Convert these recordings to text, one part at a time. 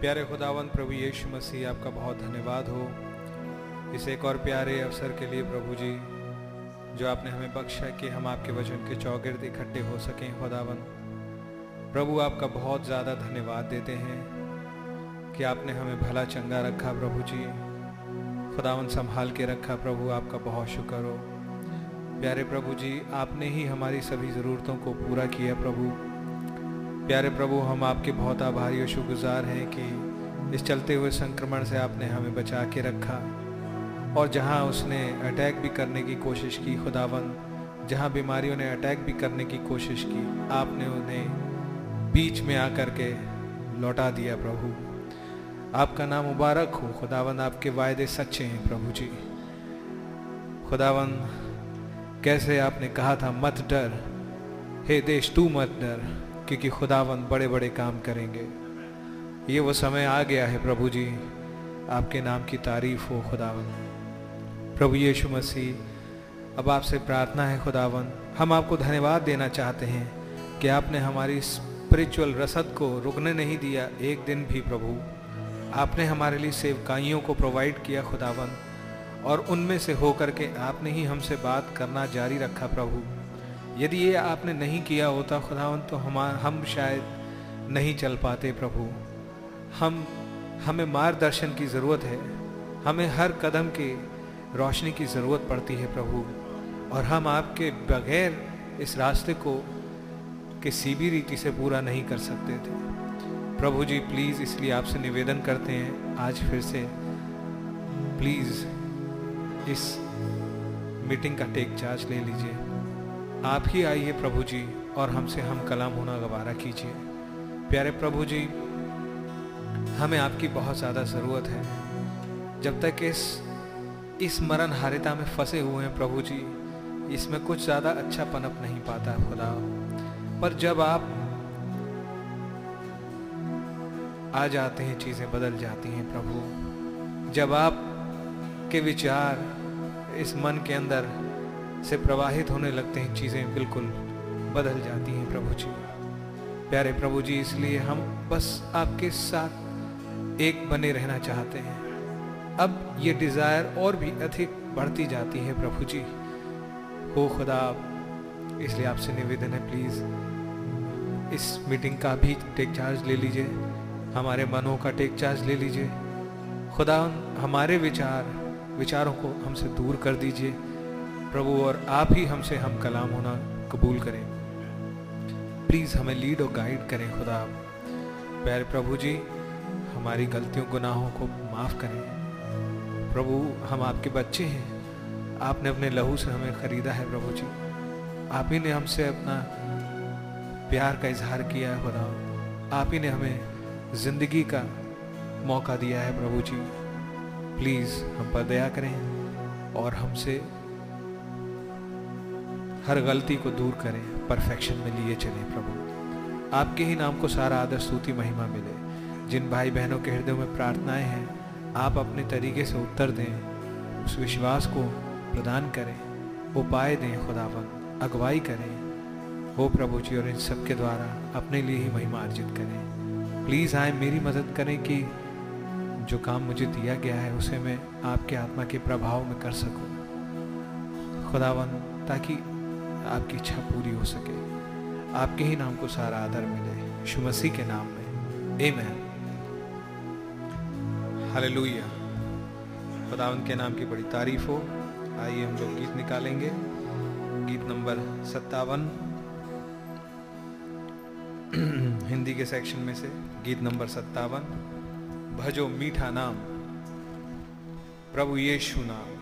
प्यारे खुदावन प्रभु यीशु मसीह, आपका बहुत धन्यवाद हो। इस एक और प्यारे अवसर के लिए प्रभु जी, जो आपने हमें बख्शा कि हम आपके वचन के चौगिर्द इकट्ठे हो सकें खुदावन प्रभु, आपका बहुत ज़्यादा धन्यवाद देते हैं कि आपने हमें भला चंगा रखा प्रभु जी। खुदावन संभाल के रखा प्रभु, आपका बहुत शुक्र हो। प्यारे प्रभु जी, आपने ही हमारी सभी ज़रूरतों को पूरा किया प्रभु। प्यारे प्रभु, हम आपके बहुत आभारी और शुक्रगुजार हैं कि इस चलते हुए संक्रमण से आपने हमें बचा के रखा और जहाँ उसने अटैक भी करने की कोशिश की खुदावन जहाँ बीमारियों ने अटैक भी करने की कोशिश की, आपने उन्हें बीच में आकर के लौटा दिया प्रभु। आपका नाम मुबारक हो खुदावन आपके वायदे सच्चे हैं प्रभु जी। खुदावन कैसे आपने कहा था, मत डर, हे देश, तू मत डर। क्योंकि खुदावन बड़े बड़े काम करेंगे। ये वो समय आ गया है प्रभु जी, आपके नाम की तारीफ़ हो खुदावन प्रभु यीशु मसीह, अब आपसे प्रार्थना है खुदावन हम आपको धन्यवाद देना चाहते हैं कि आपने हमारी स्पिरिचुअल रसद को रुकने नहीं दिया एक दिन भी प्रभु। आपने हमारे लिए सेवकाइयों को प्रोवाइड किया खुदावन और उनमें से होकर के आपने ही हमसे बात करना जारी रखा प्रभु। यदि ये आपने नहीं किया होता खुदावन तो हम हम शायद नहीं चल पाते प्रभु। हम, हमें मार्गदर्शन की ज़रूरत है। हमें हर कदम की रोशनी की ज़रूरत पड़ती है प्रभु। और हम आपके बगैर इस रास्ते को किसी भी रीति से पूरा नहीं कर सकते थे। प्रभु जी, प्लीज़ इसलिए आपसे निवेदन करते हैं, आज फिर से प्लीज़ इस मीटिंग का टेक चार्ज ले लीजिए। आप ही आइए प्रभु जी और हमसे हम कलाम होना गवारा कीजिए। प्यारे प्रभु जी हमें आपकी बहुत ज़्यादा ज़रूरत है। जब तक इस इस मरण हारिता में फंसे हुए हैं प्रभु जी इसमें कुछ ज़्यादा अच्छा पनप नहीं पाता खुदा। पर जब आप आ जाते हैं, चीज़ें बदल जाती हैं प्रभु। जब आप के विचार इस मन के अंदर से प्रवाहित होने लगते हैं चीज़ें, बिल्कुल बदल जाती हैं प्रभु जी। प्यारे प्रभु जी, इसलिए हम बस आपके साथ एक बने रहना चाहते हैं। अब ये डिज़ायर और भी अधिक बढ़ती जाती है प्रभु जी। हो खुदा, इसलिए आपसे निवेदन है प्लीज़ इस मीटिंग का भी टेक चार्ज ले लीजिए। हमारे मनों का टेक चार्ज ले लीजिए। खुदा हमारे विचार, विचारों को हमसे दूर कर दीजिए। प्रभु, और आप ही हमसे हम कलाम होना कबूल करें। प्लीज़ हमें लीड और गाइड करें, खुदा। आप प्यारे प्रभु जी, हमारी गलतियों, गुनाहों को माफ़ करें। प्रभु, हम आपके बच्चे हैं। आपने अपने लहू से हमें ख़रीदा है, प्रभु जी। आप ही ने हमसे अपना प्यार का इजहार किया है, खुदा। आप ही ने हमें ज़िंदगी का मौका दिया है, प्रभु जी। प्लीज़ हम पर दया करें और हमसे हर गलती को दूर करें परफेक्शन में लिए चलें प्रभु। आपके ही नाम को सारा आदर, स्तुति, महिमा मिले। जिन भाई बहनों के हृदय में प्रार्थनाएँ हैं, आप अपने तरीके से उत्तर दें, उस विश्वास को प्रदान करें, उपाय दें खुदावन अगुवाई करें। हो प्रभु जी, और इन सब के द्वारा अपने लिए ही महिमा अर्जित करें। प्लीज़ आए, मेरी मदद करें कि जो काम मुझे दिया गया है, उसे मैं आपके आत्मा के प्रभाव में कर सकूँ। खुदावन ताकि आपकी इच्छा पूरी हो सके। आपके ही नाम को सारा आदर मिले। यीशु मसीह के नाम में। आमेन हालेलुया खुदावन के नाम की बड़ी तारीफ़ हो। आइए हम लोग गीत निकालेंगे। गीत नंबर सत्तावन। हिंदी के सेक्शन में से गीत नंबर सत्तावन। भजो मीठा नाम। प्रभु यीशु नाम।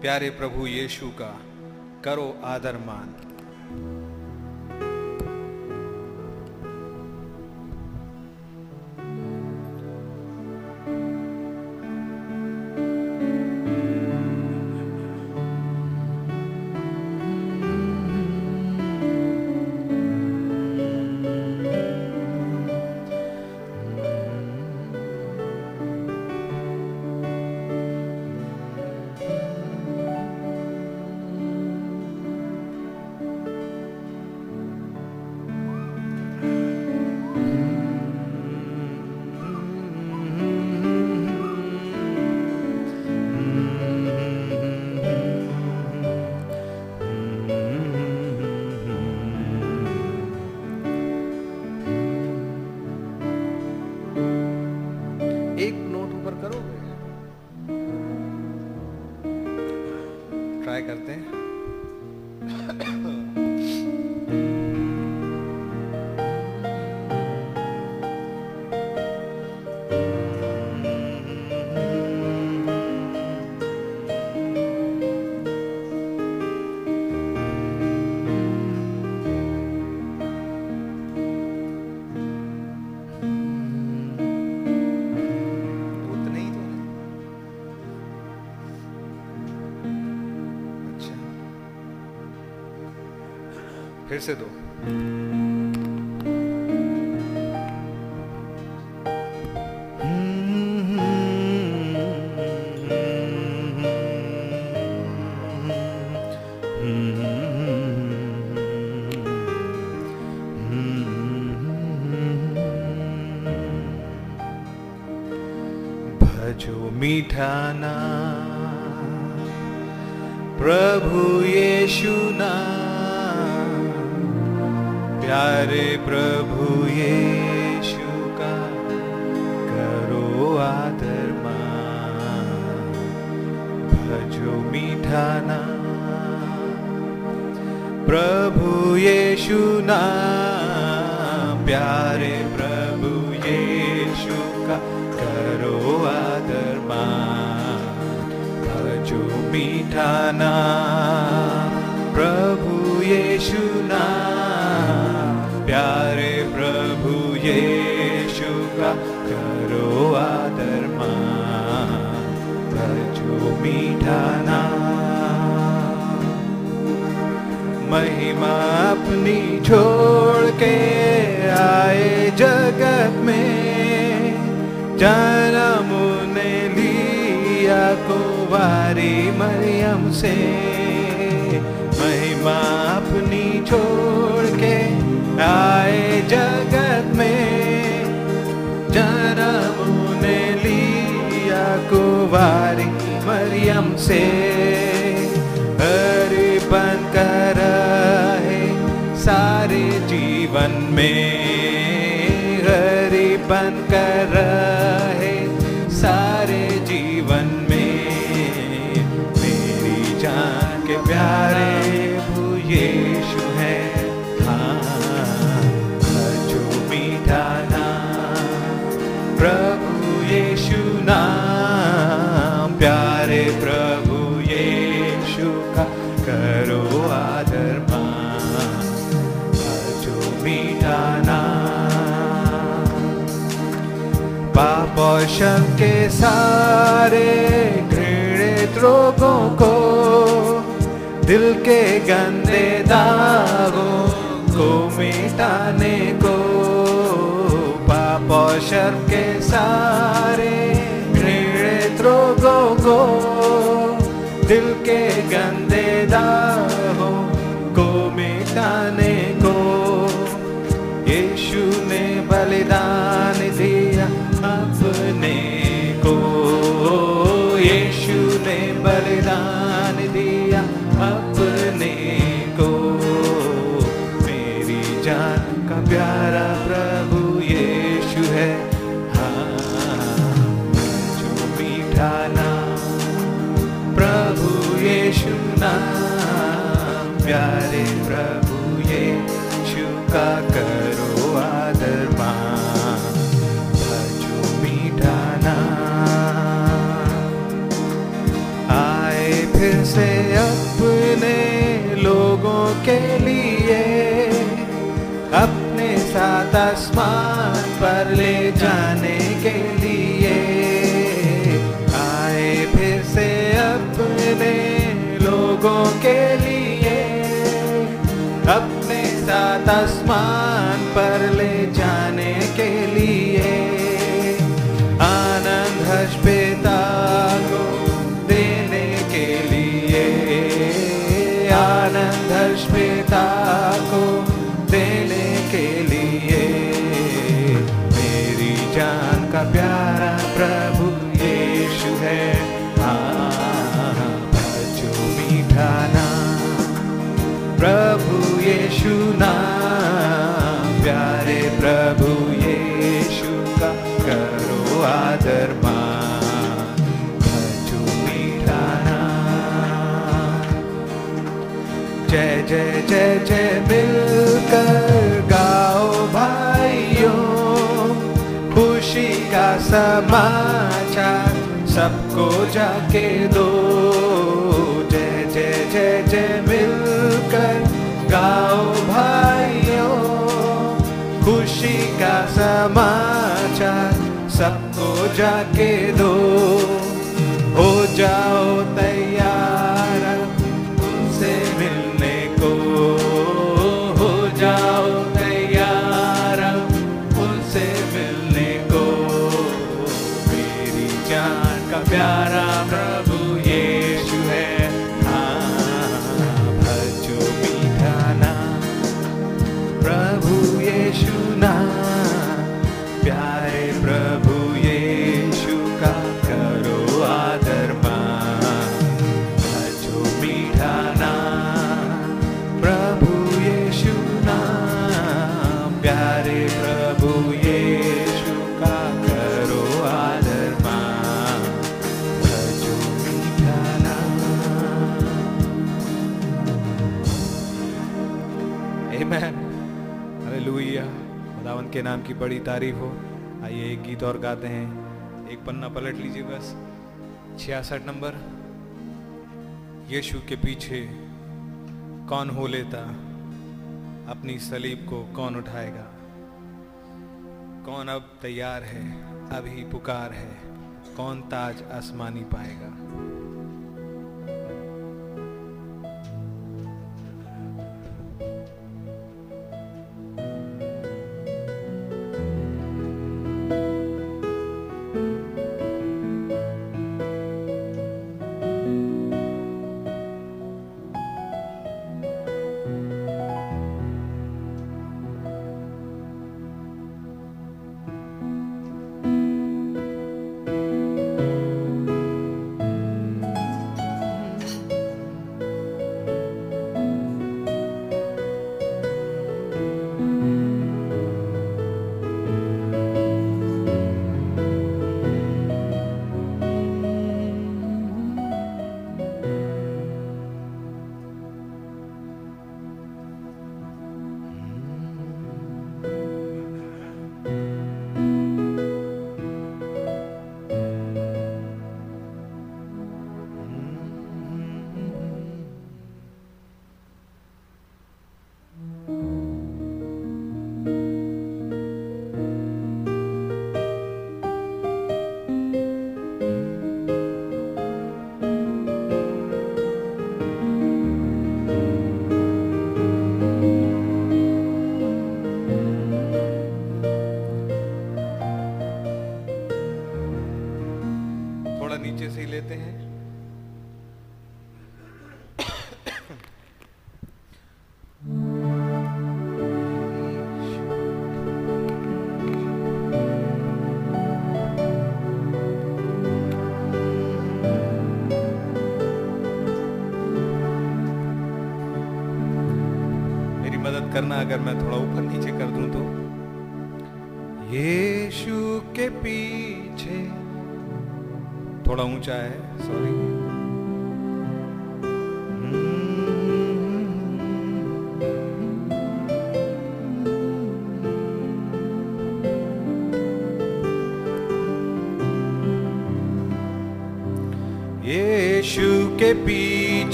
प्यारे प्रभु यीशु का करो आदर मान। मीठा नाम प्रभु यीशु नाम। प्यारे प्रभु यीशु का करो आदर भजो मीठा नाम। प्रभु यीशु नाम। प्यारे मीठा नाम प्रभु यीशु नाम प्यारे प्रभु यीशु का करो आदर मान भजो मीठा नाम महिमा अपनी छोड़ के आए जगत में जन्म कुवारी मरियम से। महिमा अपनी छोड़ के आए जगत में। जन्म ने लिया कुवारी मरियम से। हरि बन कर सारे जीवन में। पाप के सारे घृणित रोगों को, दिल के गंदे दागों को मिटाने को, पाप शर्म के सारे घृणित रोगों को, दिल के गंदे दागों आसमान पर ले जाने के लिए आए फिर से अपने लोगों के लिए, अपने साथ आसमान पर ले जय जय जय मिलकर गाओ भाइयों। खुशी का समाचार सबको जाके दो। जय जय जय जय मिलकर गाओ भाइयों। खुशी का समाचार सबको जाके दो। हो जाओ बड़ी तारीफ़ हो। आइए एक गीत और गाते हैं। एक पन्ना पलट लीजिए बस। छियासठ नंबर। यीशु के पीछे कौन हो लेता? अपनी सलीब को कौन उठाएगा? कौन अब तैयार है? अभी पुकार है। कौन ताज आसमानी पाएगा?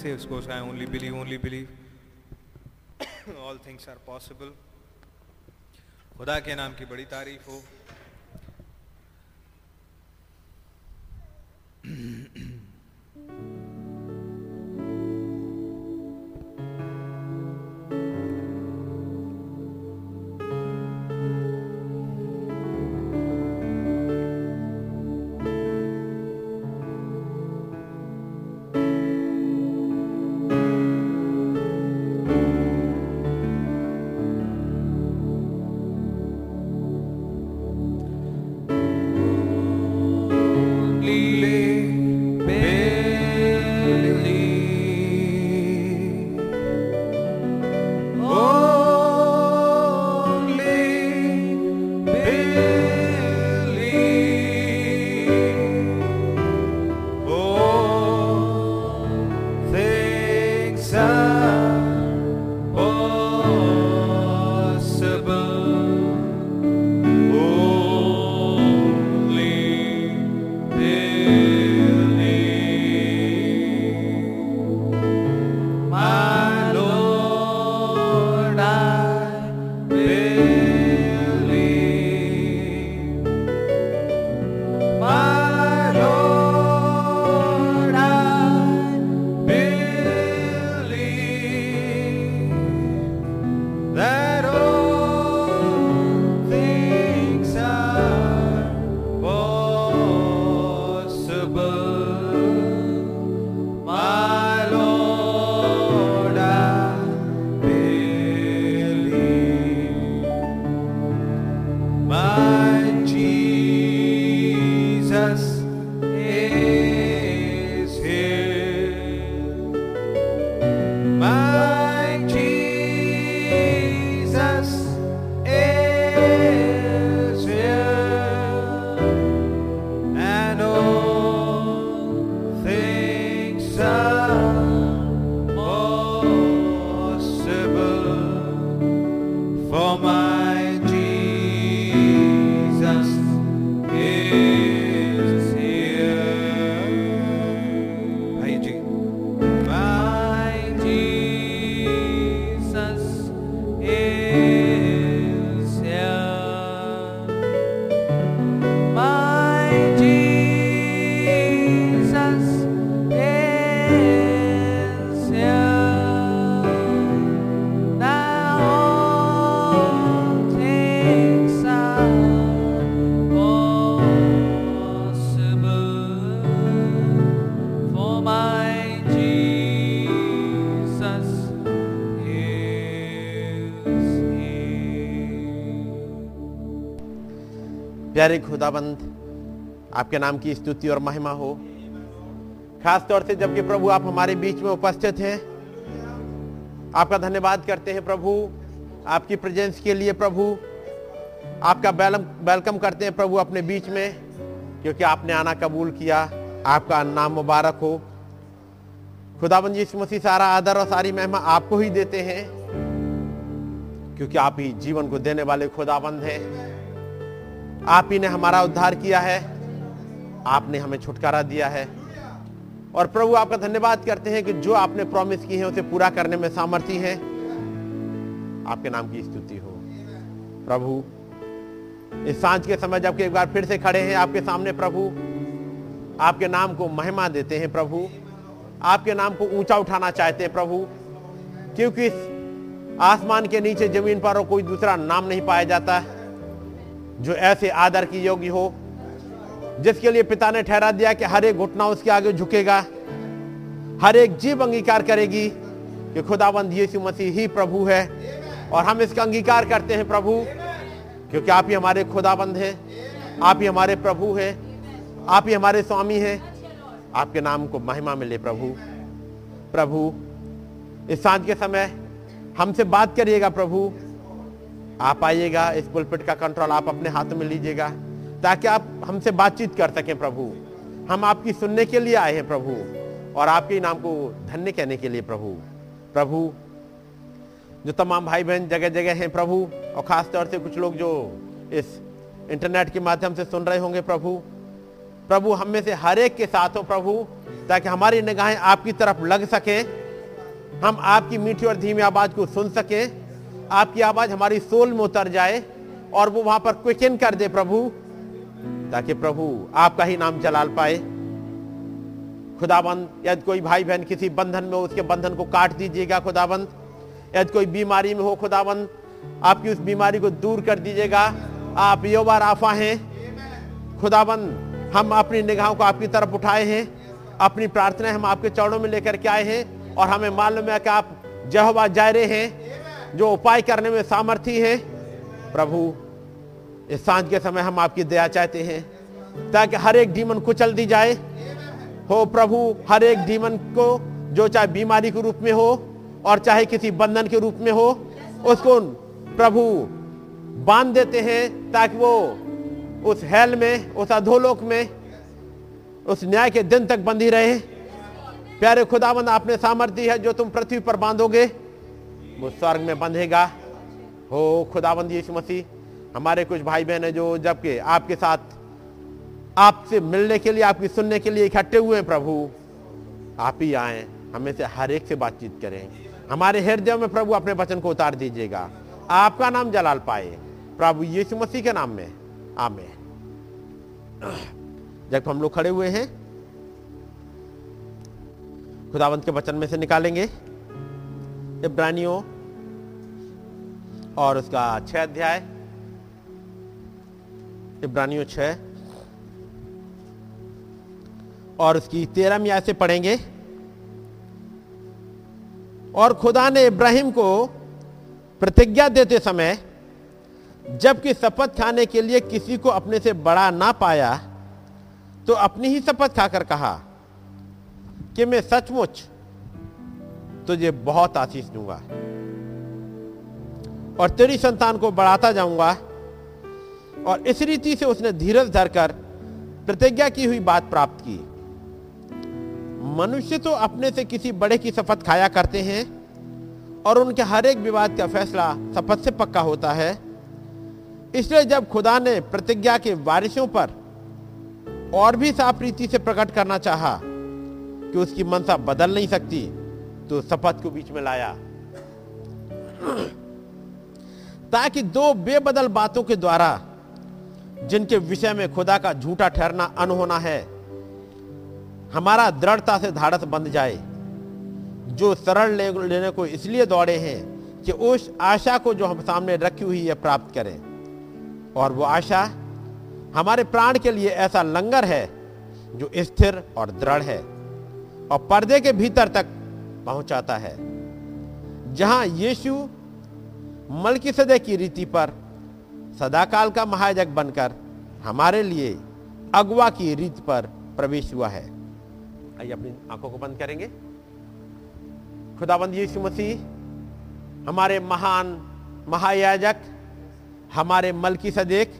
हो से उसको only believe only believe all things are possible खुदा के नाम की बड़ी तारीफ़ हो प्यारे खुदाबंद, आपके नाम की स्तुति और महिमा हो। खास तौर से जबकि प्रभु आप हमारे बीच में उपस्थित हैं, आपका धन्यवाद करते हैं प्रभु, आपकी प्रेजेंस के लिए प्रभु, आपका वेलकम करते हैं प्रभु अपने बीच में, क्योंकि आपने आना कबूल किया, आपका नाम मुबारक हो। खुदाबंद यीशु मसीह, सारा आदर और सारी महिमा आपको ही देते हैं, क्योंकि आप ही जीवन को देने वाले खुदाबंद हैं। आप ही ने हमारा उद्धार किया है। आपने हमें छुटकारा दिया है। और प्रभु, आपका धन्यवाद करते हैं कि जो आपने प्रॉमिस की है, उसे पूरा करने में सामर्थ्य है। आपके नाम की स्तुति हो। प्रभु, इस साँझ के समय जबकि एक बार फिर से खड़े हैं आपके सामने, प्रभु, आपके नाम को महिमा देते हैं, प्रभु। आपके नाम को ऊँचा उठाना चाहते हैं, प्रभु। क्योंकि आसमान के नीचे ज़मीन पर और कोई दूसरा नाम नहीं पाया जाता। है जो ऐसे आदर की योग्य हो, जिसके लिए पिता ने ठहरा दिया कि हर एक घुटना उसके आगे झुकेगा, हर एक जीव अंगीकार करेगी कि खुदाबंद यीशु मसीह ही प्रभु है। और हम इसका अंगीकार करते हैं प्रभु, क्योंकि आप ही हमारे खुदाबंद हैं, आप ही हमारे प्रभु हैं, आप ही हमारे स्वामी हैं। आपके नाम को महिमा मिले प्रभु। प्रभु, इस साँझ के समय हमसे बात करिएगा प्रभु। आप आइएगा, इस पुलपिट का कंट्रोल आप अपने हाथ में लीजिएगा, ताकि आप हमसे बातचीत कर सकें प्रभु। हम आपकी सुनने के लिए आए हैं प्रभु, और आपके नाम को धन्य कहने के लिए प्रभु। प्रभु, जो तमाम भाई बहन जगह जगह हैं प्रभु, और ख़ास तौर से कुछ लोग जो इस इंटरनेट के माध्यम से सुन रहे होंगे प्रभु प्रभु, हम में से हर एक के साथ हो प्रभु, ताकि हमारी निगाहें आपकी तरफ़ लग सके, हम आपकी मीठी और धीमी आवाज़ को सुन सके आपकी आवाज़ हमारी सोल में उतर जाए और वो वहाँ पर क्विकन कर दे प्रभु, ताकि प्रभु आपका ही नाम जलाल पाए। खुदाबंद, यदि कोई भाई बहन किसी बंधन में हो, उसके बंधन को काट दीजिएगा खुदाबंद। यदि कोई बीमारी में हो, खुदाबंद, आपकी उस बीमारी को दूर कर दीजिएगा। आप योबा राफा हैं। खुदाबंद, हम अपनी निगाहों को आपकी तरफ़ उठाए हैं। अपनी प्रार्थनाएँ हम आपके चरणों में लेकर के आए हैं और हमें मालूम है कि आप जहवा जायरे हैं। जो उपाय करने में सामर्थ्य है, प्रभु, इस साँझ के समय हम आपकी दया चाहते हैं, ताकि हर एक डीमन कुचल दी जाए। हो प्रभु, हर एक डीमन को जो चाहे बीमारी के रूप में हो और चाहे किसी बंधन के रूप में हो, उसको प्रभु बाँध देते हैं, ताकि वो उस हेल में, उस अधोलोक में, उस न्याय के दिन तक बंधी रहे। प्यारे खुदाबंद आपने सामर्थ्य है जो तुम पृथ्वी पर बांधोगे। वो स्वर्ग में बंधेगा। हो, खुदाबंद यीशु मसीह, हमारे कुछ भाई बहन है जो जबकि आपके साथ आपसे मिलने के लिए, आपकी सुनने के लिए इकट्ठे हुए हैं, प्रभु। आप ही आए हमें से हर एक से बातचीत करें। हमारे हृदय में प्रभु अपने वचन को उतार दीजिएगा। आपका नाम जलाल पाए। प्रभु यीशु मसीह के नाम में। आमे जब हम लोग खड़े हुए हैं खुदावंत के वचन में से निकालेंगे। इब्रानियों और उसका छह अध्याय। इब्रानियों छह। और उसकी तेरह म्याय से पढ़ेंगे। और खुदा ने इब्राहिम को प्रतिज्ञा देते समय, जबकि शपथ खाने के लिए किसी को अपने से बड़ा ना पाया तो अपनी ही शपथ खाकर कहा कि मैं सचमुच तुझे बहुत आशीष दूँगा। और तेरी संतान को बढ़ाता जाऊँगा। और इस रीति से उसने धीरज धरकर प्रतिज्ञा की हुई बात प्राप्त की। मनुष्य तो अपने से किसी बड़े की शपथ खाया करते हैं, और उनके हर एक विवाद का फैसला शपथ से पक्का होता है। इसलिए जब खुदा ने प्रतिज्ञा के वारिसों पर और भी साफ़ रीति से प्रकट करना चाहा कि उसकी मनसा बदल नहीं सकती तो शपथ को बीच में लाया। ताकि दो बेबदल बातों के द्वारा, जिनके विषय में खुदा का झूठा ठहरना अनहोना है, हमारा दृढ़ता से धाड़स बंध जाए। जो सरल लेने को इसलिए दौड़े हैं कि उस आशा को जो हम सामने रखी हुई है प्राप्त करें। और वो आशा हमारे प्राण के लिए ऐसा लंगर है, जो स्थिर और दृढ़ है। और पर्दे के भीतर तक पहुंचाता है। जहाँ यीशु मलकी सदे की रीति पर सदाकाल का महाजक बनकर हमारे लिए अगवा की रीत पर प्रवेश हुआ है। आइए अपनी आँखों को बंद करेंगे। खुदाबंद यीशु मसीह, हमारे महान महायाजक, हमारे मलकी सदेक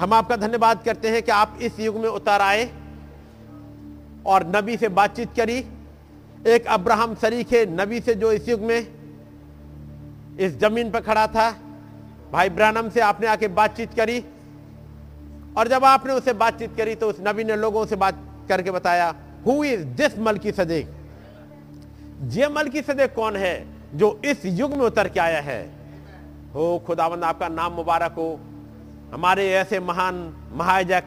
हम आपका धन्यवाद करते हैं कि आप इस युग में उतर आए और नबी से बातचीत करी। एक अब्राहम शरीक है नबी से जो इस युग में इस ज़मीन पर खड़ा था, भाई ब्रानम से आपने आके बातचीत करी। और जब आपने उससे बातचीत करी तो उस नबी ने लोगों से बात करके बताया हु इज़ दिस मलकी सदेक ये मलकी सदेक कौन है जो इस युग में उतर के आया है? हो खुदावंद, आपका नाम मुबारक हो। हमारे ऐसे महान महायजक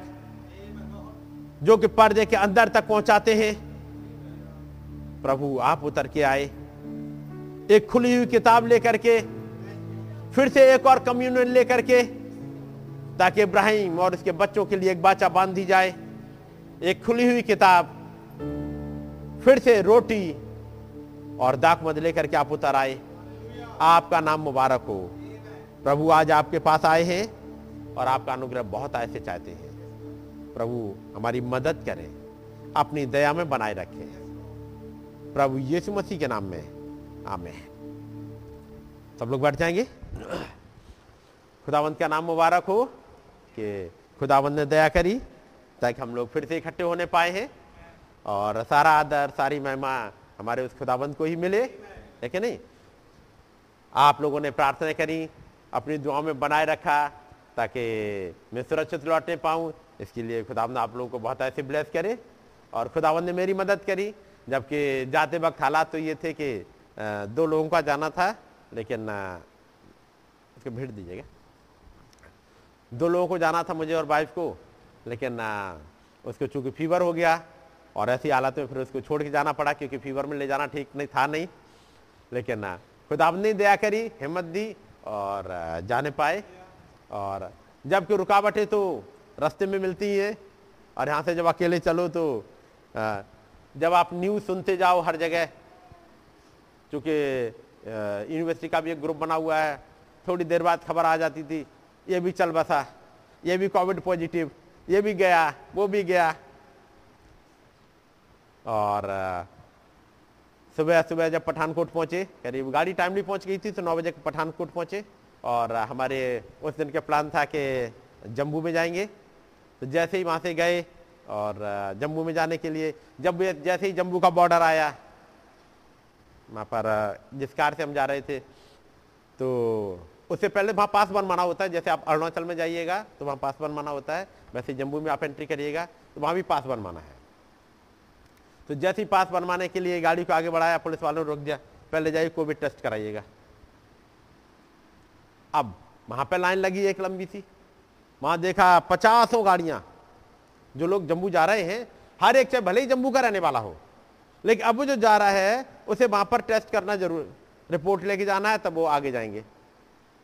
जो कि पर्दे के अंदर तक पहुंचाते हैं। प्रभु आप उतर के आए। एक खुली हुई किताब लेकर के, फिर से एक और कम्युनियन लेकर के, ताकि इब्राहिम और उसके बच्चों के लिए एक बाचा बाँध दी जाए। एक खुली हुई किताब, फिर से रोटी और दाक मद लेकर के आप उतर आए। आपका नाम मुबारक हो। प्रभु आज आपके पास आए हैं और आपका अनुग्रह बहुत ऐसे चाहते हैं। प्रभु हमारी मदद करें, अपनी दया में बनाए रखें। प्रभु यीशु मसीह के नाम में। आमे। सब लोग बैठ जाएँगे। खुदावंत का नाम मुबारक हो कि खुदावंत ने दया करी, ताकि हम लोग फिर से इकट्ठे होने पाए हैं और सारा आदर, सारी महिमा हमारे उस खुदावंत को ही मिले। है कि नहीं? आप लोगों ने प्रार्थना करी, अपनी दुआओं में बनाए रखा, ताकि मैं सुरक्षित लौटने पाऊँ। इसके लिए खुदावन आप लोगों को बहुत ऐसे ब्लेस करे और खुदावन ने मेरी मदद करी। जबकि जाते वक्त हालात तो ये थे कि दो लोगों का जाना था, लेकिन उसको भीड़ दीजिएगा। दो लोगों को जाना था मुझे और वाइफ को, लेकिन उसको चूँकि फीवर हो गया और ऐसी हालत में फिर उसको छोड़ के जाना पड़ा क्योंकि फीवर में ले जाना ठीक नहीं था नहीं। लेकिन खुदा ने दया करी, हिम्मत दी और जाने पाए। और जबकि रुकावटें तो रास्ते में मिलती हैं और यहाँ से जब अकेले चलो तो जब आप न्यूज़ सुनते जाओ हर जगह, चूँकि यूनिवर्सिटी का भी एक ग्रुप बना हुआ है, थोड़ी देर बाद खबर आ जाती थी, ये भी चल बसा, ये भी कोविड पॉजिटिव ये भी गया, वो भी गया। और सुबह सुबह जब पठानकोट पहुँचे, करीब गाड़ी टाइमली पहुँच गई थी तो नौ बजे पठानकोट पहुँचे, और हमारे उस दिन के प्लान था कि जम्मू में जाएँगे। तो जैसे ही वहाँ से गए और जम्मू में जाने के लिए, जब जैसे ही जम्मू का बॉर्डर आया, वहाँ पर जिस कार से हम जा रहे थे तो उससे पहले वहाँ पास बनवाना होता है, जैसे आप अरुणाचल में जाइएगा तो वहाँ पास बनवाना होता है, वैसे जम्मू में आप एंट्री करिएगा तो वहाँ भी पास बनवाना है। तो जैसे ही पास बनवाने के लिए गाड़ी को आगे बढ़ाया, पुलिस वालों ने रोक दिया, पहले जाइए, कोविड टेस्ट कराइएगा। अब वहाँ पर लाइन लगी एक लंबी सी, वहाँ देखा पचासों गाड़ियाँ जो लोग जम्मू जा रहे हैं, हर एक चाहे भले ही जम्मू का रहने वाला हो, लेकिन अब जो जा रहा है, उसे वहाँ पर टेस्ट करना ज़रूर रिपोर्ट लेके जाना है, तब वो आगे जाएँगे।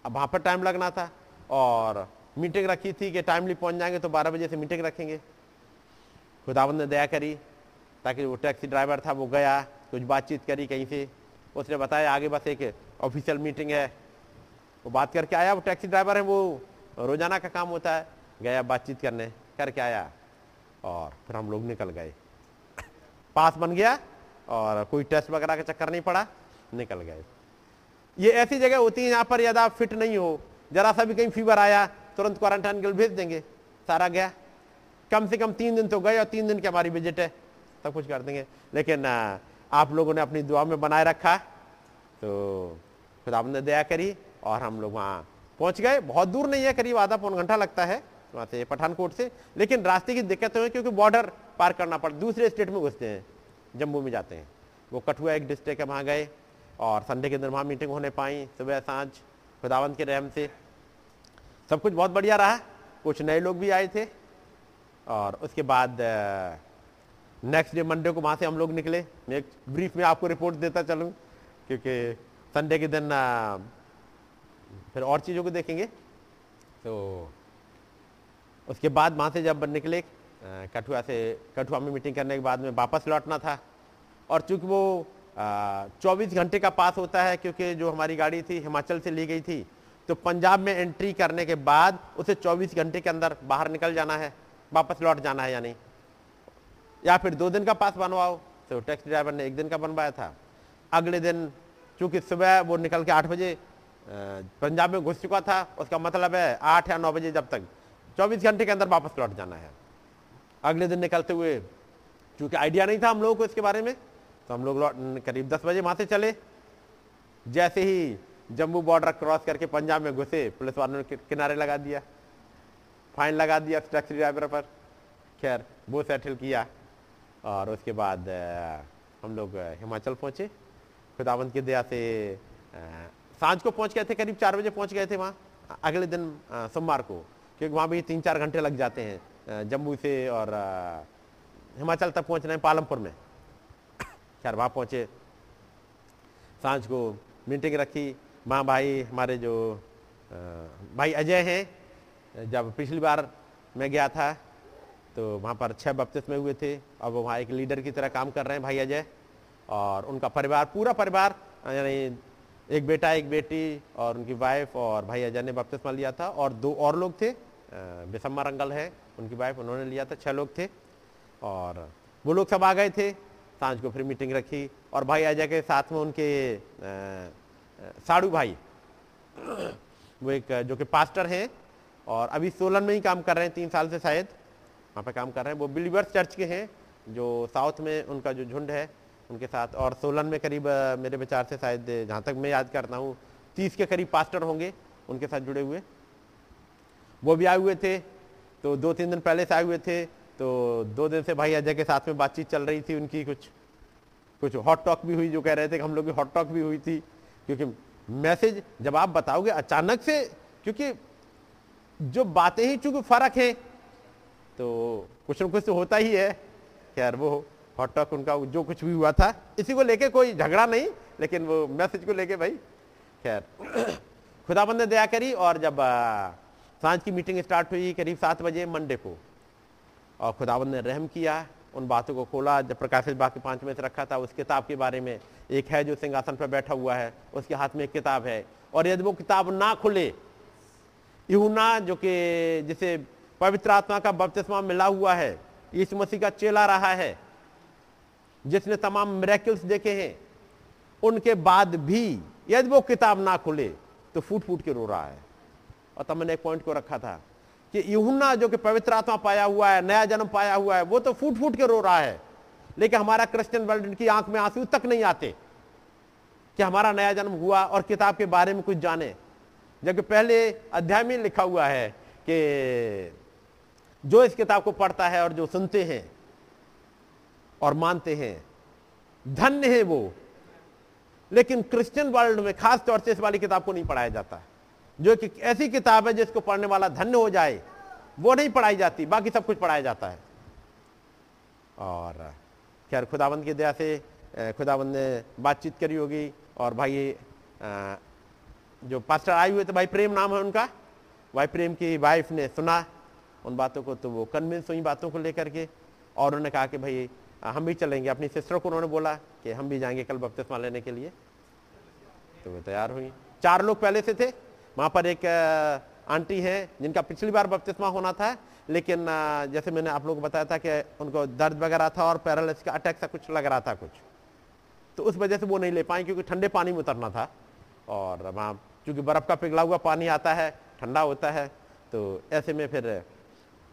अब वहाँ पर टाइम लगना था और मीटिंग रखी थी कि टाइमली पहुँच जाएँगे तो 12 बजे से मीटिंग रखेंगे। खुदाबंद ने दया करी, ताकि वो टैक्सी ड्राइवर था, वो गया, कुछ बातचीत करी कहीं से। उसने बताया, आगे बस एक ऑफिशियल मीटिंग है। वो बात करके आया, वो टैक्सी ड्राइवर है, वो रोज़ाना का काम होता है, गया बातचीत करने, करके आया। और फिर हम लोग निकल गए। पास बन गया और कोई टेस्ट वगैरह का चक्कर नहीं पड़ा, निकल गए। ये ऐसी जगह होती है यहाँ पर यदि आप फिट नहीं हो, जरा सा भी कहीं फीवर आया, तुरंत क्वारंटाइन के लिए भेज देंगे। सारा गया। कम से कम तीन दिन तो गए और तीन दिन की हमारी विज़िट है। सब कुछ कर देंगे। लेकिन आप लोगों ने अपनी दुआ में बनाए रखा। तो फिर आपने दया करी और हम लोग वहाँ पहुँच गए। बहुत दूर नहीं है, करीब आधा पौन घंटा लगता है। वहाँ से, पठानकोट से। लेकिन रास्ते की दिक्कत है क्योंकि बॉर्डर पार करना पड़ता दूसरे स्टेट में घुसते हैं, जम्मू में जाते हैं। वो कठुआ एक डिस्ट्रिक्ट है, वहाँ गए और संडे के दिन वहाँ मीटिंग होने पाई, सुबह साँझ, खुदावंत के रहम से। सब कुछ बहुत बढ़िया रहा। कुछ नए लोग भी आए थे और उसके बाद नेक्स्ट डे मंडे को वहाँ से हम लोग निकले। मैं एक ब्रीफ में आपको रिपोर्ट देता चलूँ, क्योंकि संडे के दिन फिर और चीज़ों को देखेंगे। तो उसके बाद वहाँ से जब निकले कठुआ से, कठुआ में मीटिंग करने के बाद में वापस लौटना था। और चूँकि वो चौबीस घंटे का पास होता है, क्योंकि जो हमारी गाड़ी थी हिमाचल से ली गई थी तो पंजाब में एंट्री करने के बाद उसे 24 घंटे के अंदर बाहर निकल जाना है, वापस लौट जाना है या नहीं। या फिर दो दिन का पास बनवाओ तो टैक्सी ड्राइवर ने एक दिन का बनवाया था। अगले दिन, चूँकि सुबह वो निकल के आठ बजे पंजाब में घुस चुका था, उसका मतलब है आठ या नौ बजे जब तक चौबीस घंटे के अंदर वापस लौट जाना है। अगले दिन निकलते हुए क्योंकि आइडिया नहीं था हम लोगों को इसके बारे में तो हम लोग करीब दस बजे वहाँ से चले। जैसे ही जम्मू बॉर्डर क्रॉस करके पंजाब में घुसे, पुलिस वालों ने किनारे लगा दिया। फाइन लगा दिया टैक्सी ड्राइवर पर। खैर, वो सेटल किया और उसके बाद हम लोग हिमाचल पहुँचे। खुदावंत की दया से साँझ को पहुँच गए थे, करीब चार बजे पहुँच गए थे वहाँ। अगले दिन सोमवार को क्योंकि वहाँ भी तीन चार घंटे लग जाते हैं जम्मू से और हिमाचल तक पहुँचना है पालमपुर में। खैर, वहाँ पहुँचे। साँझ को मीटिंग रखी। माँ भाई, हमारे जो भाई अजय हैं, जब पिछली बार मैं गया था तो वहाँ पर छः बपतिस में हुए थे। अब वहाँ एक लीडर की तरह काम कर रहे हैं भाई अजय और उनका परिवार, पूरा परिवार, यानी एक बेटा, एक बेटी और उनकी वाइफ और भाई अजय ने बपतिस्मा लिया था और दो और लोग थे। बिसम्मा रंगल है, उनकी वाइफ उन्होंने लिया था, छह लोग थे और वो लोग सब आ गए थे, साँझ को फिर मीटिंग रखी और भाई अजय के साथ में उनके साड़ू भाई, वो एक, जो कि पास्टर हैं और अभी सोलन में ही काम कर रहे हैं, तीन साल से शायद, वहाँ पे काम कर रहे हैं। वो बिलीवर्स चर्च के हैं, जो साउथ में उनका जो झुंड है, उनके साथ और सोलन में करीब, मेरे विचार से शायद जहाँ तक मैं याद करता हूँ, तीस के करीब पास्टर होंगे, उनके साथ जुड़े हुए। वो भी आए हुए थे। तो दो तीन दिन पहले से आए हुए थे। तो दो दिन से भाई अजय के साथ में बातचीत चल रही थी उनकी कुछ कुछ हॉट टॉक भी हुई जो कह रहे थे कि हम लोग की हॉट टॉक भी हुई थी। क्योंकि मैसेज जब आप बताओगे अचानक से, क्योंकि जो बातें ही चूँकि फ़र्क है तो कुछ न कुछ तो होता ही है। खैर, वो हॉट टॉक उनका जो कुछ भी हुआ था, इसी को लेके कोई झगड़ा नहीं, लेकिन वो मैसेज को लेके भाई, खैर, खुदाबंद ने दया करी और जब साँझ की मीटिंग स्टार्ट हुई करीब सात बजे मंडे को। और खुदाबंद ने रहम किया, उन बातों को खोला, जब प्रकाशित बाग के पाँच में से रखा था, उस किताब के बारे में एक है जो सिंहासन पर बैठा हुआ है, उसके हाथ में एक किताब है। और यदि वो किताब ना खुले यूना जो कि, जिसे पवित्र आत्मा का बपतिस्मा मिला हुआ है, यीशु मसीह का चेला रहा है, जिसने तमाम मेरेकल्स देखे हैं, उनके बाद भी यदि वो किताब ना खुले तो फूट फूट के रो रहा है। और तब मैंने एक पॉइंट को रखा था कि यूना जो कि पवित्र आत्मा पाया हुआ है, नया जन्म पाया हुआ है, वो तो फूट फूट के रो रहा है। लेकिन हमारा क्रिश्चियन वर्ल्ड की आँख में आँसू तक नहीं आते कि हमारा नया जन्म हुआ और किताब के बारे में कुछ जाने। जबकि पहले अध्याय में लिखा हुआ है कि जो इस किताब को पढ़ता है और जो सुनते हैं और मानते हैं, धन्य है वो। लेकिन क्रिश्चियन वर्ल्ड में खास तौर से इस वाली किताब को नहीं पढ़ाया जाता। जो कि ऐसी किताब है जिसको पढ़ने वाला धन्य हो जाए, वो नहीं पढ़ाई जाती, बाकी सब कुछ पढ़ाया जाता है। और, खैर खुदाबंद की दया से खुदाबंद ने बातचीत करी होगी, और भाई जो पास्टर आए हुए थे, भाई प्रेम नाम है उनका, भाई प्रेम की वाइफ ने सुना उन बातों को तो वो कन्विंस हुई बातों को लेकर के, और उन्होंने कहा कि भाई हम भी चलेंगे। अपनी सिस्टर को उन्होंने बोला कि हम भी जाएँगे कल बपतिस्मा लेने के लिए। तो वो तैयार हुई। चार लोग पहले से थे वहाँ पर एक आंटी है जिनका पिछली बार बपतिस्मा होना था, लेकिन जैसे मैंने आप लोग को बताया था कि उनको दर्द वगैरह था और पैरालिस का अटैक सा कुछ लग रहा था कुछ तो उस वजह से वो नहीं ले पाए क्योंकि ठंडे पानी में उतरना था और वहाँ चूँकि बर्फ़ का पिघला हुआ पानी आता है, ठंडा होता है तो ऐसे में फिर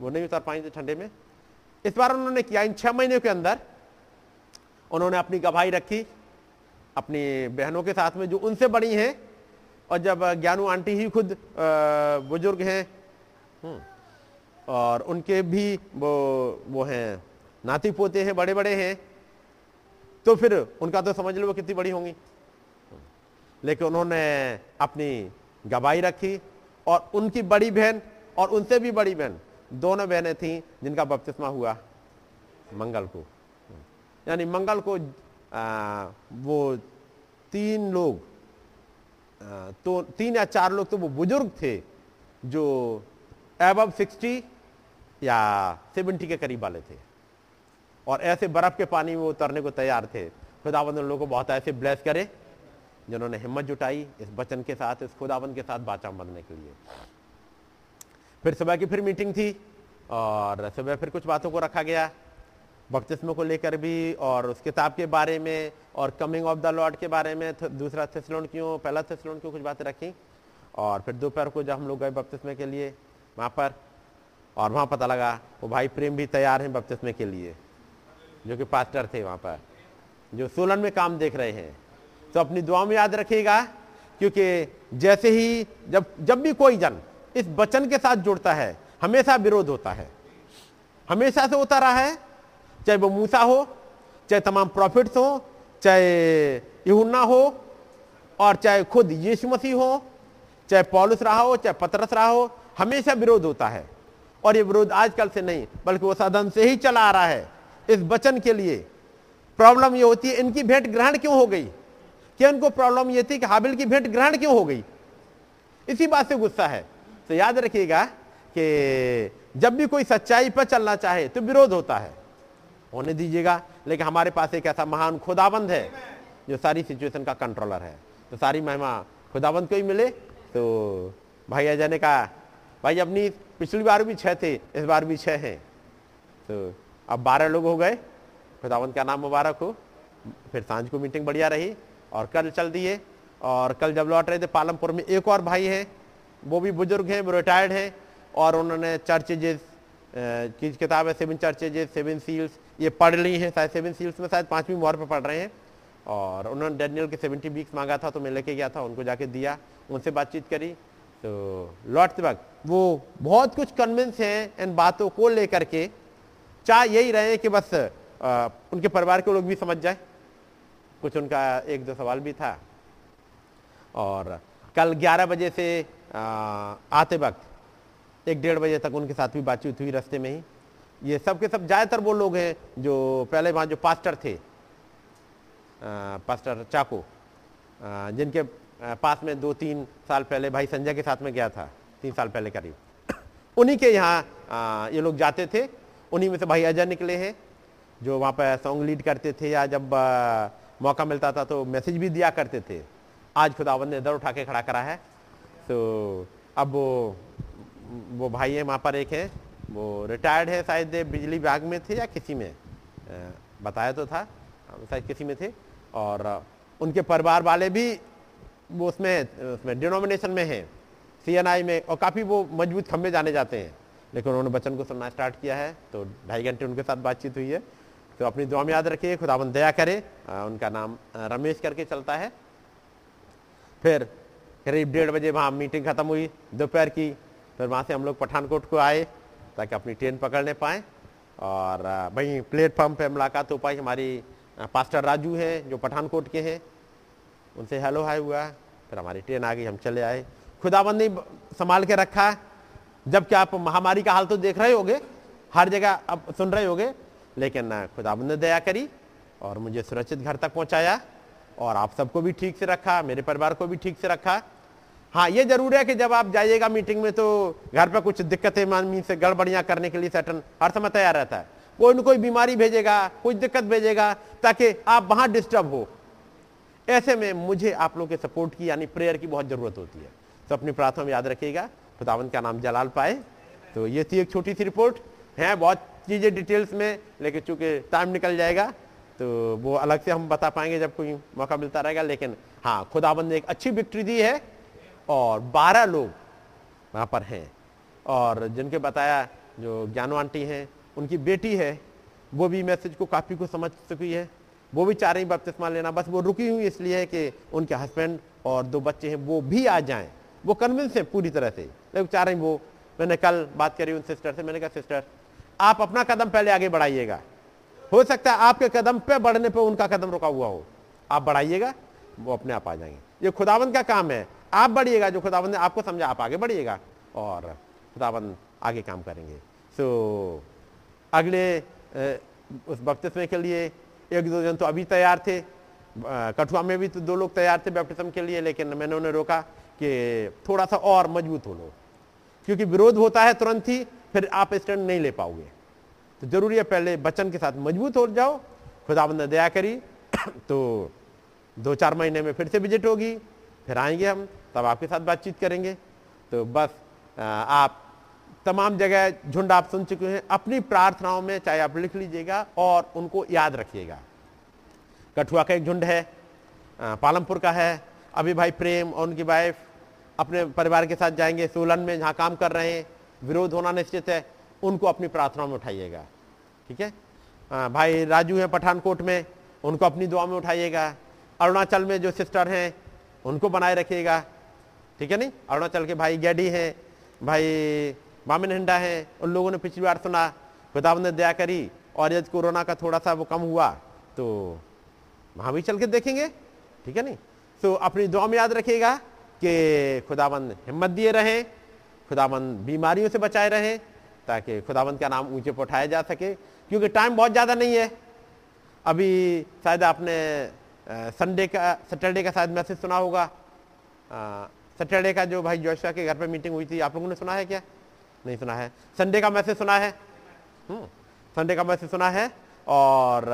वो नहीं उतर पाएँगे ठंडे में। इस बार उन्होंने किया, इन छः महीने के अंदर उन्होंने अपनी गवाही रखी, अपनी बहनों के साथ में जो उनसे बड़ी हैं और जब ज्ञानू आंटी ही खुद बुज़ुर्ग हैं हम्म, और उनके भी वो वो हैं नाती पोते हैं बड़े बड़े हैं तो फिर उनका तो समझ लो वो कितनी बड़ी होंगी। लेकिन उन्होंने अपनी गवाही रखी और उनकी बड़ी बहन और उनसे भी बड़ी बहन दोनों बहनें थीं जिनका बपतिस्मा हुआ मंगल को। यानी मंगल को आ, वो तीन लोग तो तीन या चार लोग तो वो बुज़ुर्ग थे, जो एब सिक्सटी या सेवेंटी के करीब वाले थे। और ऐसे बर्फ़ के पानी में उतरने को तैयार थे। खुदाबंद उन लोगों को बहुत ऐसे ब्लेस करे, जिन्होंने हिम्मत जुटाई इस वचन के साथ, इस खुदाबंद के साथ बाचा बनने के लिए। फिर सुबह की फिर मीटिंग थी, और सुबह फिर कुछ बातों को रखा गया। बपतिस्म को लेकर भी और उस किताब के बारे में और कमिंग ऑफ़ द लॉर्ड के बारे में दूसरा थेसलोन क्यों पहला थेसलोन क्यों कुछ बातें रखी। और फिर दोपहर को जब हम लोग गए बपतिस्मे के लिए, वहाँ पर, और वहाँ पता लगा, वो भाई प्रेम भी तैयार हैं बपतिस्मे के लिए, जो कि पास्टर थे वहाँ पर, जो सोलन में काम देख रहे हैं। तो अपनी दुआ में याद रखिएगा, क्योंकि जैसे ही जब जब भी कोई जन इस वचन के साथ जुड़ता है, हमेशा विरोध होता है, हमेशा से होता रहा है चाहे वो मूसा हो, चाहे तमाम प्रॉफिट्स हो, चाहे यहुन्ना हो, और चाहे खुद यीशु मसीह हो, चाहे पॉलिस रहा हो, चाहे पतरस रहा हो, हमेशा विरोध होता है। और ये विरोध आजकल से नहीं, बल्कि वो साधन से ही चला आ रहा है। इस वचन के लिए प्रॉब्लम ये होती है, इनकी भेंट ग्रहण क्यों हो गई? क्या इनको प्रॉब्लम ये थी कि हाबिल की भेंट ग्रहण क्यों हो गई? इसी बात से गुस्सा है। तो याद रखिएगा कि जब भी कोई सच्चाई पर चलना चाहे तो विरोध होता है। होने दीजिएगा। लेकिन हमारे पास एक ऐसा महान खुदाबंद है, जो सारी सिचुएशन का कंट्रोलर है। तो सारी महिमा खुदाबंद को ही मिले। तो भाई अजय ने कहा भाई अपनी पिछली बार भी छः थे, इस बार भी छः हैं। तो अब बारह लोग हो गए। खुदाबंद का नाम मुबारक हो। फिर साँझ को मीटिंग बढ़िया रही और कल चल दिए और कल जब लौट रहे थे, पालमपुर में एक और भाई हैं। वो भी बुज़ुर्ग हैं, वो रिटायर्ड हैं। और उन्होंने चर्चेज की किताब है? सेवन चर्चेज सेवन सील्स ये पढ़ ली हैं, शायद सेवन सील्स में, शायद पांचवीं मोहर पर पढ़ रहे हैं। और उन्होंने डेनियल के सेवेंटी वीक्स मांगा था तो मैं लेके गया था, उनको जाके दिया, उनसे बातचीत करी। तो लौटते वक्त वो बहुत कुछ कन्विंस हैं इन बातों को लेकर के। चाह यही रहे कि बस उनके परिवार के लोग भी समझ जाए। कुछ उनका एक दो सवाल भी था। और कल 11 बजे से आते वक्त, एक डेढ़ बजे तक उनके साथ भी बातचीत हुई रास्ते में ही। ये सब के सब ज़्यादातर वो लोग हैं जो पहले वहाँ जो पास्टर थे पास्टर चाको जिनके पास में दो तीन साल पहले भाई संजय के साथ में गया था तीन साल पहले करीब। उन्हीं के यहाँ ये लोग जाते थे उन्हीं में से भाई अजय निकले हैं जो वहाँ पर सॉन्ग लीड करते थे या जब आ, मौका मिलता था तो मैसेज भी दिया करते थे। आज खुदावन ने इधर उठा के खड़ा करा है। तो अब वो वो भाई है वहाँ पर एक है। वो रिटायर्ड है शायद बिजली विभाग में थे या किसी में? बताया तो था शायद किसी में थे। और उनके परिवार वाले भी वो उसमें उसमें डिनोमिनेशन में है सीएनआई में, और काफ़ी वो मज़बूत खंभे जाने जाते हैं। लेकिन उन्होंने बच्चन को सुनना स्टार्ट किया है तो ढाई घंटे उनके साथ बातचीत हुई है। तो अपनी दुआ में याद रखिए खुदाबंद दया करे उनका नाम रमेश करके चलता है। फिर करीब डेढ़ बजे वहाँ मीटिंग ख़त्म हुई, दोपहर की, फिर वहाँ से हम लोग पठानकोट को आए। ताकि अपनी ट्रेन पकड़ने पाए। और वहीं प्लेटफॉर्म पे मुलाकात हो पाई। हमारी पास्टर राजू हैं, जो पठानकोट के हैं। उनसे हेलो हाय हुआ। फिर हमारी ट्रेन आ गई, हम चले आए। खुदाबंद ने संभाल के रखा। है जबकि आप महामारी का हाल तो देख रहे होगे, हर जगह अब सुन रहे होगे, लेकिन खुदाबंद ने दया करी और मुझे सुरक्षित घर तक पहुँचाया। और आप सबको भी ठीक से रखा, मेरे परिवार को भी ठीक से रखा। हाँ ये ज़रूर है कि जब आप जाइएगा मीटिंग में तो घर पर कुछ दिक्कतें मीन से गड़बड़ियाँ करने के लिए सेटन हर समय तैयार रहता है। कोई न कोई बीमारी भेजेगा कुछ दिक्कत भेजेगा, ताकि आप वहाँ डिस्टर्ब हो। ऐसे में मुझे आप लोगों के सपोर्ट की, यानी प्रेयर की बहुत ज़रूरत होती है। तो अपनी प्रार्थना में याद रखिएगा। खुदावन का नाम जलाल पाए। तो ये थी एक छोटी सी रिपोर्ट है, बहुत चीज़ें डिटेल्स में, लेकिन चूँकि टाइम निकल जाएगा तो वो अलग से हम बता पाएँगे जब कोई मौका मिलता रहेगा। लेकिन हाँ खुदाबंद ने एक अच्छी विक्ट्री दी है। और बारह लोग वहाँ पर हैं। और जिनके बताया जो ज्ञानो आंटी हैं, उनकी बेटी है, वो भी मैसेज को काफ़ी को समझ चुकी है। वो भी चाह रही बपतिस्मा लेना, बस वो रुकी हुई इसलिए है कि उनके हस्बैंड और दो बच्चे हैं, वो भी आ जाएँ। वो कन्विंस हैं पूरी तरह से। लेकिन चाह रही वो, मैंने कल बात करी उन सिस्टर से, मैंने कहा सिस्टर आप अपना कदम पहले आगे बढ़ाइएगा। हो सकता है आपके कदम पे बढ़ने पे उनका कदम रुका हुआ हो। आप बढ़ाइएगा, वो अपने आप आ जाएँगे। ये खुदावंत का काम है। आप बढ़िएगा जो खुदावंत ने आपको समझा आप आगे बढ़िएगा। और खुदावंत आगे काम करेंगे। सो so, अगले उस बपतिस्मे के लिए एक दो जन तो अभी तैयार थे। कठुआ में भी तो दो लोग तैयार थे बैप्टिज्म के लिए लेकिन मैंने उन्हें रोका कि थोड़ा सा और मज़बूत हो लो। क्योंकि विरोध होता है तुरंत ही फिर आप स्टैंड नहीं ले पाओगे। तो ज़रूरी है पहले बचन के साथ मज़बूत हो जाओ। खुदाबंद ने दया करी। तो दो चार महीने में फिर से विज़िट होगी, फिर आएँगे हम, तब आपके साथ बातचीत करेंगे। तो बस आप तमाम जगह झुंड आप सुन चुके हैं, अपनी प्रार्थनाओं में चाहे आप लिख लीजिएगा और उनको याद रखिएगा। कठुआ का एक झुंड है पालमपुर का है। अभी भाई प्रेम और उनकी वाइफ अपने परिवार के साथ जाएँगे, सोलन में जहाँ काम कर रहे हैं, विरोध होना निश्चित है, उनको अपनी प्रार्थनाओं में उठाइएगा, ठीक है? भाई राजू हैं पठानकोट में, उनको अपनी दुआ में उठाइएगा। अरुणाचल में जो सिस्टर हैं, उनको बनाए रखिएगा। ठीक है नहीं? अरुणाचल के भाई गैडी हैं, भाई मामिन हिंडा हैं, उन लोगों ने पिछली बार सुना खुदाब ने दया करी और यदि कोरोना का थोड़ा सा वो कम हुआ तो वहाँ भी चल के देखेंगे। ठीक है नहीं? तो अपनी दुआ में याद रखिएगा कि खुदाबंद हिम्मत दिए रहें, खुदाबंद बीमारियों से बचाए रहें, ताकि खुदाबंद का नाम ऊँचे पर उठाया जा सके, क्योंकि टाइम बहुत ज़्यादा नहीं है। अभी शायद आपने संडे का सैटरडे का शायद मैसेज सुना होगा। सैटरडे का जो भाई जोशा के घर पे मीटिंग हुई थी, आप लोगों ने सुना है क्या? नहीं सुना है। संडे का मैसेज सुना है? संडे का मैसेज सुना है और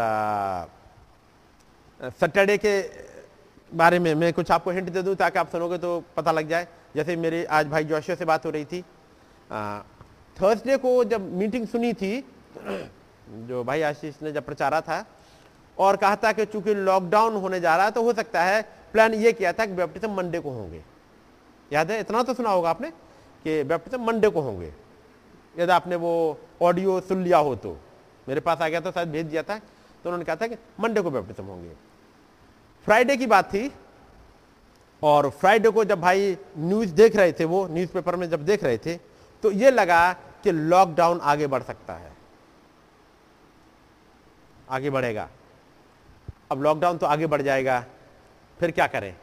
सैटरडे के बारे में मैं कुछ आपको हिंट दे दूँ ताकि आप सुनोगे तो पता लग जाए। जैसे मेरी आज भाई जोशिया से बात हो रही थी। थर्सडे को जब मीटिंग सुनी थी, जो भाई आशीष ने जब प्रचारा था और कहा था कि चूँकि लॉकडाउन होने जा रहा है तो हो सकता है प्लान ये किया था कि बैप्टिज्म मंडे को होंगे। याद है? इतना तो सुना होगा आपने कि बैप्टिज्म मंडे को होंगे। यदि आपने वो ऑडियो सुन लिया हो तो। मेरे पास आ गया था, शायद भेज दिया था तो उन्होंने कहा था कि मंडे को बैप्टिज्म होंगे। फ्राइडे की बात थी, और फ्राइडे को जब भाई न्यूज़ देख रहे थे वो न्यूज़पेपर में जब देख रहे थे तो ये लगा कि लॉकडाउन आगे बढ़ सकता है। आगे बढ़ेगा। अब लॉकडाउन तो आगे बढ़ जाएगा फिर क्या करें?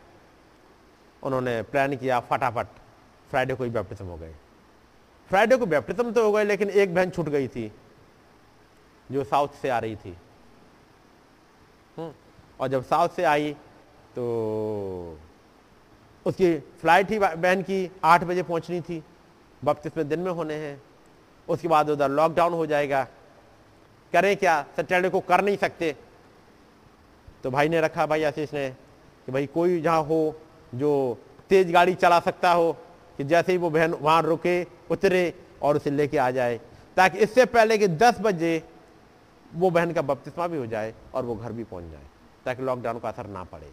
उन्होंने प्लान किया फटाफट फ्राइडे को ही बैप्टिज्म हो गए। फ्राइडे को बैप्टिज्म तो हो गए लेकिन एक बहन छूट गई थी जो साउथ से आ रही थी। हम्म, और जब साउथ से आई तो उसकी फ़्लाइट ही बहन की आठ बजे पहुंचनी थी बपतिस्मे दिन में होने हैं। उसके बाद उधर लॉकडाउन हो जाएगा। करें क्या? सैटरडे को कर नहीं सकते। तो भाई ने रखा भाई आशीष ने कि भाई कोई जहाँ हो जो तेज गाड़ी चला सकता हो, कि जैसे ही वो बहन वहाँ रुके, उतरे और उसे लेके आ जाए, ताकि इससे पहले कि 10 बजे वो बहन का बपतिस्मा भी हो जाए और वो घर भी पहुँच जाए, ताकि लॉकडाउन का असर ना पड़े।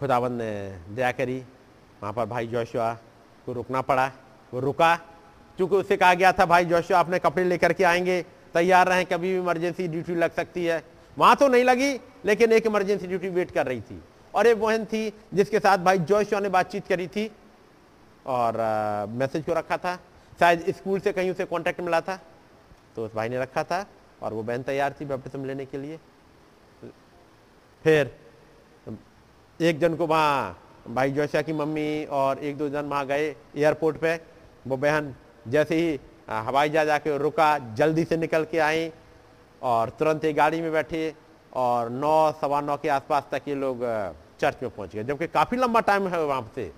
खुदाबंद ने दया करी, वहाँ पर भाई जोशुआ को रुकना पड़ा, वो रुका, क्योंकि उससे कहा गया था, भाई जोशुआ अपने कपड़े लेकर के आएँगे, तैयार रहें, कभी भी इमरजेंसी ड्यूटी लग सकती है। वहाँ तो नहीं लगी, लेकिन एक इमरजेंसी ड्यूटी वेट कर रही थी। और एक बहन थी, जिसके साथ भाई जोशुआ ने बातचीत करी थी, और मैसेज को रखा था। शायद स्कूल से कहीं उसे कांटेक्ट मिला था तो उस भाई ने रखा था, और वो बहन तैयार थी बैप्टिज्म लेने के लिए। फिर, एक जन को वहाँ, भाई जोशिया की मम्मी और एक दो जन वहाँ गए एयरपोर्ट पे। वो बहन जैसे ही हवाई जहाज़ आके रुका, जल्दी से निकल के आई और तुरंत ही गाड़ी में बैठे और नौ, सवा नौ के आसपास तक ये लोग चर्च में पहुँच गए। जबकि काफ़ी लंबा टाइम है वहाँ से।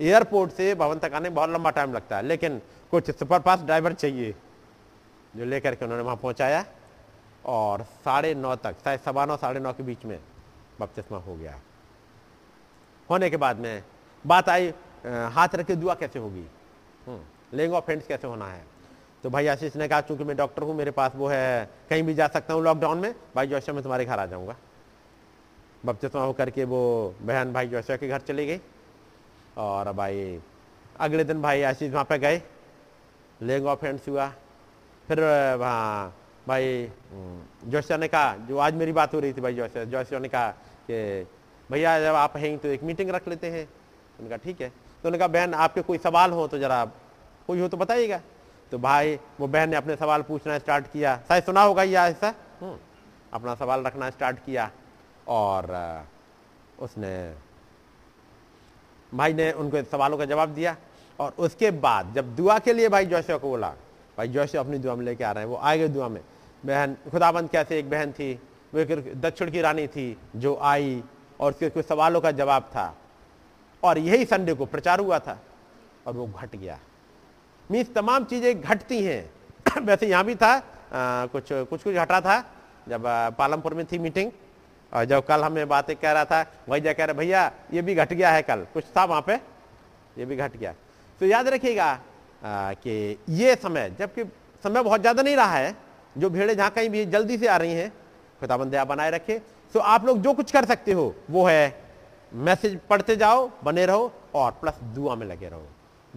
एयरपोर्ट से भवन तक आने में बहुत लंबा टाइम लगता है, लेकिन कुछ सुपरफास्ट ड्राइवर चाहिए, जो लेकर के उन्होंने वहाँ पहुँचाया। और साढ़े नौ तक शायद सवा नौ, साढ़े नौ के बीच में बपतिस्मा हो गया। होने के बाद में बात आई हाथ रख दुआ कैसे होगी? लेंग ऑफ़ हैंड्स कैसे होना है? तो भाई आशीष ने कहा, चूँकि मैं डॉक्टर हूँ, मेरे पास वो है, कहीं भी जा सकता हूँ लॉकडाउन में, भाई जोशा, मैं तुम्हारे घर आ जाऊँगा। बपतिस्मा होकर के वो बहन भाई जोशा के घर चली गई। और भाई, अगले दिन भाई आशीष वहाँ पे गए लेंग ऑफ़ हैंड्स हुआ। फिर, वहाँ भाई जोशिया ने कहा, जो आज मेरी बात हो रही थी भाई जोशिया जोशिया ने कहा कि, भैया, जब आप हैं तो एक मीटिंग रख लेते हैं। उन्होंने कहा, ठीक है। तो उन्होंने कहा, बहन, आपके कोई सवाल हो तो जरा, कोई हो तो बताइएगा। तो भाई वो बहन ने अपने सवाल पूछना स्टार्ट किया। शायद सुना होगा ये ऐसा हम्म, अपना सवाल रखना स्टार्ट किया और उसने भाई ने उनको सवालों का जवाब दिया और उसके बाद जब दुआ के लिए भाई जोशो को बोला भाई जोशिया अपनी दुआ में लेके आ रहे हैं वो आए गए दुआ में। बहन खुदाबंद कैसे एक बहन थी वो एक दक्षिण की रानी थी जो आई और उसके कुछ सवालों का जवाब था और यही संडे को प्रचार हुआ था और वो घट गया। मीन्स तमाम चीज़ें घटती हैं। वैसे यहाँ भी था आ, कुछ कुछ कुछ घटा था जब पालमपुर में थी मीटिंग और जब कल हमें बातें कह रहा था वही जा कह रहे भैया ये भी घट गया है कल। कुछ था वहाँ पे? ये भी घट गया। तो याद रखिएगा कि ये समय जबकि समय बहुत ज़्यादा नहीं रहा है जो भेड़े जहाँ कहीं भी जल्दी से आ रही हैं खुदाबंद बनाए रखे। तो आप लोग जो कुछ कर सकते हो वो है मैसेज पढ़ते जाओ बने रहो और प्लस दुआ में लगे रहो।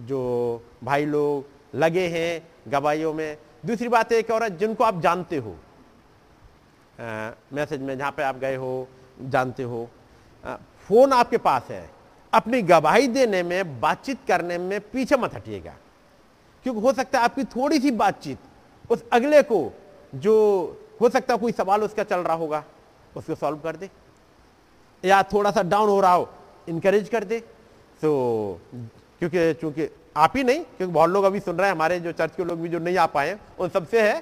जो भाई लोग लगे हैं गवाहियों में। दूसरी बात एक और जिनको आप जानते हो। मैसेज में जहाँ पे आप गए हो जानते हो। आ, फ़ोन आपके पास है। अपनी गवाही देने में बातचीत करने में पीछे मत हटिएगा। क्योंकि हो सकता है आपकी थोड़ी सी बातचीत उस अगले को जो हो सकता है कोई सवाल उसका चल रहा होगा उसको सॉल्व कर दे। या थोड़ा सा डाउन हो रहा हो इंकरेज कर दे। तो क्योंकि चूँकि आप ही नहीं, क्योंकि बहुत लोग अभी सुन रहे हैं, हमारे जो चर्च के लोग भी जो नहीं आ पाए उन सबसे है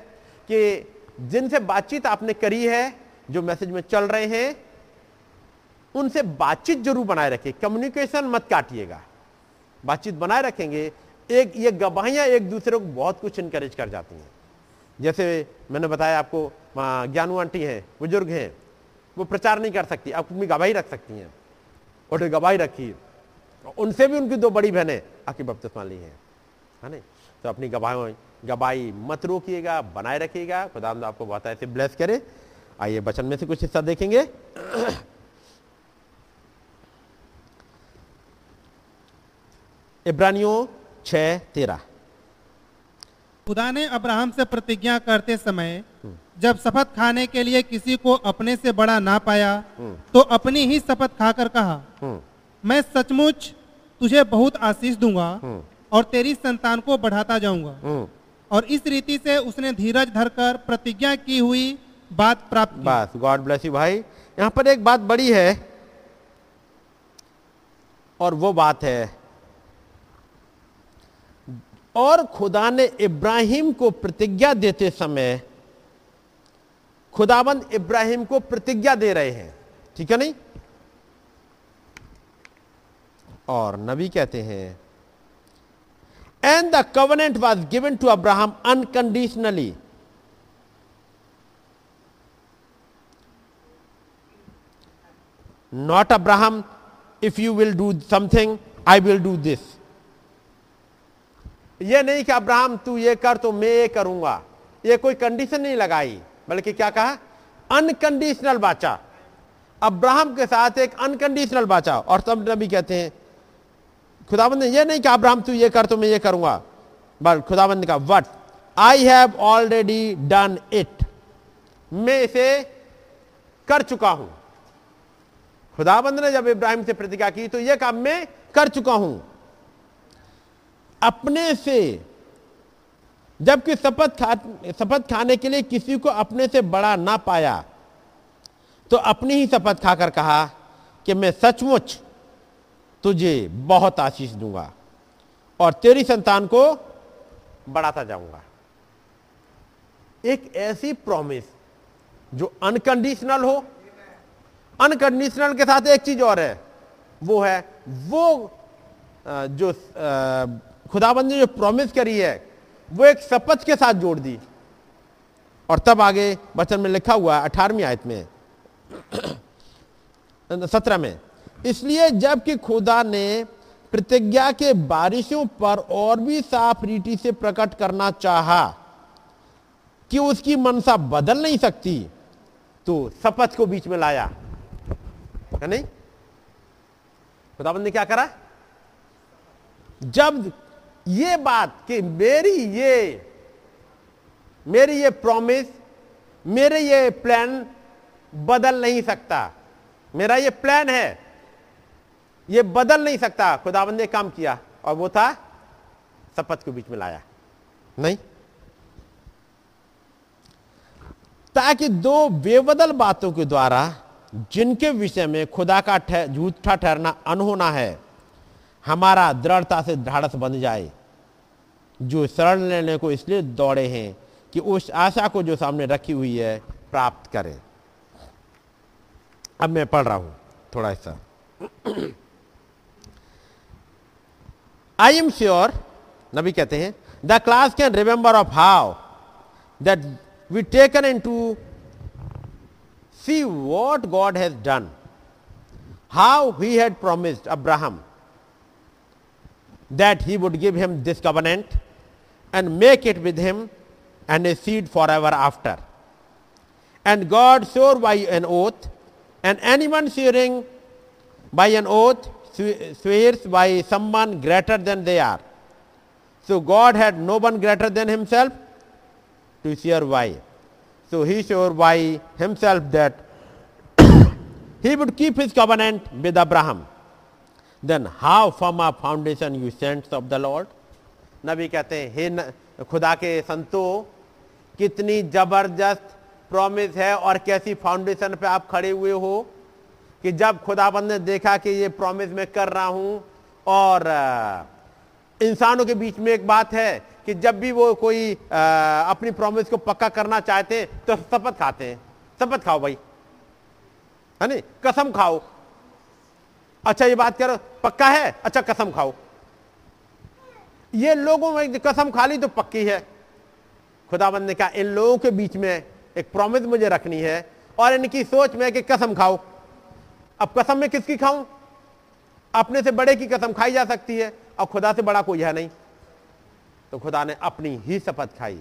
कि जिनसे बातचीत आपने करी है, जो मैसेज में चल रहे हैं, उनसे बातचीत ज़रूर बनाए रखें कम्युनिकेशन मत काटिएगा। बातचीत बनाए रखेंगे, एक ये गवाहियाँ एक दूसरे को बहुत कुछ इंकरेज कर जाती हैं। जैसे मैंने बताया आपको ज्ञानू आंटी हैं, बुज़ुर्ग हैं, वो प्रचार नहीं कर सकती, आप अपनी गवाही रख सकती हैं। और गवाही रखी उनसे भी उनकी दो बड़ी बहनें आके बपतिस्मा ली हैं। है नहीं? तो अपनी गवाही गवाही मत रोकिएगा बनाए रखिएगा। खुदा आपको बहुत ऐसे ब्लेस करे। आइए बचन में से कुछ हिस्सा देखेंगे। इब्रानियों छ तेरह। खुदा ने अब्राहम से प्रतिज्ञा करते समय जब शपथ खाने के लिए किसी को अपने से बड़ा ना पाया तो अपनी ही शपथ खाकर कहा हम्म, मैं सचमुच तुझे बहुत आशीष दूँगा और तेरी संतान को बढ़ाता जाऊँगा। हम्म। और इस रीति से उसने धीरज धरकर प्रतिज्ञा की हुई बात प्राप्त बस गॉड ब्लेस यू भाई। यहाँ पर एक बात बड़ी है और वो बात है और खुदा ने इब्राहिम को प्रतिज्ञा देते समय खुदाबंद इब्राहिम को प्रतिज्ञा दे रहे हैं। ठीक है नहीं? और नबी कहते हैं and the covenant was given to Abraham unconditionally not Abraham if you will do something I will do this ये नहीं कि अब्राहम तू ये कर तो मैं ये करूँगा। ये कोई कंडीशन नहीं लगाई, बल्कि क्या कहा? अनकंडीशनल बाचा। अब्राहम के साथ एक अनकंडीशनल बाचा। और तब नबी कहते हैं खुदाबंद ने यह नहीं कि, अब्राहम, तू ये कर तो मैं ये करूँगा। बट खुदाबंद ने कहा what I have already done it मैं इसे कर चुका हूँ। खुदाबंद ने जब इब्राहिम से प्रतिज्ञा की तो यह काम मैं कर चुका हूँ। अपने से, जबकि शपथ खा, शपथ खाने के लिए किसी को अपने से बड़ा ना पाया तो अपनी ही शपथ खाकर कहा कि मैं सचमुच तुझे बहुत आशीष दूँगा और तेरी संतान को बढ़ाता जाऊँगा। एक ऐसी प्रॉमिस जो अनकंडीशनल हो अनकंडीशनल के साथ एक चीज़ और है, वो है, वो जो खुदाबंद ने जो प्रॉमिस करी है, वो एक शपथ के साथ जोड़ दी। और तब आगे वचन में लिखा हुआ है अठारहवीं आयत में, सत्रह में इसलिए जबकि खुदा ने प्रतिज्ञा के बारिशों पर और भी साफ़ रीति से प्रकट करना चाहा कि उसकी मनसा बदल नहीं सकती तो शपथ को बीच में लाया। है नहीं? खुदाबंद ने क्या करा? जब ये बात कि मेरी ये मेरी ये प्रॉमिस मेरे ये प्लान बदल नहीं सकता, मेरा ये प्लान है ये बदल नहीं सकता। खुदाबंद ने काम किया और वो था शपथ के बीच में लाया। नहीं। ताकि दो बेबदल बातों के द्वारा जिनके विषय में खुदा का झूठा ठहरना अनहोना है, हमारा दृढ़ता से ढाड़स बन जाए, जो शरण लेने को इसलिए दौड़े हैं कि उस आशा को जो सामने रखी हुई है, प्राप्त करें। अब मैं पढ़ रहा हूँ, थोड़ा सा आई एम श्योर नबी कहते हैं the class can remember of how that we taken in to see what God has done, how he had promised Abraham that he would give him this covenant and make it with him and his seed forever after. And God swore by an oath, and anyone swearing by an oath swe- swears by someone greater than they are. So God had no one greater than himself to swear by. So he swore by himself that he would keep his covenant with Abraham. Then how firm a foundation you saints of the Lord? नबी कहते हैं हे खुदा के संतो कितनी ज़बरदस्त promise है और कैसी फाउंडेशन पे आप खड़े हुए हो कि जब खुदाबंद ने देखा कि ये प्रॉमिस मैं कर रहा हूँ और इंसानों के बीच में एक बात है कि जब भी वो कोई अ, अपनी प्रॉमिस को पक्का करना चाहते हैं तो शपथ खाते हैं। शपथ खाओ भाई। है नहीं? कसम खाओ। अच्छा ये बात करो पक्का है? अच्छा कसम खाओ। ये लोगों में कसम खा ली तो पक्की है। खुदाबंद ने कहा इन लोगों के बीच में एक प्रॉमिस मुझे रखनी है और इनकी सोच में कि कसम खाओ। अब कसम में किसकी खाऊं? अपने से बड़े की कसम खाई जा सकती है, और खुदा से बड़ा कोई है नहीं। तो खुदा ने अपनी ही शपथ खाई।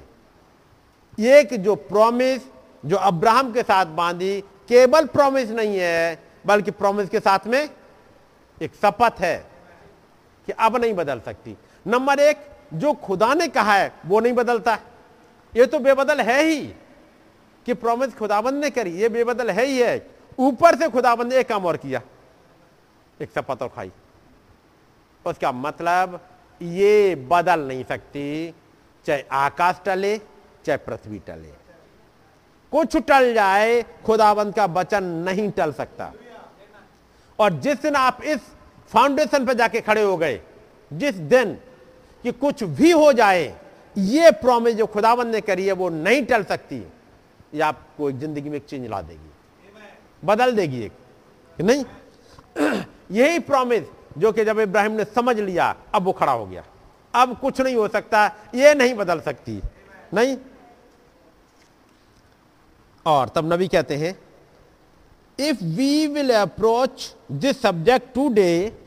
एक जो प्रॉमिस जो अब्राहम के साथ बांधी, केवल प्रॉमिस नहीं है, बल्कि प्रॉमिस के साथ में एक शपथ है कि अब नहीं बदल सकती। नंबर एक, जो खुदा ने कहा है, वो नहीं बदलता। ये तो बेबदल है ही कि प्रॉमिस खुदाबंद ने करी, ये बेबदल है ही है ऊपर से खुदाबंद ने एक काम और किया। एक सपत और खाई। उसका मतलब ये बदल नहीं सकती, चाहे आकाश टले, चाहे पृथ्वी टले। कुछ टल जाए, खुदाबंद का वचन नहीं टल सकता। और जिस दिन आप इस फाउंडेशन पर जाके खड़े हो गए, जिस दिन कि कुछ भी हो जाए, ये प्रॉमिस जो खुदाबंद ने करी है, वो नहीं टल सकती। ये आपको ज़िंदगी में एक चेंज ला देगी। बदल देगी एक। नहीं? यही प्रॉमिस जो कि जब इब्राहिम ने समझ लिया, अब वो खड़ा हो गया। अब कुछ नहीं हो सकता, ये नहीं बदल सकती। नहीं? और तब नबी कहते हैं if we will approach this subject today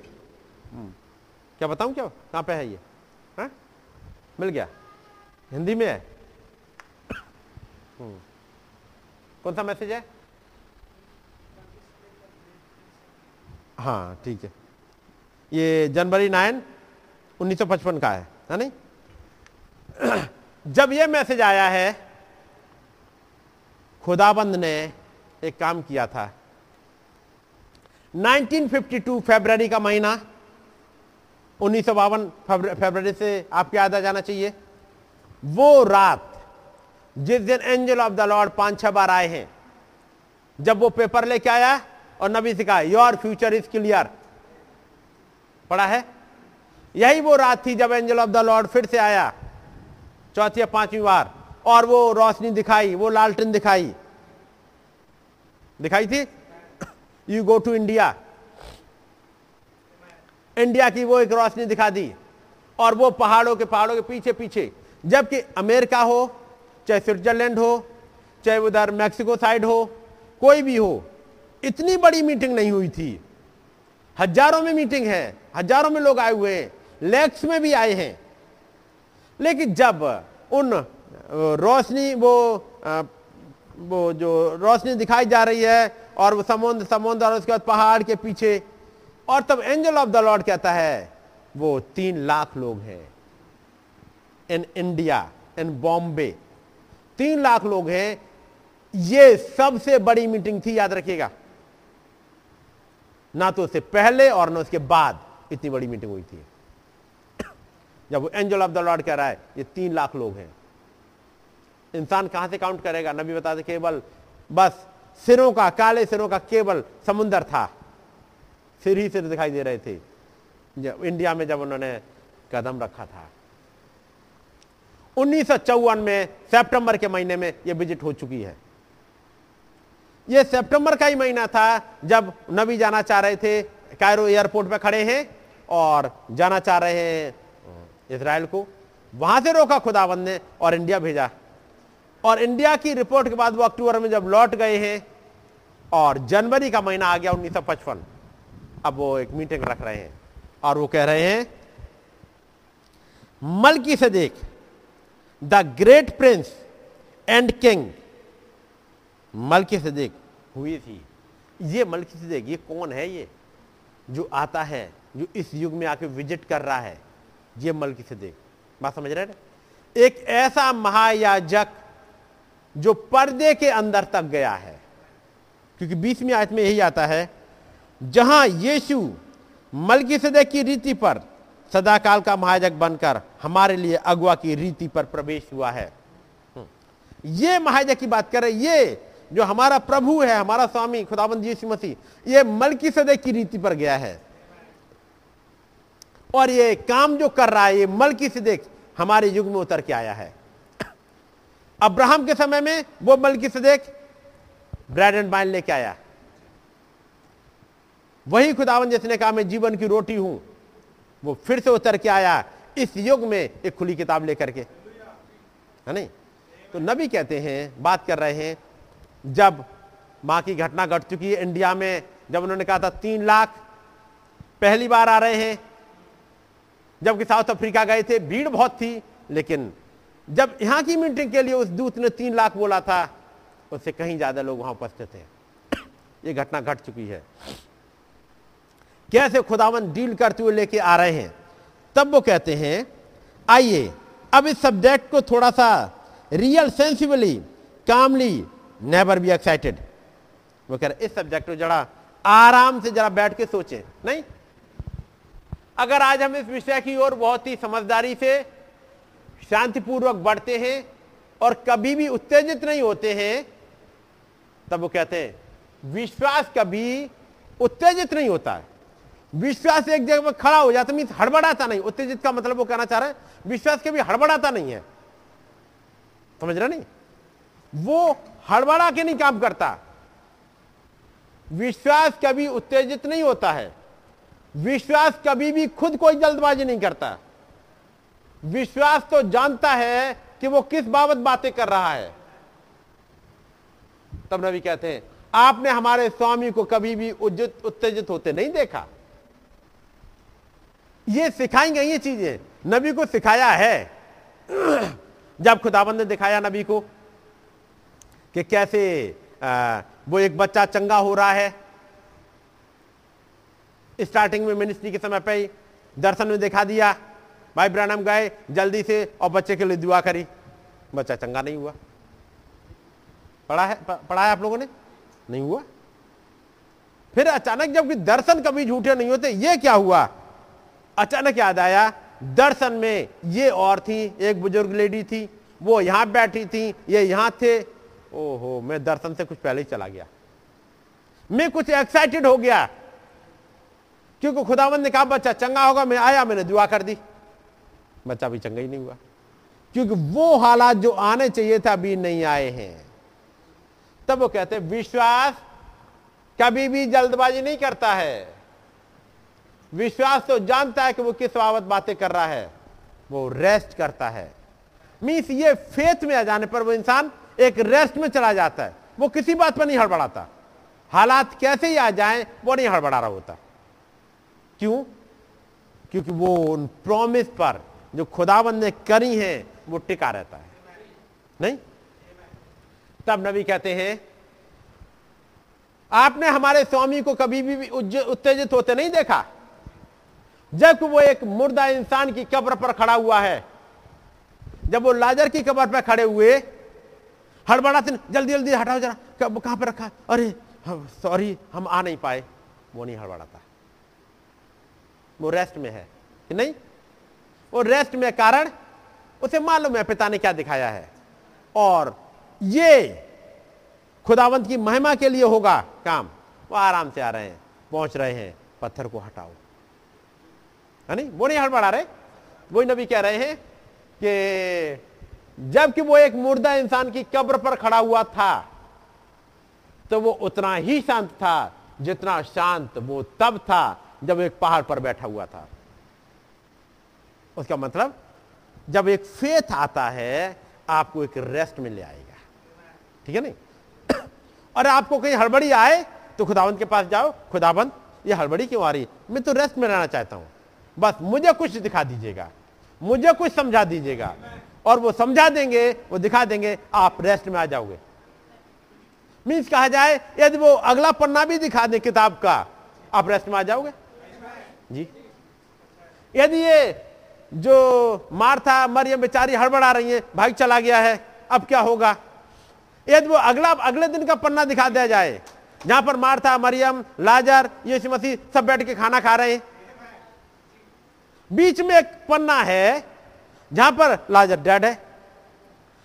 क्या बताऊँ क्या? कहाँ पे है ये? हा? मिल गया। हिंदी में है। हम्म। कौन सा मैसेज है? हाँ ठीक है। ये जनवरी नाइन 1955 का है है नहीं? जब ये मैसेज आया है, खुदाबंद ने एक काम किया था। 1952 फरवरी का महीना, उन्नीस सौ बावन फेबररी से आपके याद आ जाना चाहिए। वो रात, जिस दिन एंजल ऑफ़ द लॉर्ड पाँच छह बार आए हैं, जब वो पेपर लेके आया और नबी कहा योर फ्यूचर इज़ क्लियर पढ़ा है? यही वो रात थी जब एंजल ऑफ़ द लॉर्ड फिर से आया, चौथी या पांचवी बार, और वो रोशनी दिखाई, वो लालटेन दिखाई। दिखाई थी? You go to India India की वो एक रोशनी दिखा दी, और वो पहाड़ों के पहाड़ों के पीछे पीछे, जबकि अमेरिका हो, चाहे स्विट्जरलैंड हो, चाहे उधर मैक्सिको साइड हो, कोई भी हो इतनी बड़ी मीटिंग नहीं हुई थी। हज़ारों में मीटिंग है, हज़ारों में लोग आए हुए हैं, लेक्स में भी आए हैं। लेकिन जब उन रोशनी, वो वो जो रोशनी दिखाई जा रही है, और वो समुद्र समुद्र और उसके बाद पहाड़ के पीछे, और तब एंजल ऑफ़ द लॉर्ड कहता है, वो तीन लाख लोग हैं। इन इंडिया, इन बॉम्बे, तीन लाख लोग हैं। ये सबसे बड़ी मीटिंग थी, याद रखिएगा। ना तो उससे पहले और ना उसके बाद इतनी बड़ी मीटिंग हुई थी। जब वो एंजल ऑफ़ द लॉर्ड कह रहा है, ये तीन लाख लोग हैं। इंसान कहाँ से काउंट करेगा? नबी बताते केवल बस सिरों का, काले सिरों का केवल समुंदर था। सिर ही सिर दिखाई दे रहे थे। जब इंडिया में जब उन्होंने कदम रखा था। उन्नीस सौ चौवन में, सितंबर के महीने में यह विज़िट हो चुकी है। यह सितंबर का ही महीना था जब नबी जाना चाह रहे थे कायरो एयरपोर्ट पे खड़े हैं और जाना चाह रहे हैं इसराइल को। वहाँ से रोका खुदाबंद ने और इंडिया भेजा। और इंडिया की रिपोर्ट के बाद वो अक्टूबर में जब लौट गए हैं और जनवरी का महीना आ गया उन्नीस सौ पचपन, अब वो एक मीटिंग रख रहे हैं और वो कह रहे हैं, मलकी से देख the great prince and king Melchi सदेक हुई थी। ये मलकी सदेक ये कौन है ये? जो आता है, जो इस युग में आके विज़िट कर रहा है, ये मलकी सदेक बात समझ रहे हैं एक ऐसा महायाजक जो पर्दे के अंदर तक गया है, क्योंकि बीसवीं आयत में यही आता है, जहाँ यीशु मलकी सदे की रीति पर सदाकाल का महाजक बनकर हमारे लिए अगुआ की रीति पर प्रवेश हुआ है। हम्म। ये महाजक की बात कर रहे ये जो हमारा प्रभु है, हमारा स्वामी खुदाबंद यीशु मसीह, ये मलकी सदे की रीति पर गया है। और ये काम जो कर रहा है, ये मलकी सदेक हमारे युग में उतर के आया है। अब्राहम के समय में वो मलकी सदेक ब्रेड एंड वाइन लेके आया। वही खुदावन जिसने कहा, मैं जीवन की रोटी हूँ। वो फिर से उतर के आया इस युग में एक खुली किताब लेकर के। है नहीं? तो नबी कहते हैं, बात कर रहे हैं जब माँ की घटना घट चुकी है इंडिया में, जब उन्होंने कहा था तीन लाख, पहली बार आ रहे हैं। जबकि साउथ अफ्रीका गए थे, भीड़ बहुत थी, लेकिन जब यहाँ की मीटिंग के लिए उस दूत ने तीन लाख बोला था, उससे कहीं ज़्यादा लोग वहाँ उपस्थित थे। ये घटना घट चुकी है। कैसे खुदावन डील करते हुए लेके आ रहे हैं? तब वो कहते हैं, आइए, अब इस सब्जेक्ट को थोड़ा सा real sensibly calmly never be excited वो कह रहे, इस सब्जेक्ट को जरा आराम से जरा बैठ के सोचें, नहीं? अगर आज हम इस विषय की ओर बहुत ही समझदारी से शांतिपूर्वक बढ़ते हैं और कभी भी उत्तेजित नहीं होते हैं, तब वो कहते हैं, विश्वास कभी उत्तेजित नहीं होता है। विश्वास एक जगह पर खड़ा हो जाता मीन हड़बड़ाता नहीं। उत्तेजित का मतलब वो कहना चाह रहा है, विश्वास कभी हड़बड़ाता नहीं है। समझ रहे नहीं वो हड़बड़ा के नहीं काम करता। विश्वास कभी उत्तेजित नहीं होता है। विश्वास कभी भी खुद कोई जल्दबाजी नहीं करता। विश्वास तो जानता है कि वो किस बाबत बातें कर रहा है। तब नबी कहते हैं, आपने हमारे स्वामी को कभी भी उज्जित, उत्तेजित होते नहीं देखा। ये सिखाई गई ये चीज़ें। नबी को सिखाया है। जब खुदाबंद ने दिखाया नबी को कि कैसे आ, वो एक बच्चा चंगा हो रहा है। स्टार्टिंग में मिनिस्ट्री के समय पे ही दर्शन में दिखा दिया। भाई ब्रानम गए जल्दी से और बच्चे के लिए दुआ करी। बच्चा चंगा नहीं हुआ। पढ़ा है पढ़ा है आप लोगों ने? नहीं हुआ। फिर अचानक जब दर्शन कभी झूठे नहीं होते ये क्या हुआ? अचानक याद आया दर्शन में ये और थी एक बुज़ुर्ग लेडी थी वो यहाँ बैठी थी ये यहाँ थे ओहो, मैं दर्शन से कुछ पहले ही चला गया। मैं कुछ एक्साइटेड हो गया। क्योंकि खुदावंद ने कहा, बच्चा, चंगा होगा, मैं आया, मैंने दुआ कर दी। बच्चा भी चंगा ही नहीं हुआ। क्योंकि वो हालात जो आने चाहिए था, अभी नहीं आए हैं। तब वो कहते विश्वास कभी भी जल्दबाजी नहीं करता है। विश्वास तो जानता है कि वो किस बाबत बातें कर रहा है। वो रेस्ट करता है। मीन्स ये फेथ में आ जाने पर वो इंसान एक रेस्ट में चला जाता है। वो किसी बात पर नहीं हड़बड़ाता। हालात कैसे ही आ जाएँ, वो नहीं हड़बड़ा रहा होता। क्यों? क्योंकि वो उन प्रॉमिस पर जो खुदाबंद ने करी है, वो टिका रहता है। नहीं? तब नबी कहते हैं, आपने हमारे स्वामी को कभी भी उत्तेजित होते नहीं देखा? जब वो एक मुर्दा इंसान की कब्र पर खड़ा हुआ है, जब वो लाजर की कब्र पर खड़े हुए हड़बड़ाते जल्दी जल्दी हटाओ जरा। कहाँ पर रखा अरे सॉरी, हम आ नहीं पाए। वो नहीं हड़बड़ाता। वो रेस्ट में है। कि नहीं? वो रेस्ट में कारण, उसे मालूम है, पिता ने क्या दिखाया है। और ये खुदावंत की महिमा के लिए होगा काम। वो आराम से आ रहे हैं, पहुँच रहे हैं, पत्थर को हटाओ। है नहीं? वो नहीं हड़बड़ा रहे। वही नबी कह रहे हैं कि जबकि वो एक मुर्दा इंसान की कब्र पर खड़ा हुआ था तो वो उतना ही शांत था जितना शांत वो तब था जब एक पहाड़ पर बैठा हुआ था। उसका मतलब जब एक फेथ आता है, आपको एक रेस्ट में ले आएगा। ठीक है नहीं? और आपको कहीं हड़बड़ी आए तो खुदाबंद के पास जाओ। खुदाबंद ये हड़बड़ी क्यों आ रही? मैं तो रेस्ट में रहना चाहता हूँ। बस मुझे कुछ दिखा दीजिएगा। मुझे कुछ समझा दीजिएगा। और वो समझा देंगे, वो दिखा देंगे, आप रेस्ट में आ जाओगे। मीन्स कहा जाए, यदि वो अगला पन्ना भी दिखा दे किताब का, आप रेस्ट में आ जाओगे? जी। यदि ये जो मारथा, मरियम बेचारी हड़बड़ा रही है, भाई चला गया है, अब क्या होगा? यदि वो अगला, अगले दिन का पन्ना दिखा दिया जाए, जहाँ पर मारथा, मरियम, लाजर, यीशु मसीह सब बैठ के खाना खा रहे हैं, बीच में एक पन्ना है जहाँ पर लाजर डेड है।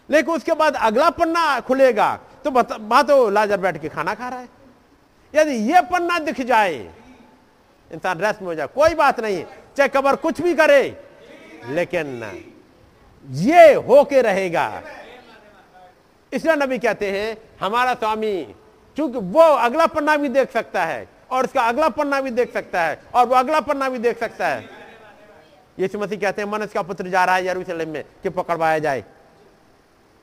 लेकिन उसके बाद अगला पन्ना खुलेगा तो बात तो लाजर बैठ के खाना खा रहा है। यदि यह पन्ना दिख जाए, इंसान रेस्ट में हो जाए, कोई बात नहीं, चाहे कबर कुछ भी करे, लेकिन ये होके रहेगा। इसलिए नबी कहते हैं, हमारा स्वामी, चूँकि वो अगला पन्ना भी देख सकता है, और उसका अगला पन्ना भी देख सकता है, और वो अगला पन्ना भी देख सकता है यीशु मसीह कहते हैं मनुष्य का पुत्र जा रहा है यरूशलेम में, कि पकड़वाया जाए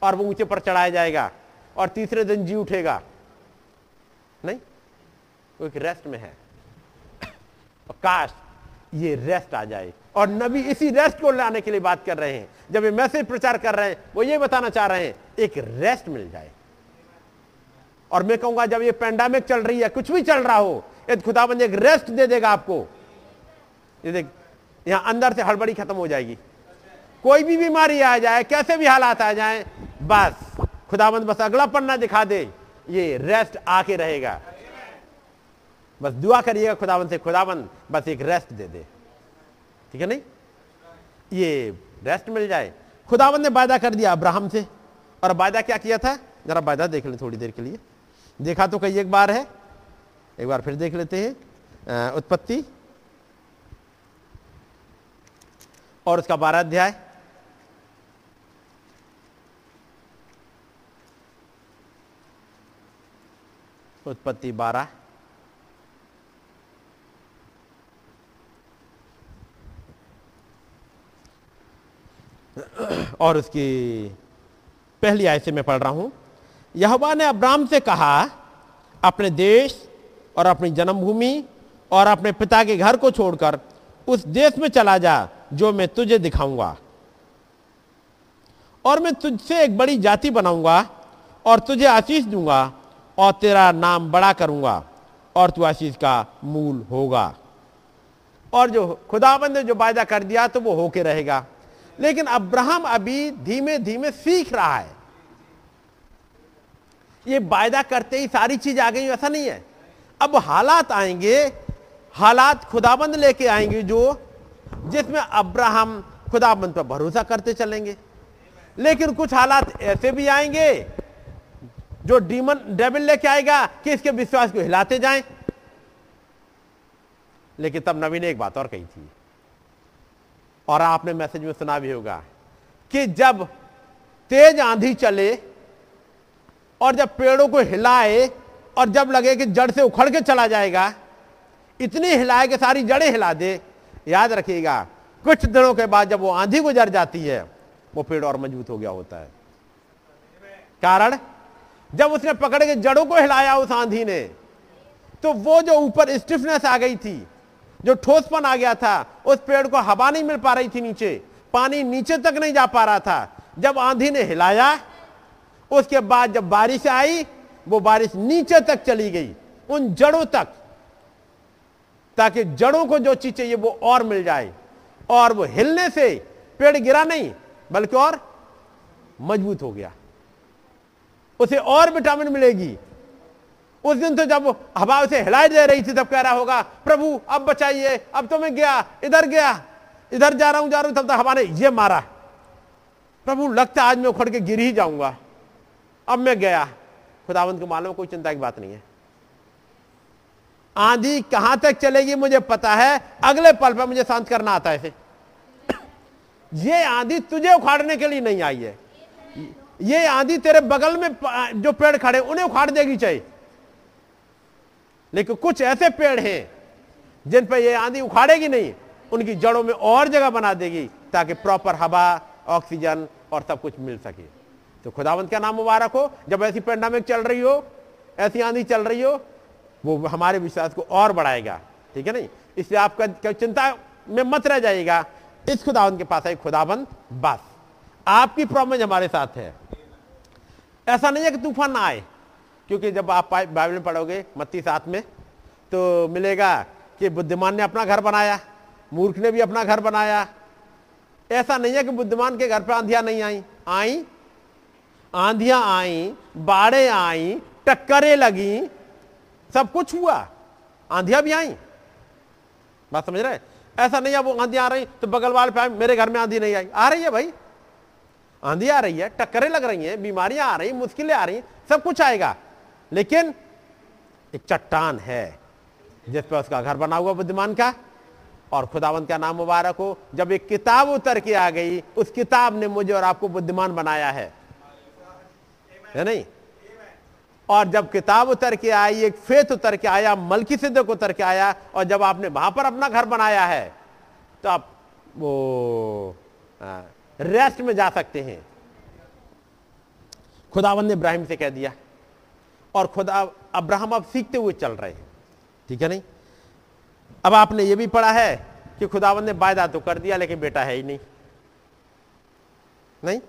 और वो ऊँचे पर चढ़ाया जाएगा और तीसरे दिन जी उठेगा। नहीं, वो एक रेस्ट में है। और काश ये रेस्ट आ जाए। और नबी इसी रेस्ट को लाने के लिए बात कर रहे हैं। जब ये मैसेज प्रचार कर रहे हैं, वो ये बताना चाह रहे हैं, एक रेस्ट मिल जाए। और मैं कहूँगा, जब ये पैंडामिक चल रही है, कुछ भी चल रहा हो खुदाबंद एक रेस्ट दे देगा आपको। ये देख यहाँ अंदर से हड़बड़ी खत्म हो जाएगी। कोई भी बीमारी आ जाए, कैसे भी हालात आ जाए, बस, खुदाबंद, बस अगला पन्ना दिखा दे, ये रेस्ट आके रहेगा। बस दुआ करिएगा खुदाबंद से, खुदाबंद, बस एक रेस्ट दे दे। ठीक है नहीं? ये रेस्ट मिल जाए। खुदाबंद ने वायदा कर दिया अब्राहम से। और वायदा क्या किया था? जरा वायदा देख लें थोड़ी देर के लिए। देखा तो कई एक बार है। एक बार फिर देख लेते हैं। उत्पत्ति। और उसका बारह अध्याय। उत्पत्ति बारह। और उसकी पहली आय से मैं पढ़ रहा हूँ। यहवा ने अब्राम से कहा, अपने देश और अपनी जन्मभूमि और अपने पिता के घर को छोड़कर उस देश में चला जा। जो मैं तुझे दिखाऊँगा। और मैं तुझसे एक बड़ी जाति बनाऊँगा और तुझे आशीष दूँगा और तेरा नाम बड़ा करूँगा और तू आशीष का मूल होगा। और जो खुदाबंद ने जो वायदा कर दिया तो वो होके रहेगा। लेकिन अब्राहम अभी धीमे धीमे सीख रहा है। ये वायदा करते ही सारी चीज़ आ गई, ऐसा नहीं है। अब हालात आएँगे, हालात खुदाबंद लेके आएँगे जो जिसमें अब्राहम खुदाबंद पर भरोसा करते चलेंगे। लेकिन कुछ हालात ऐसे भी आएँगे जो डीमन डेबिल लेके आएगा कि इसके विश्वास को हिलाते जाएँ। लेकिन तब नबी ने एक बात और कही थी, और आपने मैसेज में सुना भी होगा कि जब तेज आंधी चले और जब पेड़ों को हिलाए और जब लगे कि जड़ से उखड़ के चला जाएगा, इतनी हिलाए कि सारी जड़ें हिला दे याद रखिएगा, कुछ दिनों के बाद जब वो आंधी गुजर जाती है, वो पेड़ और मज़बूत हो गया होता है। कारण? जब उसने पकड़ के जड़ों को हिलाया उस आंधी ने तो वो जो ऊपर स्टिफनेस आ गई थी, जो ठोसपन आ गया था, उस पेड़ को हवा नहीं मिल पा रही थी नीचे, पानी नीचे तक नहीं जा पा रहा था। जब आंधी ने हिलाया, उसके बाद जब बारिश आई, वो बारिश नीचे तक चली गई, उन जड़ों तक ताकि जड़ों को जो चीज़ चाहिए वो और मिल जाए। और वो हिलने से पेड़ गिरा नहीं, बल्कि और मज़बूत हो गया। उसे और विटामिन मिलेगी। उस दिन तो जब हवा उसे हिलाई दे रही थी, तब कह रहा होगा, प्रभु, अब बचाइए, अब तो मैं गया, इधर गया, इधर जा रहा हूँ, जा रहा हूँ। तब तो हवा ने ये मारा, प्रभु, लगता आज मैं उखड़ के गिर ही जाऊँगा। अब मैं गया। खुदावंत को मालूम कोई चिंता की बात नहीं है। आंधी कहाँ तक चलेगी मुझे पता है। अगले पल पर मुझे शांत करना आता है ये आंधी तुझे उखाड़ने के लिए नहीं आई है। ये आंधी तेरे बगल में जो पेड़ खड़े उन्हें उखाड़ देगी चाहिए लेकिन कुछ ऐसे पेड़ हैं, जिन पर यह आंधी उखाड़ेगी नहीं। उनकी जड़ों में और जगह बना देगी, ताकि प्रॉपर हवा ऑक्सीजन और सब कुछ मिल सके। तो खुदावंत का नाम मुबारक हो? जब ऐसी पेंडामिक चल रही हो, ऐसी आंधी चल रही हो वो हमारे विश्वास को और बढ़ाएगा। ठीक है नहीं? इसलिए आपका चिंता में मत रह जाएगा इस खुदावंत के पास है, खुदाबंद, बस। आपकी प्रॉब्लम हमारे साथ है। ऐसा नहीं है कि तूफ़ान ना आए, क्योंकि जब आप बाइबल में पढ़ोगे, मत्ती साथ में तो मिलेगा कि बुद्धिमान ने अपना घर बनाया, मूर्ख ने भी अपना घर बनाया। ऐसा नहीं है कि बुद्धिमान के घर पर आंधियाँ नहीं आई। आई? आंधियाँ आई बाढ़े आई, टक्करें लगी सब कुछ हुआ। आंधियाँ भी आई। बात समझ रहे ऐसा नहीं है वो आंधी आ रही तो बगल वाले पे मेरे घर में आंधी नहीं आई। आ रही है भाई। आंधी आ रही है, टक्करें लग रही हैं, बीमारियाँ आ रही, मुश्किलें आ रही सब कुछ आएगा। लेकिन एक चट्टान है, जिस पर उसका घर बना हुआ बुद्धिमान का, और खुदावंत का नाम मुबारक हो। जब एक किताब उतर के आ गई, उस किताब ने मुझे और आपको बुद्धिमान बनाया है। है नहीं? और जब किताब उतर के आई, एक फेत उतर के आया मलकी सिद्धक उतर के आया, और जब आपने वहाँ पर अपना घर बनाया है तो आप वो रेस्ट में जा सकते हैं। खुदावन ने इब्राहिम से कह दिया, और खुदा, अब्राहम अब सीखते हुए चल रहे हैं। ठीक है नहीं? अब आपने ये भी पढ़ा है कि खुदावन ने वायदा तो कर दिया, लेकिन बेटा है ही नहीं। नहीं?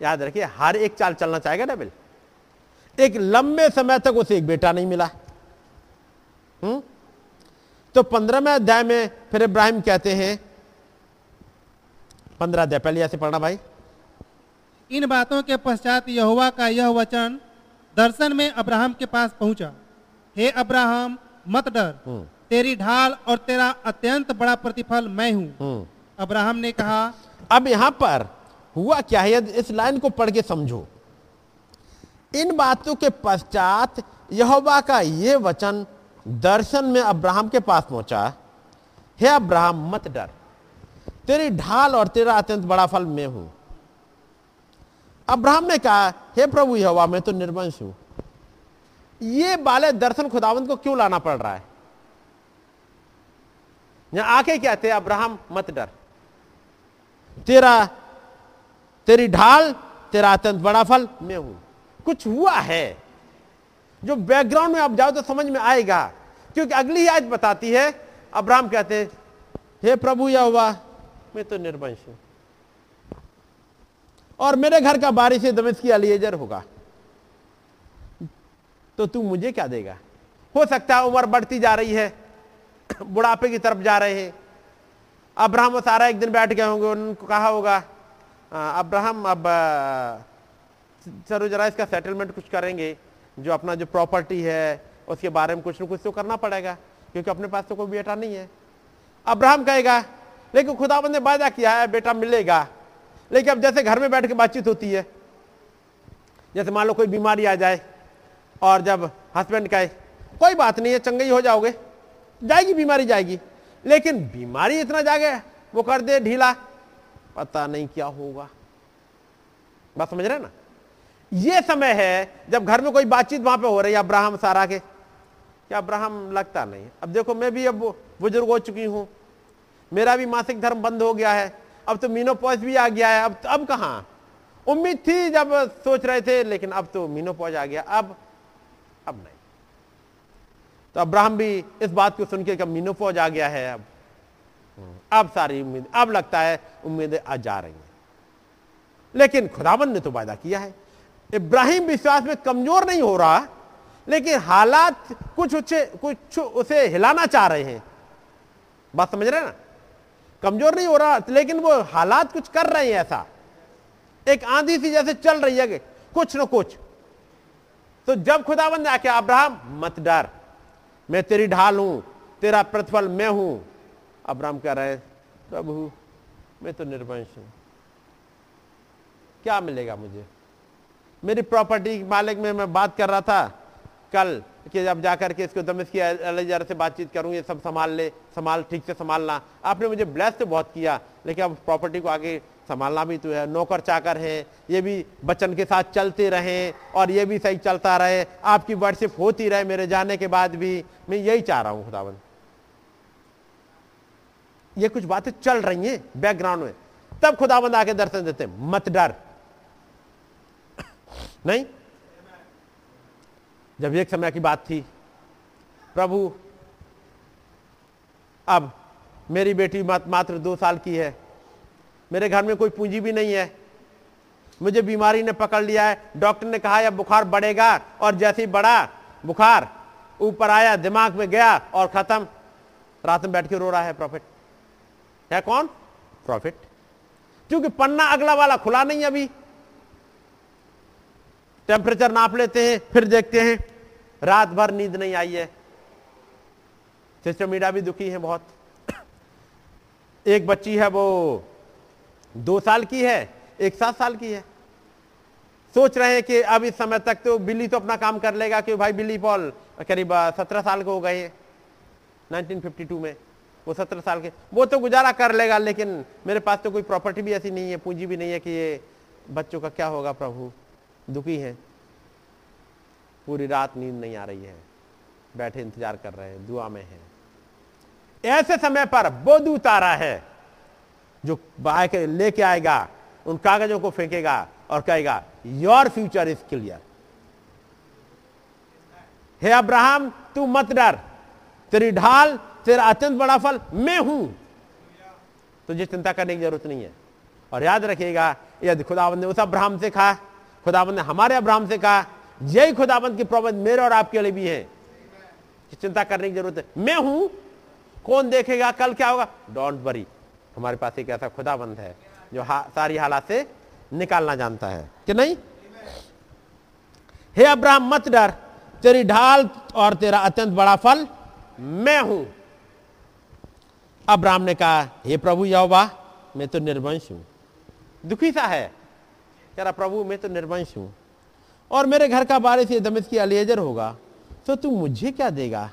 याद रखिए, हर एक चाल चलना चाहेगा ना बिल? एक लंबे समय तक उसे एक बेटा नहीं मिला। हम्म? तो पंद्रहवें अध्याय में फिर इब्राहिम कहते हैं पंद्रह अध्याय पहले ऐसे पढ़ना भाई। इन बातों के पश्चात यहुआ का यह वचन दर्शन में अब्राहम के पास पहुँचा। हे अब्राहम मत डर। हम्म। तेरी ढाल और तेरा अत्यंत बड़ा प्रतिफल मैं हूँ। हम्म। अब्राहम ने कहा अब यहाँ पर हुआ क्या है? इस लाइन को पढ़ के समझो। इन बातों के पश्चात यहोवा का यह वचन दर्शन में अब्राहम के पास पहुँचा, हे अब्राहम, मत डर। तेरी ढाल और तेरा अत्यंत बड़ा फल मैं हूँ। अब्राहम ने कहा, हे प्रभु यहोवा, मैं तो निर्वंश हूँ। ये बाले दर्शन खुदावंत को क्यों लाना पड़ रहा है? यहाँ आके क्या थे अब्राहम, मत डर। तेरा, तेरी ढाल, तेरा अत्यंत बड़ा फल मैं हूँ। कुछ हुआ है जो बैकग्राउंड में आप जाओ तो समझ में आएगा। क्योंकि अगली आयत बताती है, अब्राहम कहते हैं, हे प्रभु, यह हुआ। मैं तो निर्वंश हूँ। और मेरे घर का बारिश दमिश की अलिएजर होगा। तो तू मुझे क्या देगा? हो सकता है उम्र बढ़ती जा रही है, बुढ़ापे की तरफ़ जा रहे हैं। अब्राहम और सारा एक दिन बैठ गए होंगे, उनको कहा होगा अब्राहम, अब चलो जरा इसका सेटलमेंट कुछ करेंगे, जो अपना जो प्रॉपर्टी है, उसके बारे में कुछ ना कुछ तो करना पड़ेगा, क्योंकि अपने पास तो कोई बेटा नहीं है। अब्राहम कहेगा, लेकिन खुदाबंद ने वायदा किया है, बेटा मिलेगा। लेकिन अब जैसे घर में बैठ के बातचीत होती है, जैसे मान लो कोई बीमारी आ जाए, और जब हस्बैंड कहे, कोई बात नहीं है, चंगे ही हो जाओगे, जाएगी, बीमारी जाएगी। लेकिन बीमारी इतना जागे, वो कर दे ढीला, पता नहीं क्या होगा। बात समझ रहे ना? ये समय है जब घर में कोई बातचीत वहाँ पे हो रही है अब्राहम, सारा के। क्या अब्राहम लगता नहीं? अब देखो, मैं भी अब बुज़ुर्ग हो चुकी हूँ। मेरा भी मासिक धर्म बंद हो गया है। अब तो मीनोपॉज भी आ गया है। अब तो अब कहा? उम्मीद थी जब सोच रहे थे, लेकिन अब तो मीनोपॉज आ गया। अब अब नहीं। तो अब्राहम भी इस बात को सुन के मीनोपॉज आ गया है। अब अब सारी उम्मीद, अब लगता है उम्मीदें आ जा रही हैं। लेकिन खुदावन ने तो वायदा किया है। इब्राहिम विश्वास में कमज़ोर नहीं हो रहा, लेकिन हालात कुछ उसे कुछ उसे हिलाना चाह रहे हैं। बात समझ रहे ना? कमज़ोर नहीं हो रहा, लेकिन वो हालात कुछ कर रहे हैं ऐसा। एक आंधी सी जैसे चल रही है कुछ न कुछ। तो जब खुदाबंद आके अब्राहम, मत डर। मैं तेरी ढाल हूँ, तेरा प्रतिफल मैं हूँ। अब्राहम कह रहे प्रभु, मैं तो निर्वंश हूँ। क्या मिलेगा मुझे? मेरी प्रॉपर्टी मालिक में मैं बात कर रहा था। कल कि जब जाकर के इसको दमिश की अलेजर से बातचीत करूँ, ये सब संभाल ले, संभाल, ठीक से संभालना। आपने मुझे ब्लेस तो बहुत किया, लेकिन अब प्रॉपर्टी को आगे संभालना भी तो है। नौकर चाकर है, ये भी बचन के साथ चलते रहे और ये भी सही चलता रहे। आपकी वर्शिप होती रहे मेरे जाने के बाद भी। मैं यही चाह रहा हूँ खुदावन ये कुछ बातें चल रही हैं बैकग्राउंड में। तब खुदाबंद आके दर्शन देते मत डर। नहीं? जब एक समय की बात थी, प्रभु, अब मेरी बेटी मात्र दो साल की है। मेरे घर में कोई पूंजी भी नहीं है। मुझे बीमारी ने पकड़ लिया है। डॉक्टर ने कहा, यह बुखार बढ़ेगा और जैसे ही बढ़ा, बुखार ऊपर आया, दिमाग में गया और खत्म। रात में बैठ के रो रहा है प्रॉफिट है कौन? प्रॉफिट क्योंकि पन्ना अगला वाला खुला नहीं अभी। टेम्परेचर नाप लेते हैं, फिर देखते हैं। रात भर नींद नहीं आई है। सिस्टर मीडा भी दुखी है बहुत। एक बच्ची है वो दो साल की है, एक सात साल की है। सोच रहे हैं कि अब इस समय तक तो बिल्ली तो अपना काम कर लेगा कि भाई बिल्ली पॉल करीब सत्रह साल के हो गए 1952 में, वो सत्रह साल के। वो तो गुजारा कर लेगा, लेकिन मेरे पास तो कोई प्रॉपर्टी भी ऐसी नहीं है, पूंजी भी नहीं है कि ये बच्चों का क्या होगा प्रभु। दुखी हैं। पूरी रात नींद नहीं आ रही है। बैठे इंतज़ार कर रहे हैं, दुआ में हैं। ऐसे समय पर बोध उतारा है, जो बाह के लेके आएगा, उन कागजों को फेंकेगा और कहेगा योर फ्यूचर इज़ क्लियर हे अब्राहम, तू मत डर। तेरी ढाल, तेरा अत्यंत बड़ा फल मैं हूँ। तुझे चिंता करने की ज़रूरत नहीं है। और याद रखिएगा, यदि खुदावंद ने उस अब्राहम से कहा खुदाबंद ने हमारे अब्राहम से कहा यही खुदाबंद की प्रबंध मेरे और आपके लिए भी है। चिंता करने की ज़रूरत है। मैं हूँ। कौन देखेगा? कल क्या होगा? डोंट वरी हमारे पास एक ऐसा खुदाबंद है जो हा, सारी हालात से निकालना जानता है। कि नहीं? हे अब्राहम मत डर। तेरी ढाल और तेरा अत्यंत बड़ा फल मैं हूँ। अब्राहम ने कहा हे प्रभु यहोवा मैं तो निर्वंश हूँ। दुखी सा है। कह रहा, प्रभु, मैं तो निर्वंश हूँ। और मेरे घर का बारिश ये दमिश की अलियजर होगा तो तू मुझे क्या देगा?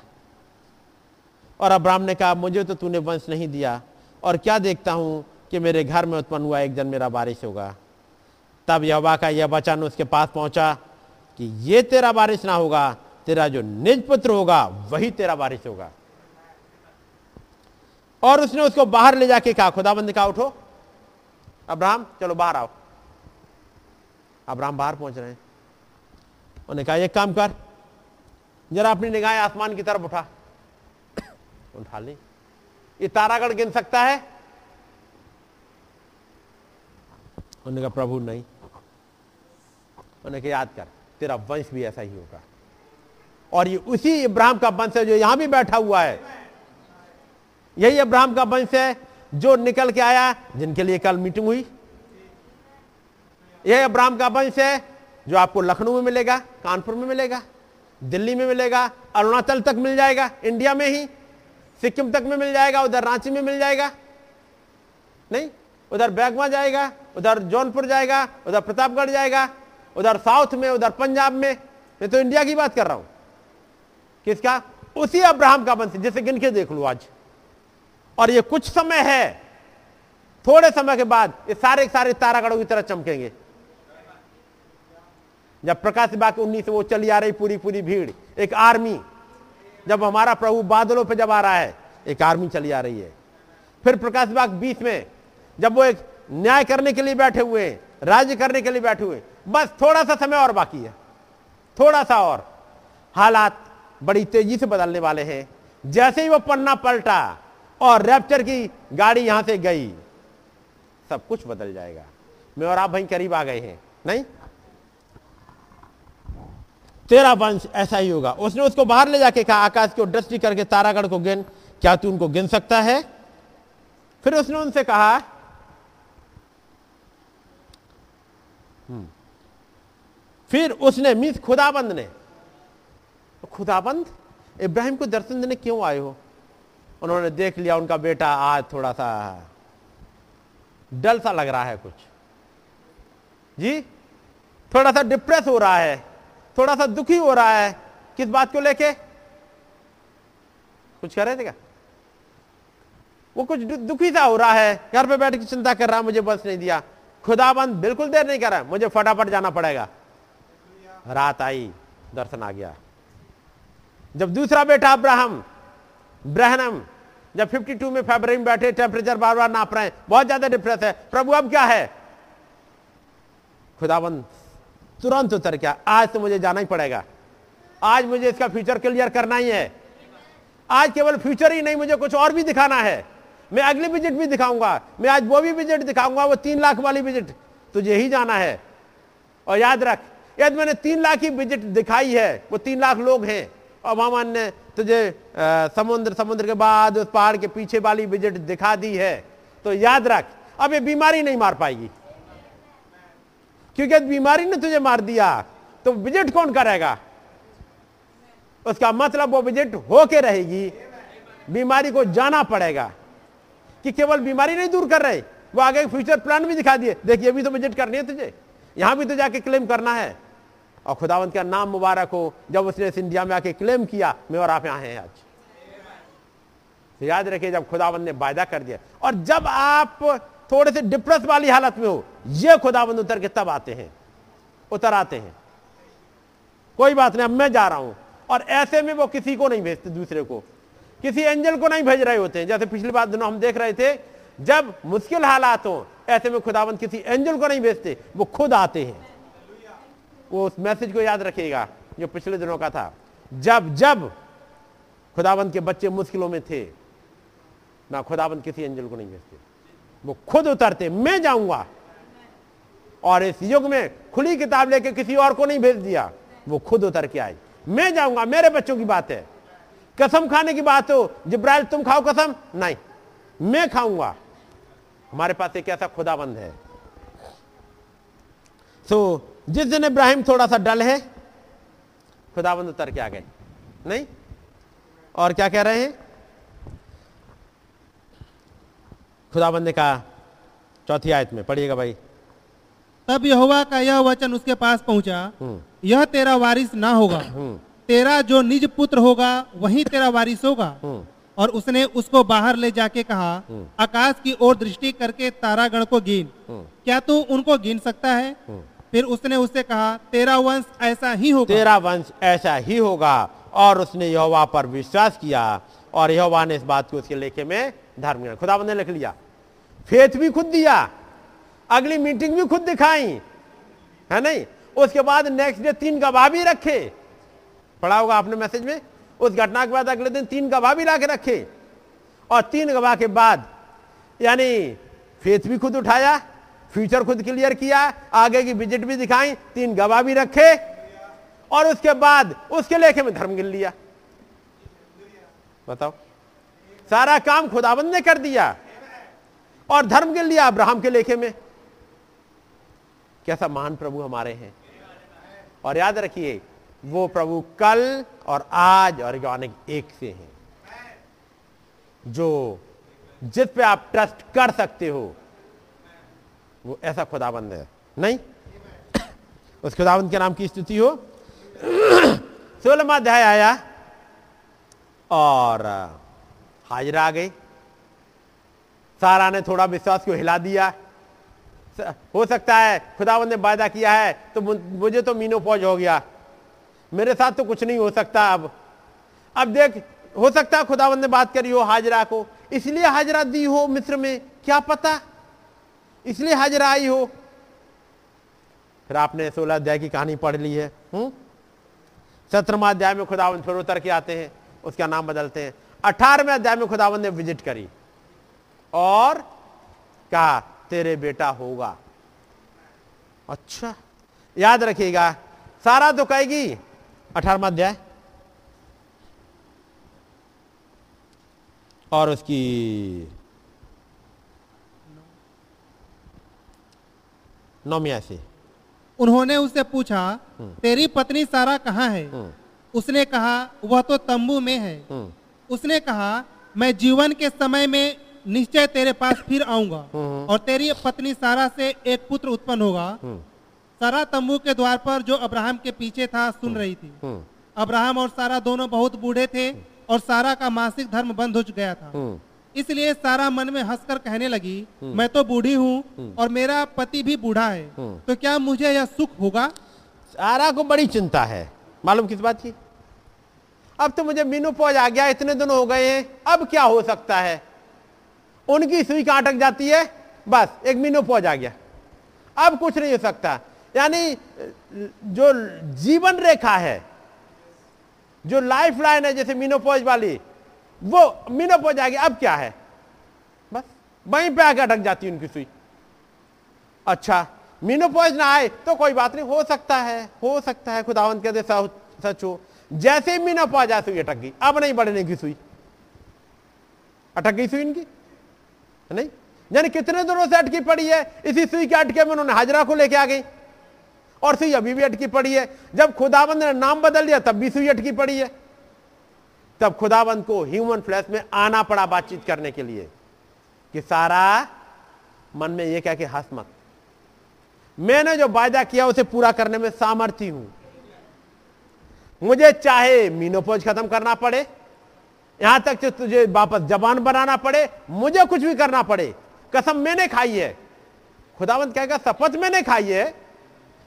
और अब्राहम ने कहा, मुझे तो तूने वंश नहीं दिया, और क्या देखता हूँ कि मेरे घर में उत्पन्न हुआ एक जन मेरा बारिश होगा? तब यहोवा का यह वचन उसके पास पहुँचा कि, ये तेरा बारिश ना होगा, तेरा जो निज पुत्र होगा, वही तेरा बारिश होगा। और उसने उसको बाहर ले जाके कहा, खुदाबंद कहा उठो। अब्राहम, चलो बाहर आओ। अब्राहम बाहर पहुँच रहे हैं। उन्होंने कहा, एक काम कर, जरा अपनी निगाहें आसमान की तरफ़ उठा। उठा ली। ये तारागढ़ गिन सकता है? उन्होंने कहा, प्रभु, नहीं। उन्होंने कहा, याद कर, तेरा वंश भी ऐसा ही होगा। और ये उसी इब्राहिम का वंश है जो यहाँ भी बैठा हुआ है। यही इब्राहिम का वंश है जो निकल के आया, जिनके लिए कल मीटिंग हुई। यह इब्राहिम का वंश है, जो आपको लखनऊ में मिलेगा, कानपुर में मिलेगा, दिल्ली में मिलेगा, अरुणाचल तक मिल जाएगा, इंडिया में ही, सिक्किम तक में मिल जाएगा, उधर रांची में मिल जाएगा। नहीं, उधर बैगवा जाएगा, उधर जौनपुर जाएगा, उधर प्रतापगढ़ जाएगा, उधर साउथ में, उधर पंजाब में। मैं तो इंडिया की बात कर रहा हूँ। किसका? उसी अब्राहम का वंश, जिसे गिन के देख लो आज। और ये कुछ समय है, थोड़े समय के बाद ये सारे सारे तारागढ़ों की तरह चमकेंगे। जब प्रकाश बाग उन्नीस वो चली आ रही पूरी पूरी भीड़। एक आर्मी, जब हमारा प्रभु बादलों पे जब आ रहा है, एक आर्मी चली आ रही है। फिर प्रकाश बाग बीस में, जब वो एक न्याय करने के लिए बैठे हुए हैं, राज्य करने के लिए बैठे हुए बस थोड़ा सा समय और बाकी है। थोड़ा सा और। हालात बड़ी तेज़ी से बदलने वाले हैं। जैसे ही वो पन्ना पलटा और रैप्चर की गाड़ी यहाँ से गई, सब कुछ बदल जाएगा। मैं और आप भाई करीब आ गए हैं, नहीं? तेरा वंश ऐसा ही होगा। उसने उसको बाहर ले जाके कहा आकाश को दृष्टि करके तारागढ़ को गिन। क्या तू उनको गिन सकता है? फिर उसने उनसे कहा हम्म, फिर उसने मीस खुदाबंद ने खुदाबंद? इब्राहिम को दर्शन देने क्यों आए हो? उन्होंने देख लिया उनका बेटा आज थोड़ा सा डल सा लग रहा है कुछ। जी थोड़ा सा डिप्रेस हो रहा है। थोड़ा सा दुखी हो रहा है। किस बात को लेके? कुछ कह रहे थे क्या? वो कुछ दुखी सा हो रहा है। घर पे बैठ के चिंता कर रहा मुझे बस नहीं दिया। खुदाबंद बिल्कुल देर नहीं कर रहा मुझे फटाफट जाना पड़ेगा। रात आई, दर्शन आ गया। जब दूसरा बेटा अब्राहम ब्रहनम जब 52 में फेबर में बैठे टेम्परेचर बार बार नाप रहे हैं, बहुत ज़्यादा डिप्रेस है। प्रभु, अब क्या है? खुदाबंद तुरंत उतर गया। आज तो मुझे जाना ही पड़ेगा। आज मुझे इसका फ्यूचर क्लियर करना ही है। आज केवल फ्यूचर ही नहीं, मुझे कुछ और भी दिखाना है। मैं अगली विज़िट भी दिखाऊँगा। मैं आज वो भी विज़िट दिखाऊँगा, वो तीन लाख वाली विज़िट तुझे ही जाना है। और याद रख, यदि मैंने तीन लाख की विज़िट दिखाई है, वो तीन लाख लोग हैं। और वहाँ ने तुझे समुद्र समुद्र के बाद, उस पहाड़ के पीछे वाली विज़िट दिखा दी है। तो याद रख, अब ये बीमारी नहीं मार पाएगी। क्योंकि बीमारी ने तुझे मार दिया तो विज़िट कौन करेगा? उसका मतलब वो विज़िट होके रहेगी। बीमारी को जाना पड़ेगा कि केवल बीमारी नहीं दूर कर रहे, वो आगे फ्यूचर प्लान भी दिखा दिए। देखिए, अभी तो विज़िट करनी है तुझे, यहाँ भी तो जाके क्लेम करना है। और खुदावंत का नाम मुबारक हो, जब उसने इंडिया में आके क्लेम किया, मैं और आप यहाँ हैं आज। याद रखिए, जब खुदावंत ने वायदा कर दिया। और जब आप थोड़े से डिप्रेस वाली हालत में हो, ये खुदाबंद उतर के तब आते हैं, उतर आते हैं। कोई बात नहीं, अब मैं जा रहा हूँ। और ऐसे में वो किसी को नहीं भेजते, दूसरे को। किसी एंजल को नहीं भेज रहे होते हैं। जैसे पिछली बार दिनों हम देख रहे थे, जब मुश्किल हालात हो, ऐसे में खुदाबंद किसी एंजल को नहीं भेजते, वो खुद आते हैं। वो उस मैसेज को याद रखिएगा, जो पिछले दिनों का था। जब जब खुदाबंद के बच्चे मुश्किलों में थे, ना खुदाबंद किसी एंजल को नहीं भेजते। वो खुद उतरते, मैं जाऊँगा। और इस युग में खुली किताब लेके किसी और को नहीं भेज दिया, वो खुद उतर के आए मैं जाऊँगा, मेरे बच्चों की बात है। कसम खाने की बात हो, जिब्राइल, तुम खाओ कसम? नहीं। मैं खाऊँगा। हमारे पास एक ऐसा खुदाबंद है। तो जिस दिन इब्राहिम थोड़ा सा डल है, खुदाबंद उतर के आ गए। नहीं? और क्या कह रहे हैं? खुदाबंद ने कहा चौथी आयत में पढ़िएगा भाई। तब यहोवा का यह वचन उसके पास पहुँचा हम्म। यह तेरा वारिस ना होगा। हम्म। तेरा जो निज पुत्र होगा वही तेरा वारिस होगा। हम्म। और उसने उसको बाहर ले जाके कहा। आकाश की ओर दृष्टि करके तारागण को गिन। क्या तू उनको गिन सकता है। फिर उसने उससे कहा तेरा वंश ऐसा ही होगा। तेरा वंश ऐसा ही होगा। और उसने यहोवा पर विश्वास किया और यहोवा ने इस बात को उसके लेखे में धर्म ज्ञान खुदा ने लिख लिया। फेथ भी खुद दिया, अगली मीटिंग भी खुद दिखाई, है नहीं? उसके बाद नेक्स्ट डे तीन गवाह भी रखे। पढ़ा होगा आपने मैसेज में? उस घटना के बाद अगले दिन तीन गवाह भी ला के रखे। और तीन गवाह के बाद, यानी फेथ भी खुद उठाया फ्यूचर खुद क्लियर किया, आगे की विज़िट भी दिखाई, तीन गवाह भी रखे। और उसके बाद, उसके लेखे में धर्म गिन लिया। बताओ। सारा काम खुदाबंद ने कर दिया। और धर्म के लिए, अब्राहम के लेखे में। कैसा महान प्रभु हमारे हैं। और याद रखिए, वो प्रभु कल और आज और एक से हैं। जो जिस पे आप ट्रस्ट कर सकते हो, वो ऐसा खुदाबंद है। नहीं? उस खुदाबंद के नाम की स्तुति हो। सोलहवा अध्याय आया। और हाजिरा आ गई सारा ने थोड़ा विश्वास को हिला दिया। हो सकता है खुदावंद ने वायदा किया है तो मुझे तो मीनो पौज हो गया। मेरे साथ तो कुछ नहीं हो सकता अब। अब देख, हो सकता है खुदावंद ने बात करी हो हाजरा को। इसलिए हाजरा दी हो मिस्र में, क्या पता? इसलिए हाजरा आई हो। फिर आपने सोलह अध्याय की कहानी पढ़ ली है हम्म? सत्रहवा अध्याय में खुदावन फिर उतर के आते हैं, उसका नाम बदलते हैं। अठारहवें अध्याय में खुदावन ने विज़िट करी और कहा तेरे बेटा होगा। अच्छा याद रखिएगा सारा तो कहेगी अठारहवा अध्याय। और उसकी नौमिया से। उन्होंने उससे पूछा तेरी पत्नी सारा कहाँ है? हम्म, उसने कहा वह तो तंबू में है। हम्म, उसने कहा मैं जीवन के समय में निश्चय तेरे पास फिर आऊँगा हम्म। और तेरी पत्नी सारा से एक पुत्र उत्पन्न होगा। हम्म, सारा तंबू के द्वार पर जो अब्राहम के पीछे था सुन रही थी। हम्म, अब्राहम और सारा दोनों बहुत बूढ़े थे और सारा का मासिक धर्म बंद हो गया था। हम्म, इसलिए सारा मन में हंसकर कहने लगी मैं तो बूढ़ी हूँ और मेरा पति भी बूढ़ा है। हम्म। तो क्या मुझे यह सुख होगा? सारा को बड़ी चिंता है। मालूम किस बात की? अब तो मुझे मीनू पौज आ गया, इतने दिन हो गए हैं, अब क्या हो सकता है? उनकी सुई कहाँ अटक जाती है? बस, एक मीनू पौज आ गया। अब कुछ नहीं हो सकता। यानी, जो जीवन रेखा है, जो लाइफ लाइन है, जैसे मीनोपॉज वाली, वो मीनोपॉज आ गया, अब क्या है? बस, वहीं पे आके अटक जाती है उनकी सुई। अच्छा मीनोपॉज ना आए तो कोई बात नहीं, हो सकता है, हो सकता है, खुदावंत कहते सच। हो जैसे ही पा जाए सुई अटक गई। अब नहीं बढ़ने की सुई। अटक गई सुई इनकी? नहीं। यानी कितने दिनों से अटकी पड़ी है? इसी सुई के अटके में उन्होंने हाजरा को लेके आ गई। और सुई अभी भी अटकी पड़ी है। जब खुदाबंद ने नाम बदल दिया, तब भी सुई अटकी पड़ी है। तब खुदाबंद को ह्यूमन फ्लैश में आना पड़ा बातचीत करने के लिए कि, सारा, मन में यह कह के हंस मत। मैंने जो वायदा किया, उसे पूरा करने में सामर्थ्य हूँ। मुझे चाहे मीनोपोज खत्म करना पड़े, यहाँ तक कि तुझे वापस जबान बनाना पड़े, मुझे कुछ भी करना पड़े। कसम मैंने खाई है। खुदावंत कहेगा, शपथ मैंने खाई है।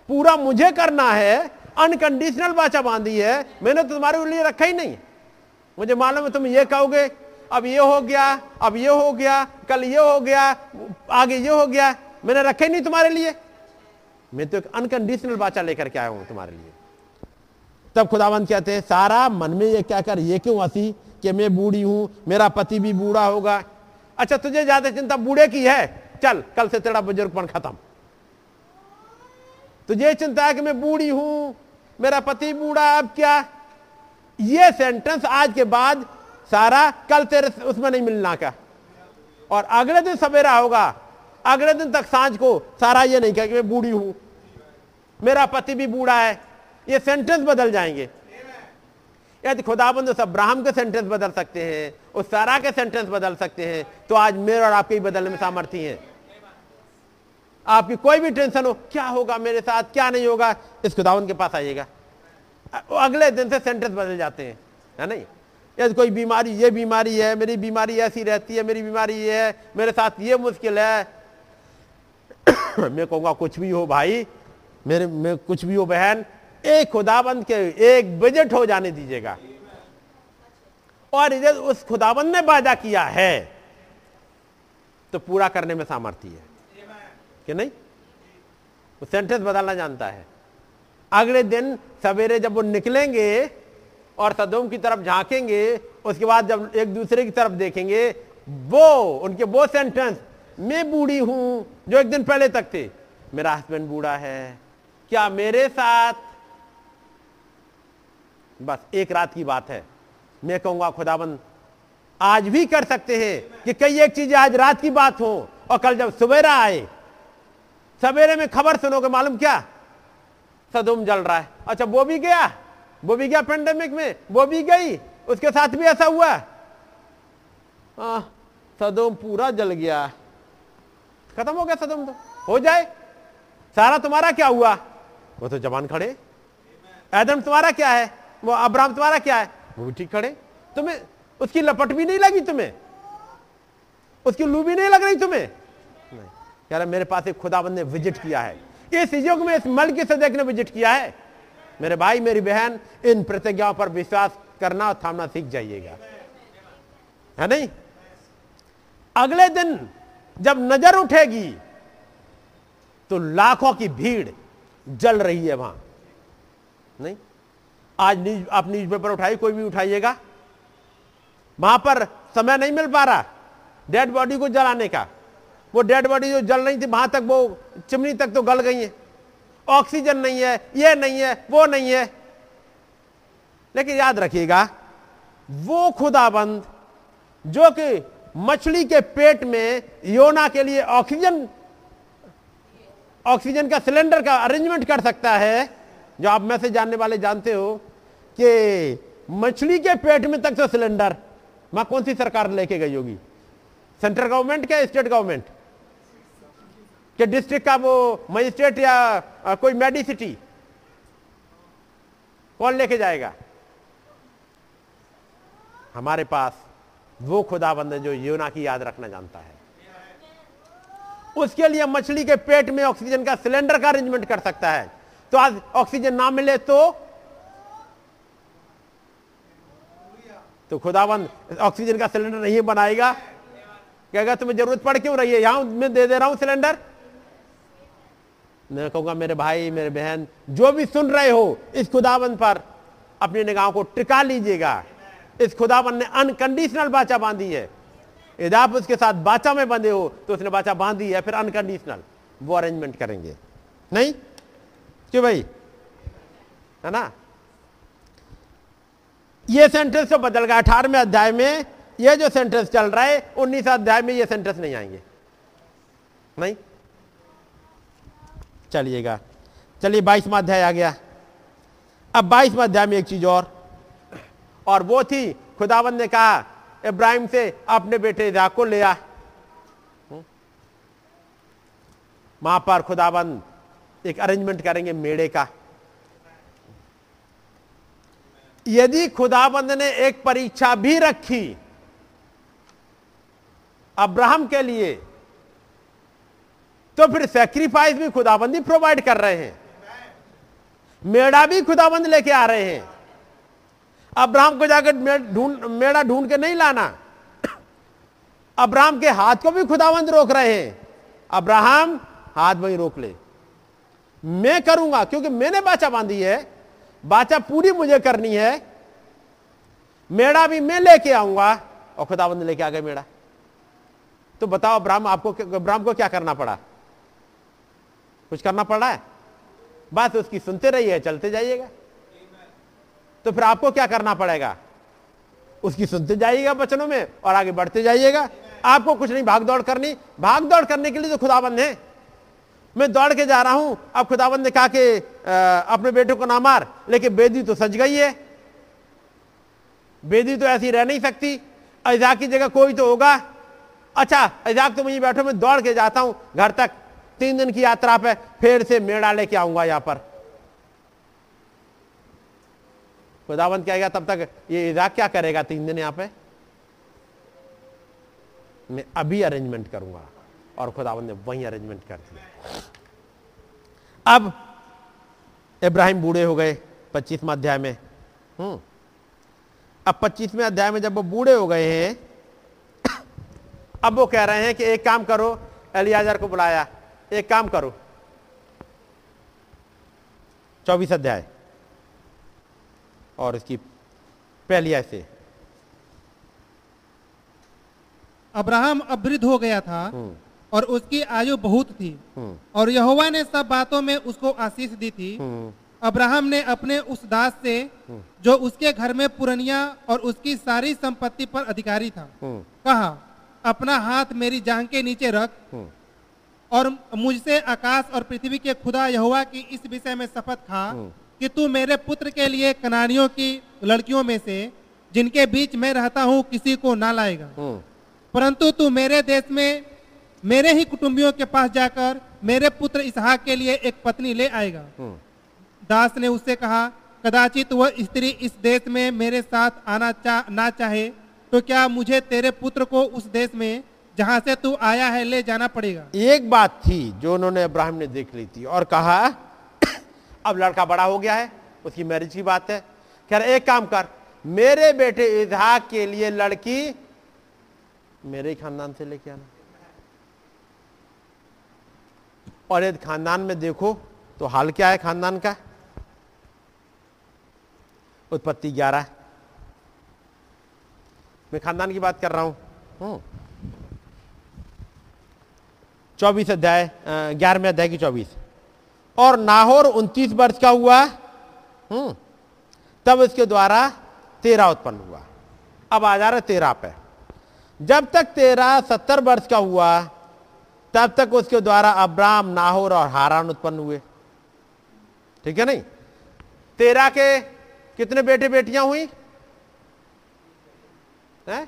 पूरा मुझे करना है। अनकंडीशनल बाचा बांधी है। मैंने तो तुम्हारे लिए रखा ही नहीं। मुझे मालूम है तुम ये कहोगे, अब ये हो गया, अब ये हो गया, कल ये हो गया, आगे ये हो गया। मैंने रखे नहीं तुम्हारे लिए। मैं तो एक अनकंडीशनल बाचा लेकर के आया हूँ तुम्हारे लिए। तब खुदावंत कहते हैं, सारा मन में ये क्या कर ये क्यों हँसी कि मैं बूढ़ी हूँ, मेरा पति भी बूढ़ा होगा? अच्छा तुझे ज़्यादा चिंता बूढ़े की है? चल, कल से तेरा बुजुर्गपन खत्म। तुझे चिंता है कि मैं बूढ़ी हूँ, मेरा पति बूढ़ा अब क्या? ये सेंटेंस आज के बाद, सारा, कल तेरे उसमें नहीं मिलना का और अगले दिन सवेरा होगा, अगले दिन तक साँझ को, सारा ये नहीं कहा कि मैं बूढ़ी हूँ, मेरा पति भी बूढ़ा है ये सेंटेंस बदल जाएँगे। यदि खुदाबंद उस अब्राहम के सेंटेंस बदल सकते हैं, उस सारा के सेंटेंस बदल सकते हैं तो आज मेरे और आपके बदलने में सामर्थ्य है। आपकी कोई भी टेंशन हो, क्या होगा मेरे साथ, क्या नहीं होगा, इस खुदावन के पास आइएगा। अगले दिन से सेंटेंस बदल जाते हैं, है नहीं? यदि कोई बीमारी, ये बीमारी है, मेरी बीमारी ऐसी रहती है, मेरी बीमारी ये है, मेरे साथ ये मुश्किल है। मैं कहूँगा, कुछ भी हो भाई, मेरे, में कुछ भी हो बहन एक खुदाबंद के एक बजट हो जाने दीजिएगा। और इधर उस खुदाबंद ने वादा किया है तो पूरा करने में सामर्थ्य है कि नहीं? वो सेंटेंस बदलना जानता है। अगले दिन सवेरे जब वो निकलेंगे और सदोम की तरफ़ झांकेंगे, उसके बाद जब एक दूसरे की तरफ़ देखेंगे, वो, उनके वो सेंटेंस मैं बूढ़ी हूँ, जो एक दिन पहले तक थे, मेरा हस्बैंड बूढ़ा है। क्या मेरे साथ बस एक रात की बात है। मैं कहूँगा खुदाबंद आज भी कर सकते हैं कि कई एक चीज़ें आज रात की बात हो और कल जब सवेरा आए। सवेरे में खबर सुनोगे मालूम क्या? सदुम जल रहा है। अच्छा वो भी गया। वो भी गया पेंडेमिक में। वो भी गई। उसके साथ भी ऐसा हुआ। आ, सदोम पूरा जल गया। खत्म हो गया सदोम तो। हो जाए। सारा तुम्हारा क्या हुआ? वो तो जवान खड़े। एदम तुम्हारा क्या है? वो अब्राम तुम्हारा क्या है? वो भी ठीक खड़े। तुम्हें उसकी लपट भी नहीं लगी तुम्हें? उसकी लू भी नहीं लग रही तुम्हें? नहीं। कह रहा मेरे पास एक खुदाबंद ने विज़िट किया है। इस युग में इस मल की सदैक ने विज़िट किया है। मेरे भाई मेरी बहन इन प्रतिज्ञाओं पर विश्वास करना और थामना सीख जाइएगा। है नहीं? अगले दिन जब नज़र उठेगी तो लाखों की भीड़ जल रही है वहाँ। नहीं? आज न्यूज़, आप न्यूज़ पेपर उठाइए, कोई भी उठाइएगा। वहाँ पर समय नहीं मिल पा रहा डेड बॉडी को जलाने का। वो डेड बॉडी जो जल रही थी, वहाँ तक वो चिमनी तक तो गल गई है। ऑक्सीजन नहीं है, ये नहीं है, वो नहीं है। लेकिन याद रखिएगा, वो खुदाबंद जो कि मछली के पेट में योना के लिए ऑक्सीजन ऑक्सीजन का सिलेंडर का अरेंजमेंट कर सकता है, जो आप में से जानने वाले जानते हो कि मछली के पेट में तक तो सिलेंडर, माँ कौन सी सरकार लेके गई होगी? सेंट्रल गवर्नमेंट क्या स्टेट गवर्नमेंट? के डिस्ट्रिक्ट का वो मजिस्ट्रेट या कोई मेडिसिटी? कौन लेके जाएगा? हमारे पास वो खुदाबंद है जो योना की याद रखना जानता है। उसके लिए मछली के पेट में ऑक्सीजन का सिलेंडर का अरेंजमेंट कर सकता है। तो आज ऑक्सीजन ना मिले तो तो खुदाबंद, ऑक्सीजन का सिलेंडर नहीं बनाएगा। कहेगा, तुम्हें ज़रूरत पड़ क्यों रही है? यहाँ मैं दे दे रहा हूँ सिलेंडर। मैं कहूँगा, मेरे भाई, मेरे बहन, जो भी सुन रहे हो, इस खुदाबंद पर अपनी निगाहों को टिका लीजिएगा। इस खुदाबंद ने अनकंडीशनल बाचा बांधी है। यदि आप उसके साथ बाचा में बंधे हो तो उसने बाचा बांधी है, फिर अनकंडीशनल। वो अरेंजमेंट करेंगे। नहीं? क्यों भाई? है ना? ये सेंटेंस तो बदल गया। अठारहवें अध्याय में ये जो सेंटेंस चल रहा है, उन्नीस अध्याय में ये सेंटेंस नहीं आएँगे। नहीं? चलिएगा। चलिए, बाईसवा अध्याय आ गया। अब बाईसवा अध्याय में एक चीज़ और। और वो थी खुदावंद ने कहा, इब्राहिम से अपने बेटे इजाक को ले आ। वहाँ पर खुदाबंद एक अरेंजमेंट करेंगे मेड़े का। यदि खुदाबंद ने एक परीक्षा भी रखी अब्राहम के लिए तो फिर सेक्रीफाइस भी खुदाबंदी प्रोवाइड कर रहे हैं। मेड़ा भी खुदाबंद लेके आ रहे हैं। अब्राहम को जाकर ढूंढ मेड़ा ढूंढ के नहीं लाना। अब्राहम के हाथ को भी खुदाबंद रोक रहे हैं। अब्राहम, हाथ वही रोक ले। मैं करूँगा, क्योंकि मैंने बाचा बांधी है बाचा पूरी मुझे करनी है। मेड़ा भी मैं लेके आऊँगा और खुदाबंद लेके आ गए मेड़ा। तो बताओ, अब्राहम आपको अब्राहम को क्या करना पड़ा? कुछ करना पड़ है? बात उसकी सुनते रहिए, चलते जाइएगा। तो फिर आपको क्या करना पड़ेगा? उसकी सुनते जाइएगा बचनों में और आगे बढ़ते जाइएगा। आपको कुछ नहीं भाग दौड़ करनी। भाग दौड़ करने के लिए तो खुदाबंद है। मैं दौड़ के जा रहा हूँ। अब खुदाबंद ने कहा कि अपने बेटे को ना मार, लेकिन बेदी तो सज गई है। बेदी तो ऐसी रह नहीं सकती। ऐजाक की जगह कोई तो होगा। अच्छा ऐजाक तुम यहीं बैठो, मैं दौड़ के जाता हूँ घर तक। तीन दिन की यात्रा पे फिर से मेड़ा लेके आऊँगा यहाँ पर। खुदावंत गया तब तक ये इजाक क्या करेगा तीन दिन यहाँ पे? मैं अभी अरेंजमेंट करूँगा। और खुदावंत ने वही अरेंजमेंट कर दिया। अब इब्राहिम बूढ़े हो गए पच्चीसवा अध्याय में। हम्म। अब पच्चीसवें अध्याय में जब वो बूढ़े हो गए हैं अब वो कह रहे हैं कि एक काम करो एलियाजर को बुलाया। एक काम करो। चौबीस अध्याय। और इसकी पहली ऐसे अब्राहम अब वृद्ध हो गया था। हम्म। और उसकी आयु बहुत थी। हम्म। और यहोवा ने सब बातों में उसको आशीष दी थी। हम्म। अब्राहम ने अपने उस दास से जो उसके घर में पुरनिया और उसकी सारी संपत्ति पर अधिकारी था हम्म। कहा अपना हाथ मेरी जांग के नीचे रख हम्म। और मुझसे आकाश और पृथ्वी के खुदा यहोवा की इस विषय में शपथ खा कि तू मेरे पुत्र के लिए कनानियों की लड़कियों में से जिनके बीच मैं रहता हूँ किसी को ना लाएगा। हम्म। परंतु तू मेरे देश में मेरे ही कुटुंबियों के पास जाकर मेरे पुत्र इसहाक के लिए एक पत्नी ले आएगा। हम्म। दास ने उससे कहा कदाचित वह स्त्री इस देश में मेरे साथ आना चा, ना चाहे तो क्या मुझे तेरे पुत्र को उस देश में जहाँ से तू आया है ले जाना पड़ेगा? एक बात थी जो उन्होंने अब्राहम ने देख ली थी और कहा अब लड़का बड़ा हो गया है उसकी मैरिज की बात है। कह रहा एक काम कर मेरे बेटे इजहाक के लिए लड़की मेरे खानदान से लेके आना। और यदि खानदान में देखो तो हाल क्या है खानदान का? उत्पत्ति ग्यारह। मैं खानदान की बात कर रहा हूँ। हम्म। चौबीस अध्याय ग्यारहवें अध्याय की चौबीस। और नाहोर उनतीस वर्ष का हुआ। हम्म। तब उसके द्वारा तेरा उत्पन्न हुआ। अब आ जा रहा तेरह पे। जब तक तेरह सत्तर वर्ष का हुआ तब तक उसके द्वारा अब्राम नाहोर और हारान उत्पन्न हुए। ठीक है नहीं? तेरा के कितने बेटे बेटियाँ हुई? हैं?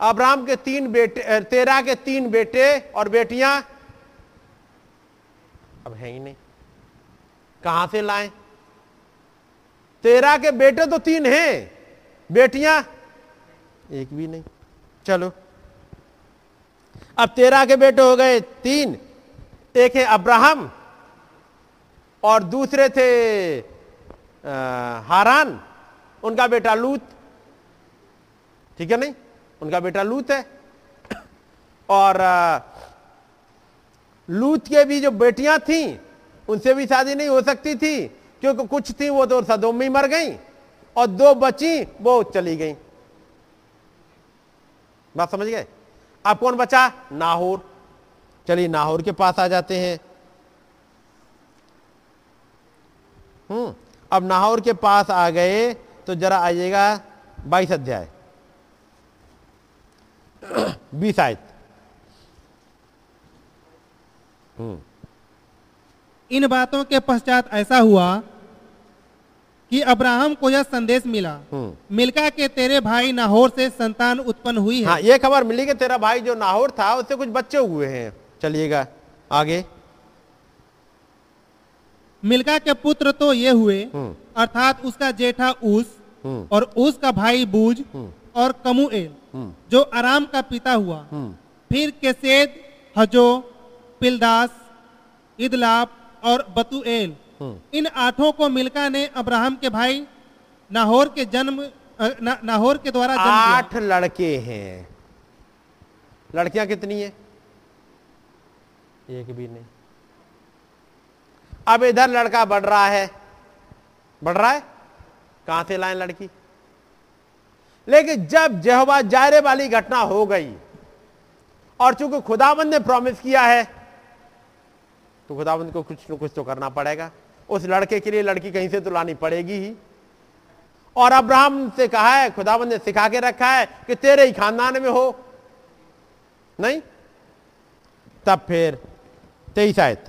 अब्राम के तीन बेटे तेरा के तीन बेटे और बेटियाँ अब है ही नहीं। कहाँ से लाए? तेरा के बेटे तो तीन हैं, बेटियाँ एक भी नहीं। चलो। अब तेरह के बेटे हो गए तीन। एक है अब्राहम और दूसरे थे हारान। उनका बेटा लूत। ठीक है नहीं? उनका बेटा लूत है। और लूत के भी जो बेटियाँ थीं, उनसे भी शादी नहीं हो सकती थी। क्योंकि कुछ थी, वो तो सदोम मर गई और दो बची, वो चली गई। बात समझ गए? अब कौन बचा? नाहौर। चलिए नाहौर के पास आ जाते हैं। हम्म अब नाहौर के पास आ गए तो जरा आइएगा बाईस अध्याय। बीस आयत। इन बातों के पश्चात ऐसा हुआ कि अब्राहम को यह संदेश मिला हम्म। मिल्का के तेरे भाई नाहोर से संतान उत्पन्न हुई है हाँ ये खबर मिली कि तेरा भाई जो नाहौर था उससे कुछ बच्चे हुए हैं चलिएगा आगे मिल्का के पुत्र तो ये हुए हम्म। अर्थात उसका जेठा ऊस हम्म। और ऊस का भाई बूज और कमुएल। जो आराम का पिता हुआ। फिर केसेद हजो पिलदास इदलाप और बतुएल। इन आठों को मिल्का ने अब्राहम के भाई नाहोर के जन्म ना, नाहोर के द्वारा जन्म आठ लड़के हैं। लड़कियाँ कितनी है? एक भी नहीं। अब इधर लड़का बढ़ रहा है। बढ़ रहा है? कहाँ से लाए लड़की? लेकिन जब जहवा जायरे वाली घटना हो गई और चूँकि खुदाबंद ने प्रॉमिस किया है तो खुदाबंद को कुछ न कुछ तो करना पड़ेगा। उस लड़के के लिए लड़की कहीं से तो लानी पड़ेगी ही। और अब्राहम से कहा है खुदाबंद ने सिखा के रखा है कि तेरे ही खानदान में हो। नहीं? तब फिर तेईस आयत।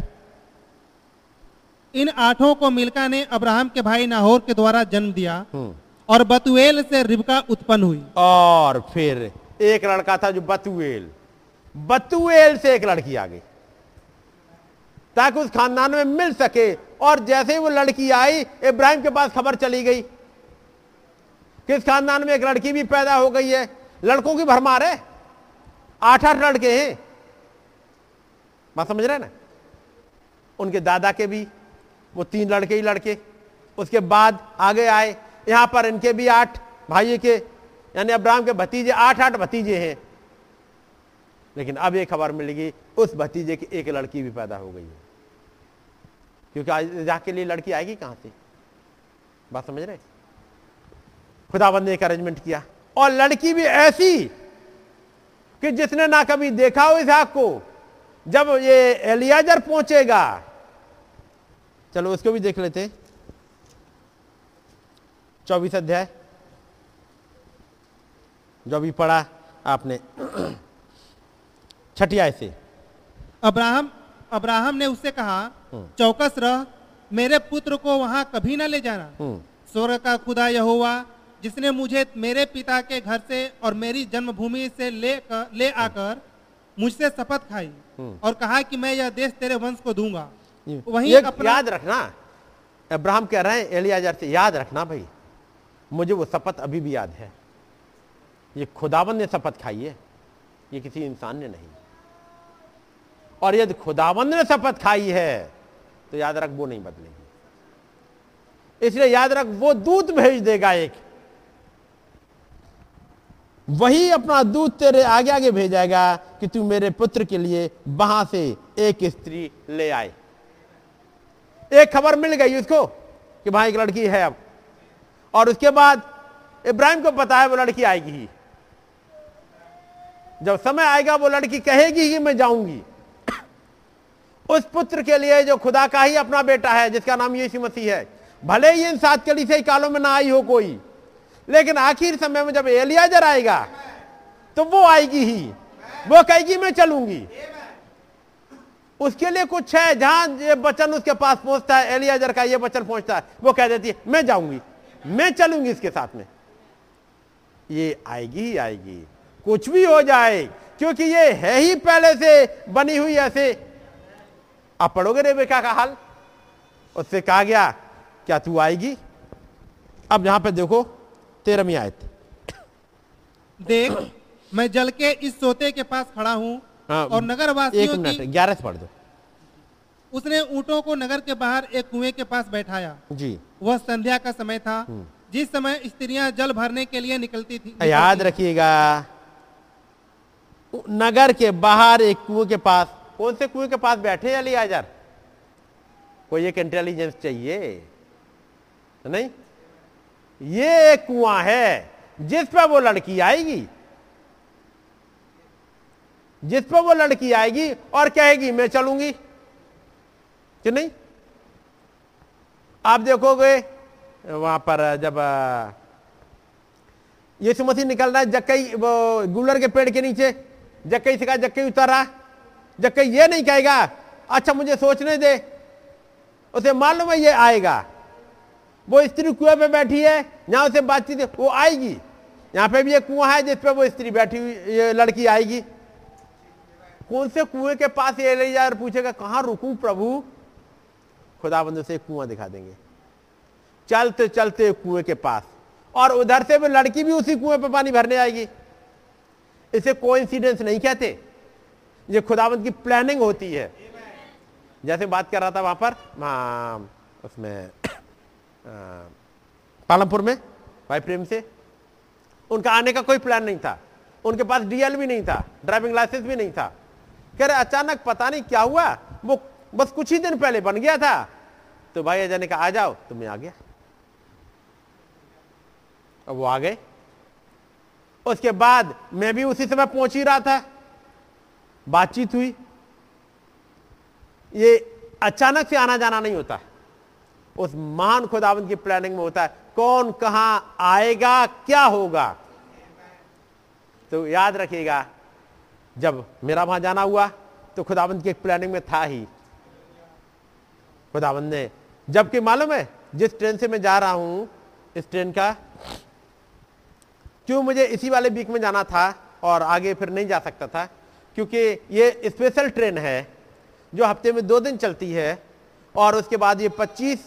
इन आठों को मिल्का ने अब्राहम के भाई नाहोर के द्वारा जन्म दिया हम्म। और बतुएल से रिबका उत्पन्न हुई। और फिर एक लड़का था जो बतुएल। बतुएल से एक लड़की आ गई ताकि उस खानदान में मिल सके और जैसे ही वो लड़की आई, इब्राहिम के पास खबर चली गई किस खानदान में एक लड़की भी पैदा हो गई है। लड़कों की भरमार है। आठ आठ लड़के हैं। बात समझ रहे ना? उनके दादा के भी, वो तीन लड़के ही लड़के। उसके बाद आगे आए। यहाँ पर इनके भी आठ भाई के, यानी अब्राहम के भतीजे आठ आठ भतीजे हैं। लेकिन अब ये खबर मिलेगी उस भतीजे की एक लड़की भी पैदा हो गई है। क्योंकि आज के लिए लड़की आएगी कहाँ से? बात समझ रहे? खुदाबंद ने एक अरेंजमेंट किया। और लड़की भी ऐसी कि जिसने ना कभी देखा हो इस आग को। जब ये एलियाजर पहुंचेगा, चलो उसको भी देख लेते चौबीस अध्याय। जो अभी पढ़ा आपने। छठिया से। अब्राहम अब्राहम ने उससे कहा। चौकस रह मेरे पुत्र को वहाँ कभी ना ले जाना। हम्म, स्वर्ग का खुदा यहोवा जिसने मुझे मेरे पिता के घर से और मेरी जन्मभूमि से ले कर, ले आकर मुझसे शपथ खाई हम्म। और कहा कि मैं यह देश तेरे वंश को दूँगा। वहीं अपना याद रखना। अब्राहम कह रहे हैं एलियाजर से याद रखना भाई। मुझे वो शपथ अभी भी याद है। ये खुदावन ने शपथ खाई है। ये किसी इंसान ने नहीं। और यदि खुदावन ने शपथ खाई है तो याद रख, वो नहीं बदलेगी। इसलिए याद रख, वो दूत भेज देगा एक। वही अपना दूत तेरे आगे आगे भेजाएगा कि तू मेरे पुत्र के लिए वहाँ से एक स्त्री ले आए। एक खबर मिल गई उसको कि वहाँ एक लड़की है अब। और उसके बाद इब्राहिम को पता है वो लड़की आएगी ही। जब समय आएगा, वो लड़की कहेगी कि मैं जाऊँगी। उस पुत्र के लिए जो खुदा का ही अपना बेटा है, जिसका नाम यीशु मसीह है। भले ही इन सात कली से कालों में ना आई हो कोई, लेकिन आखिर समय में जब एलियाजर आएगा तो वो आएगी ही। वो कहेगी, मैं चलूँगी। उसके लिए कुछ है, जहाँ ये वचन उसके पास पहुँचता है, एलियाजर का ये बचन पहुँचता है। वो कह देती है, मैं जाऊँगी। मैं चलूँगी इसके साथ में। ये आएगी ही आएगी। कुछ भी हो जाए, क्योंकि ये है ही पहले से बनी हुई ऐसे आप पढ़ोगे रेबेका का हाल? उससे कहा गया क्या तू आएगी? अब यहाँ पे देखो तेरहवीं आयत। देख मैं जल के इस सोते के पास खड़ा हूँ हाँ, और नगर एक वासियों मिनट की ग्यारह पढ़ दो। उसने ऊंटों को नगर के बाहर एक कुएँ के पास बैठाया। जी। वह संध्या का समय था हम्म। जिस समय स्त्रियाँ जल भरने के लिए निकलती थी। याद रखिएगा नगर के बाहर एक कुएँ के पास कौन से कुएँ के पास बैठे अली आजर कोई एक इंटेलिजेंस चाहिए? तो नहीं? ये एक कुआँ है, जिस पर वो लड़की आएगी। जिस पर वो लड़की आएगी और कहेगी, मैं चलूँगी। कि नहीं? आप देखोगे, वहाँ पर जब यीशु मसीह निकल रहा है, जक्कई वो गुलर के पेड़ के नीचे, जक्कई से कहा, जक्कई उतर। रहा जक्कई ये नहीं कहेगा अच्छा मुझे सोचने दे। उसे मालूम है ये आएगा। वो स्त्री कुएँ पे बैठी है, यहाँ उसे बातचीत वो आएगी। यहाँ पे भी एक कुआँ है, जिस पे वो स्त्री बैठी हुई, ये लड़की आएगी। कौन से कुएँ के पास ये ले जाए और पूछेगा, कहाँ रुकू प्रभु? खुदाबंद से एक कुआँ दिखा देंगे। चलते चलते कुएँ के पास। और उधर से वो लड़की भी उसी कुएँ पे पानी भरने आएगी। इसे कोइंसिडेंस नहीं कहते। ये खुदावंत की प्लानिंग होती है। जैसे बात कर रहा था वहाँ पर उसमें पालमपुर में, भाई प्रेम से, उनका आने का कोई प्लान नहीं था। उनके पास डीएल भी नहीं था ड्राइविंग लाइसेंस भी नहीं था। कह रहे, अचानक पता नहीं क्या हुआ, वो बस कुछ ही दिन पहले बन गया था। तो भाई अजय ने कहा आ जाओ तो मैं आ गया। अब वो आ गए। उसके बाद मैं भी उसी समय पहुँच ही रहा था। बातचीत हुई। ये अचानक से आना जाना नहीं होता। उस महान खुदावंत की प्लानिंग में होता है, कौन कहाँ आएगा, क्या होगा? तो याद रखिएगा, जब मेरा वहाँ जाना हुआ तो खुदावंत की प्लानिंग में था ही। खुदावंत ने, जबकि मालूम है, जिस ट्रेन से मैं जा रहा हूँ, इस ट्रेन का, क्यों मुझे इसी वाले वीक में जाना था और आगे फिर नहीं जा सकता था? क्योंकि ये स्पेशल ट्रेन है, जो हफ़्ते में दो दिन चलती है, और उसके बाद ये 25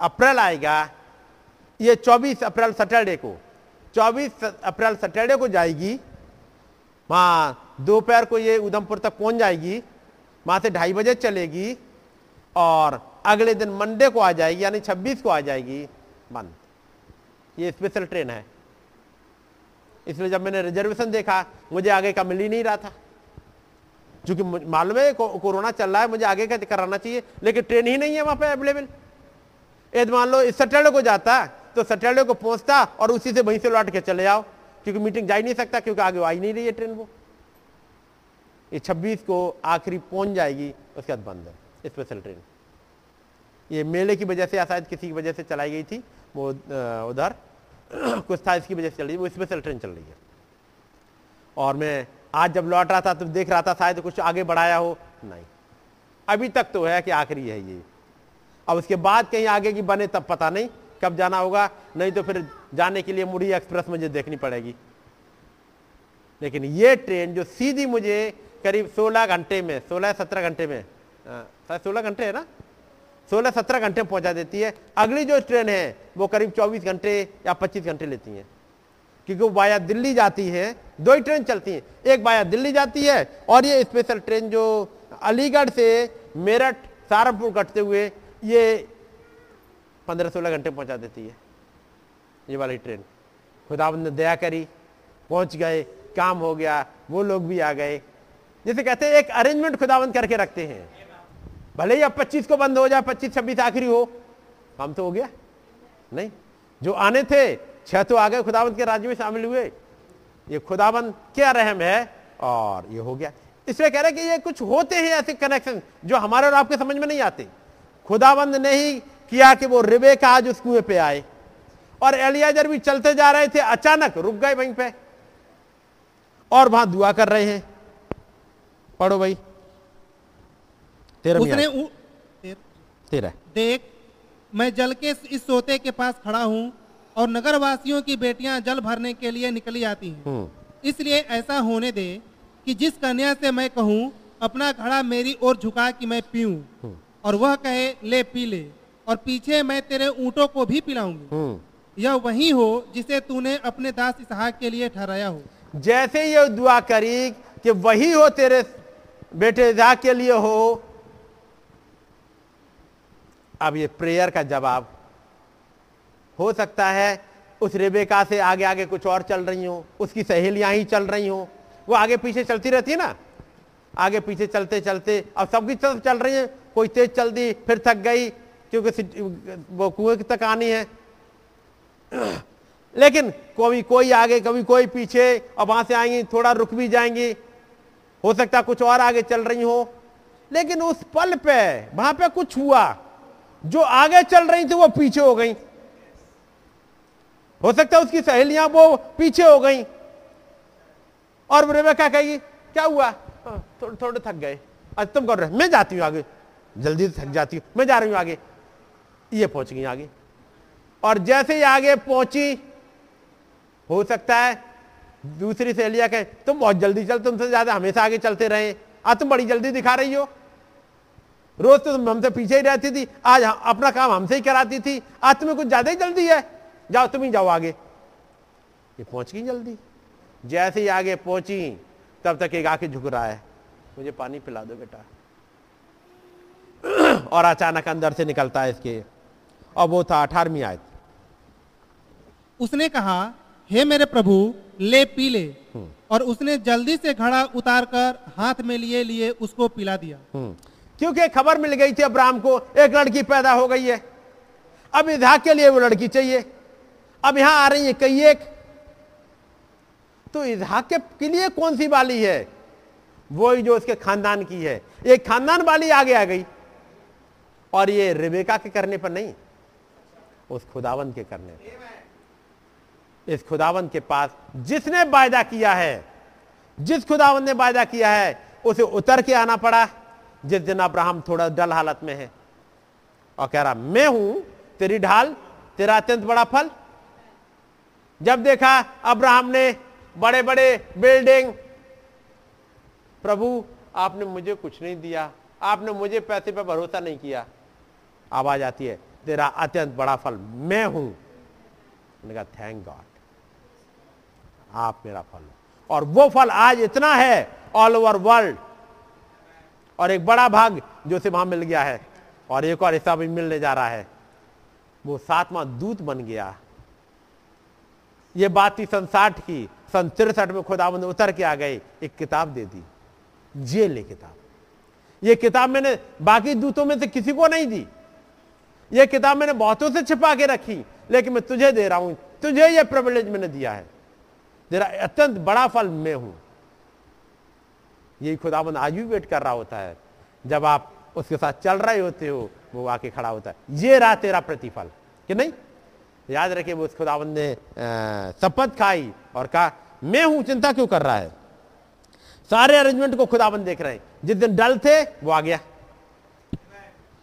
अप्रैल आएगा। ये 24 अप्रैल सैटरडे को 24 अप्रैल सैटरडे को जाएगी। वहाँ दोपहर को ये उधमपुर तक पहुँच जाएगी वहाँ से ढाई बजे चलेगी, और अगले दिन मंडे को आ जाएगी, यानी 26 को आ जाएगी बंद। ये स्पेशल ट्रेन है। इसलिए जब मैंने रिजर्वेशन देखा मुझे आगे का मिल ही नहीं रहा था। क्योंकि मालूम है को, कोरोना चल रहा है मुझे आगे का कराना चाहिए लेकिन ट्रेन ही नहीं है वहाँ पे अवेलेबल। यदि मान लो इस सैटरडे को जाता तो सैटरडे को पहुँचता और उसी से वहीं से लौट के चले आओ क्योंकि मीटिंग जा ही नहीं सकता क्योंकि आगे आ ही नहीं रही है ट्रेन वो। ये 26 को आखिरी पहुँच जाएगी उसके बाद बंद है स्पेशल ट्रेन ये मेले की वजह से या शायद किसी की वजह से चलाई गई थी वो उधर। कुछ था, इसकी वजह से चल रही है, वो स्पेशल ट्रेन चल रही है। और मैं आज जब लौट रहा था तो देख रहा था, शायद कुछ आगे बढ़ाया हो। नहीं। अभी तक तो है कि आखिरी है ये। अब उसके बाद कहीं आगे की बने, तब पता नहीं। कब जाना होगा, नहीं तो फिर जाने के लिए मुड़ी एक्सप्रेस मुझे देखनी पड़ेगी। लेकिन ये ट्रेन जो सीधी मुझे करीब 16 घंटे में 16 17 घंटे में शायद 16 घंटे है ना? 16 17 घंटे में पहुँचा देती है। अगली जो ट्रेन है, वो करीब 24 घंटे या 25 घंटे लेती है। क्योंकि वो वाया दिल्ली जाती है, दो ही ट्रेन चलती हैं। एक वाया दिल्ली जाती है और ये स्पेशल ट्रेन जो अलीगढ़ से मेरठ, सहारनपुर कटते हुए ये पंद्रह सोलह घंटे पहुँचा देती है। ये वाली ट्रेन। खुदाबंद ने दया करी, पहुँच गए, काम हो गया, वो लोग भी आ गए। जैसे कहते हैं एक अरेंजमेंट खुदाबंद करके रखते हैं। भले ही अब पच्चीस को बंद हो जाए, पच्चीस, छब्बीस आखिरी हो। काम तो हो गया। नहीं, जो आने थे, छह तो आ गए खुदाबंद के राज्य में शामिल हुए। ये खुदाबंद क्या रहम है? और ये हो गया। इसलिए कह रहे कि ये कुछ होते हैं ऐसे कनेक्शन जो हमारे और आपके समझ में नहीं आते। खुदाबंद ने ही किया कि वो रिबे का आज उस कुएँ पे आए। और एलियाजर भी चलते जा रहे थे, अचानक रुक गए वहीं पे। और वहाँ दुआ कर रहे हैं। पढ़ो भाई। तेरह उसने उ... तेरह देख मैं जल के इस सोते के पास खड़ा हूँ और नगरवासियों की बेटियाँ जल भरने के लिए निकली आती हैं हम्म। इसलिए ऐसा होने दे कि जिस कन्या से मैं कहूँ अपना घड़ा मेरी ओर झुका कि मैं पीऊं हम्म। और वह कहे ले पी ले और पीछे मैं तेरे ऊंटों को भी पिलाऊँगी हम्म। यह वही हो जिसे तूने अपने दास इसहाक के लिए ठहराया हो जैसे ये दुआ करी कि वही हो तेरे बेटे इसहाक के लिए हो अब ये प्रेयर का जवाब। हो सकता है उस रेबेका से आगे आगे कुछ और चल रही हो, उसकी सहेलियाँ ही चल रही हो। वो आगे पीछे चलती रहती है ना? आगे पीछे चलते चलते अब सबकी तरफ़ चल रही है, कोई तेज चल दी फिर थक गई, क्योंकि वो कुएँ तक आनी है। लेकिन कभी कोई आगे, कभी कोई पीछे और वहाँ से आएँगी, थोड़ा रुक भी जाएँगी। हो सकता कुछ और आगे चल रही हो, लेकिन उस पल पे, वहाँ पे कुछ हुआ। जो आगे चल रही थी वो पीछे हो गई। हो सकता है उसकी सहेलियाँ वो पीछे हो गई। और क्या कहेगी? क्या हुआ? हाँ, थोड़े थोड़े थक गए। आज तुम कर रहे? मैं जाती हूँ आगे। जल्दी थक जाती हूँ। मैं जा रही हूँ आगे। ये पहुँच गई आगे। और जैसे ही आगे पहुँची हो सकता है दूसरी सहेलियाँ कहे तुम बहुत जल्दी चल तुमसे ज़्यादा हमेशा आगे चलते रहे। आज तुम बड़ी जल्दी दिखा रही हो। रोज तो तुम हमसे पीछे ही रहती थी। आज अपना काम हमसे ही कराती थी। आज तुम्हें कुछ ज़्यादा ही जल्दी है। जाओ तुम ही जाओ आगे। ये पहुँच गई जल्दी। जैसे ही आगे पहुँची तब तक एक आके झुक रहा है। मुझे पानी पिला दो बेटा। और अचानक अंदर से निकलता है इसके। और वो था अठारहवीं आयत। उसने कहा हे मेरे प्रभु ले पी ले। हम्म। और उसने जल्दी से घड़ा उतार कर हाथ में लिए लिए उसको पिला दिया। हम्म। क्योंकि खबर मिल गई थी अब्राहम को, एक लड़की पैदा हो गई है। अब इजहाक के लिए वो लड़की चाहिए। अब यहाँ आ रही है कई एक। तो इजहाक के लिए कौन सी वाली है? वही जो उसके खानदान की है। एक खानदान वाली आगे आ गई। और ये रिबेका के करने पर नहीं, उस खुदावन के करने पर। इस खुदावन के पास जिसने वायदा किया है, जिस खुदावन ने वायदा किया है, उसे उतर के आना पड़ा। जिस दिन अब्राहम थोड़ा डल हालत में है और कह रहा, मैं हूँ, तेरी ढाल, तेरा अत्यंत बड़ा फल। जब देखा अब्राहम ने बड़े बड़े बिल्डिंग, प्रभु, आपने मुझे कुछ नहीं दिया, आपने मुझे पैसे पर भरोसा नहीं किया। आवाज़ आती है, तेरा अत्यंत बड़ा फल, मैं हूँ। कहा थैंक गॉड आप मेरा फल और वो फल आज इतना है ऑल ओवर वर्ल्ड और एक बड़ा भाग जो से वहाँ मिल गया है और एक और हिस्सा भी मिलने जा रहा है। वो सातवां दूत बन गया। ये बात थी सन साठ की। सन तिरसठ में खुदाबंद उतर के आ गए, एक किताब दे दी, जेल किताब। ये किताब मैंने बाकी दूतों में से किसी को नहीं दी। ये किताब मैंने बहुतों से छिपा के रखी, लेकिन मैं तुझे दे रहा हूँ, तुझे ये प्रिविलेज मैंने दिया है। तेरा अत्यंत बड़ा फल मैं हूँ। यही खुदाबंद आज भी वेट कर रहा होता है। जब आप उसके साथ चल रहे होते हो, वो आके खड़ा होता है। ये रहा तेरा प्रतिफल, कि नहीं? याद रखिए, वो खुदाबंद ने शपथ खाई और कहा, मैं हूँ, चिंता क्यों कर रहा है? सारे अरेंजमेंट को खुदाबंद देख रहे हैं। जिस दिन डल थे, वो आ गया।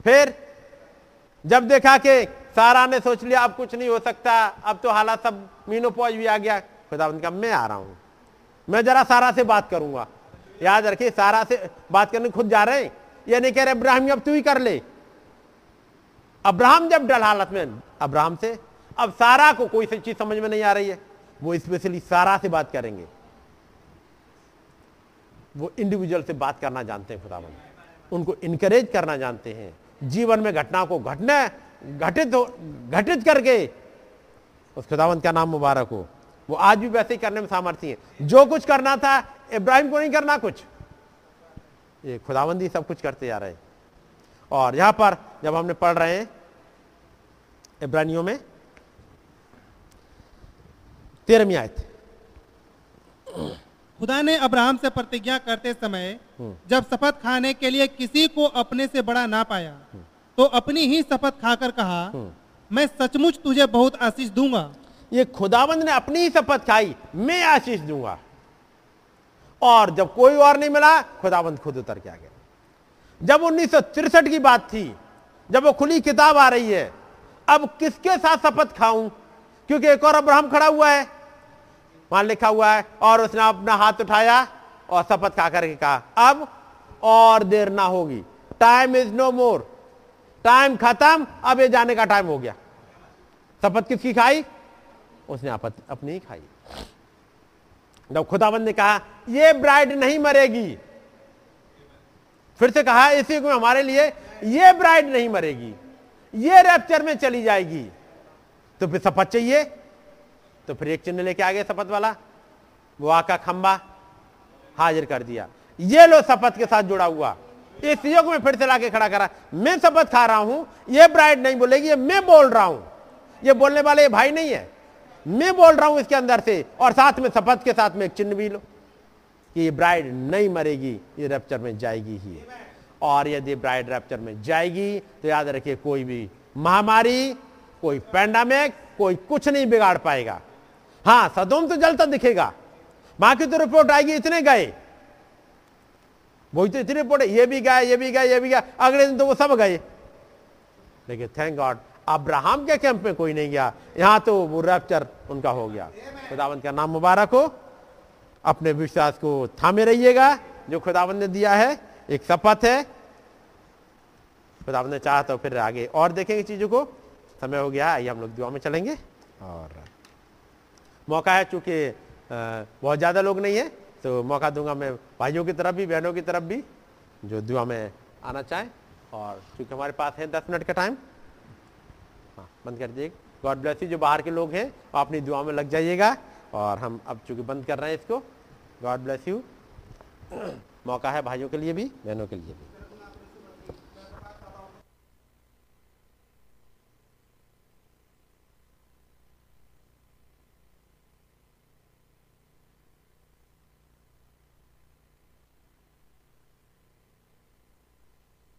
फिर जब देखा कि सारा ने सोच लिया, अब कुछ नहीं हो सकता, अब तो हालात सब मीनो पौज भी आ गया। खुदाबंद का मैं आ रहा हूँ। मैं जरा सारा से बात करूँगा। याद रखिए, सारा से बात करने खुद जा रहे हैं। ये नहीं कह रहे, अब्राहम, अब तू ही कर ले। अब्राहम जब डल हालत में, अब्राहम से, अब सारा को कोई सी चीज़ समझ में नहीं आ रही है। वो स्पेशली सारा से बात करेंगे। वो इंडिविजुअल से बात करना जानते हैं, खुदाबंद। उनको इनकरेज करना जानते हैं। जीवन में घटना को घटना, घटित घटित करके, उस खुदावंत का नाम मुबारक हो। वो आज भी वैसे ही करने में सामर्थ्य है। जो कुछ करना था इब्राहिम को नहीं करना कुछ। ये खुदावंदी सब कुछ करते जा रहे हैं। और यहाँ पर जब हमने पढ़ रहे हैं इब्रानियों में तेरहवीं आयत। खुदा ने अब्राहम से प्रतिज्ञा करते समय जब शपथ खाने के लिए किसी को अपने से बड़ा ना पाया तो अपनी ही शपथ खाकर कहा मैं सचमुच तुझे बहुत आशीष दूँगा। ये खुदाबंद ने अपनी ही शपथ खाई मैं आशीष दूँगा। और जब कोई और नहीं मिला, खुदाबंद खुद उतर के आ गया जब उन्नीस की बात थी, जब वो खुली किताब आ रही है, अब किसके साथ शपथ खाऊं? क्योंकि एक और अब्राहम खड़ा हुआ है। वहाँ लिखा हुआ है, और उसने अपना हाथ उठाया और शपथ खा करके कहा, अब और देर ना होगी। Time is no more time खत्म, अब ये जाने का टाइम हो गया। शपथ किसकी खाई? उसने अपनी ही खाई। जब खुदाबंद ने कहा, ये ब्राइड नहीं मरेगी। फिर से कहा, इसी को हमारे लिए ये ब्राइड नहीं मरेगी। ये रैप्चर में चली जाएगी। तो फिर शपथ चाहिए? तो फिर एक चिन्ह लेके आ गए शपथ वाला। वो आका खंबा हाजिर कर दिया। ये लो शपथ के साथ जुड़ा हुआ। इस युग में फिर से लाके खड़ा करा। मैं शपथ खा रहा हूँ, ये ब्राइड नहीं बोलेगी, ये मैं बोल रहा हूँ। ये बोलने वाले भाई नहीं है। मैं बोल रहा हूँ इसके अंदर से, और साथ में शपथ के साथ में एक चिन्ह भी लो कि ये ब्राइड नहीं मरेगी, ये रैप्चर में जाएगी ही। और यदि ब्राइड रैप्चर में जाएगी तो याद रखिए, कोई भी महामारी, कोई पैंडामिक कोई कुछ नहीं बिगाड़ पाएगा। हाँ सदोम तो जलता दिखेगा। माँ की तो रिपोर्ट आएगी, इतने गए। वही तो इतनी रिपोर्ट ये भी गए ये भी गए ये भी गए अगले दिन तो वो सब गए। लेकिन थैंक गॉड अब्राहम के कैंप में कोई नहीं गया। यहाँ तो वो रैप्चर उनका हो गया। खुदावंत का नाम मुबारक हो। अपने विश्वास को थामे रहिएगा। जो खुदावंत ने दिया है एक शपथ है। खुदावंत ने चाहा तो फिर आगे और देखेंगे चीज़ों को। समय हो गया आइए हम लोग दुआ में चलेंगे। और मौका है चूँकि बहुत ज़्यादा लोग नहीं है तो मौका दूँगा मैं भाइयों की तरफ़ भी बहनों की तरफ़ भी जो दुआ में आना चाहें। और चूँकि हमारे पास है दस मिनट का टाइम बंद कर दिए। God bless you. जो बाहर के लोग हैं, वो अपनी दुआ में लग जाइएगा। और हम अब चूँकि बंद कर रहे हैं इसको, गॉड ब्लेस यू। मौका है भाइयों के लिए भी, बहनों के लिए भी।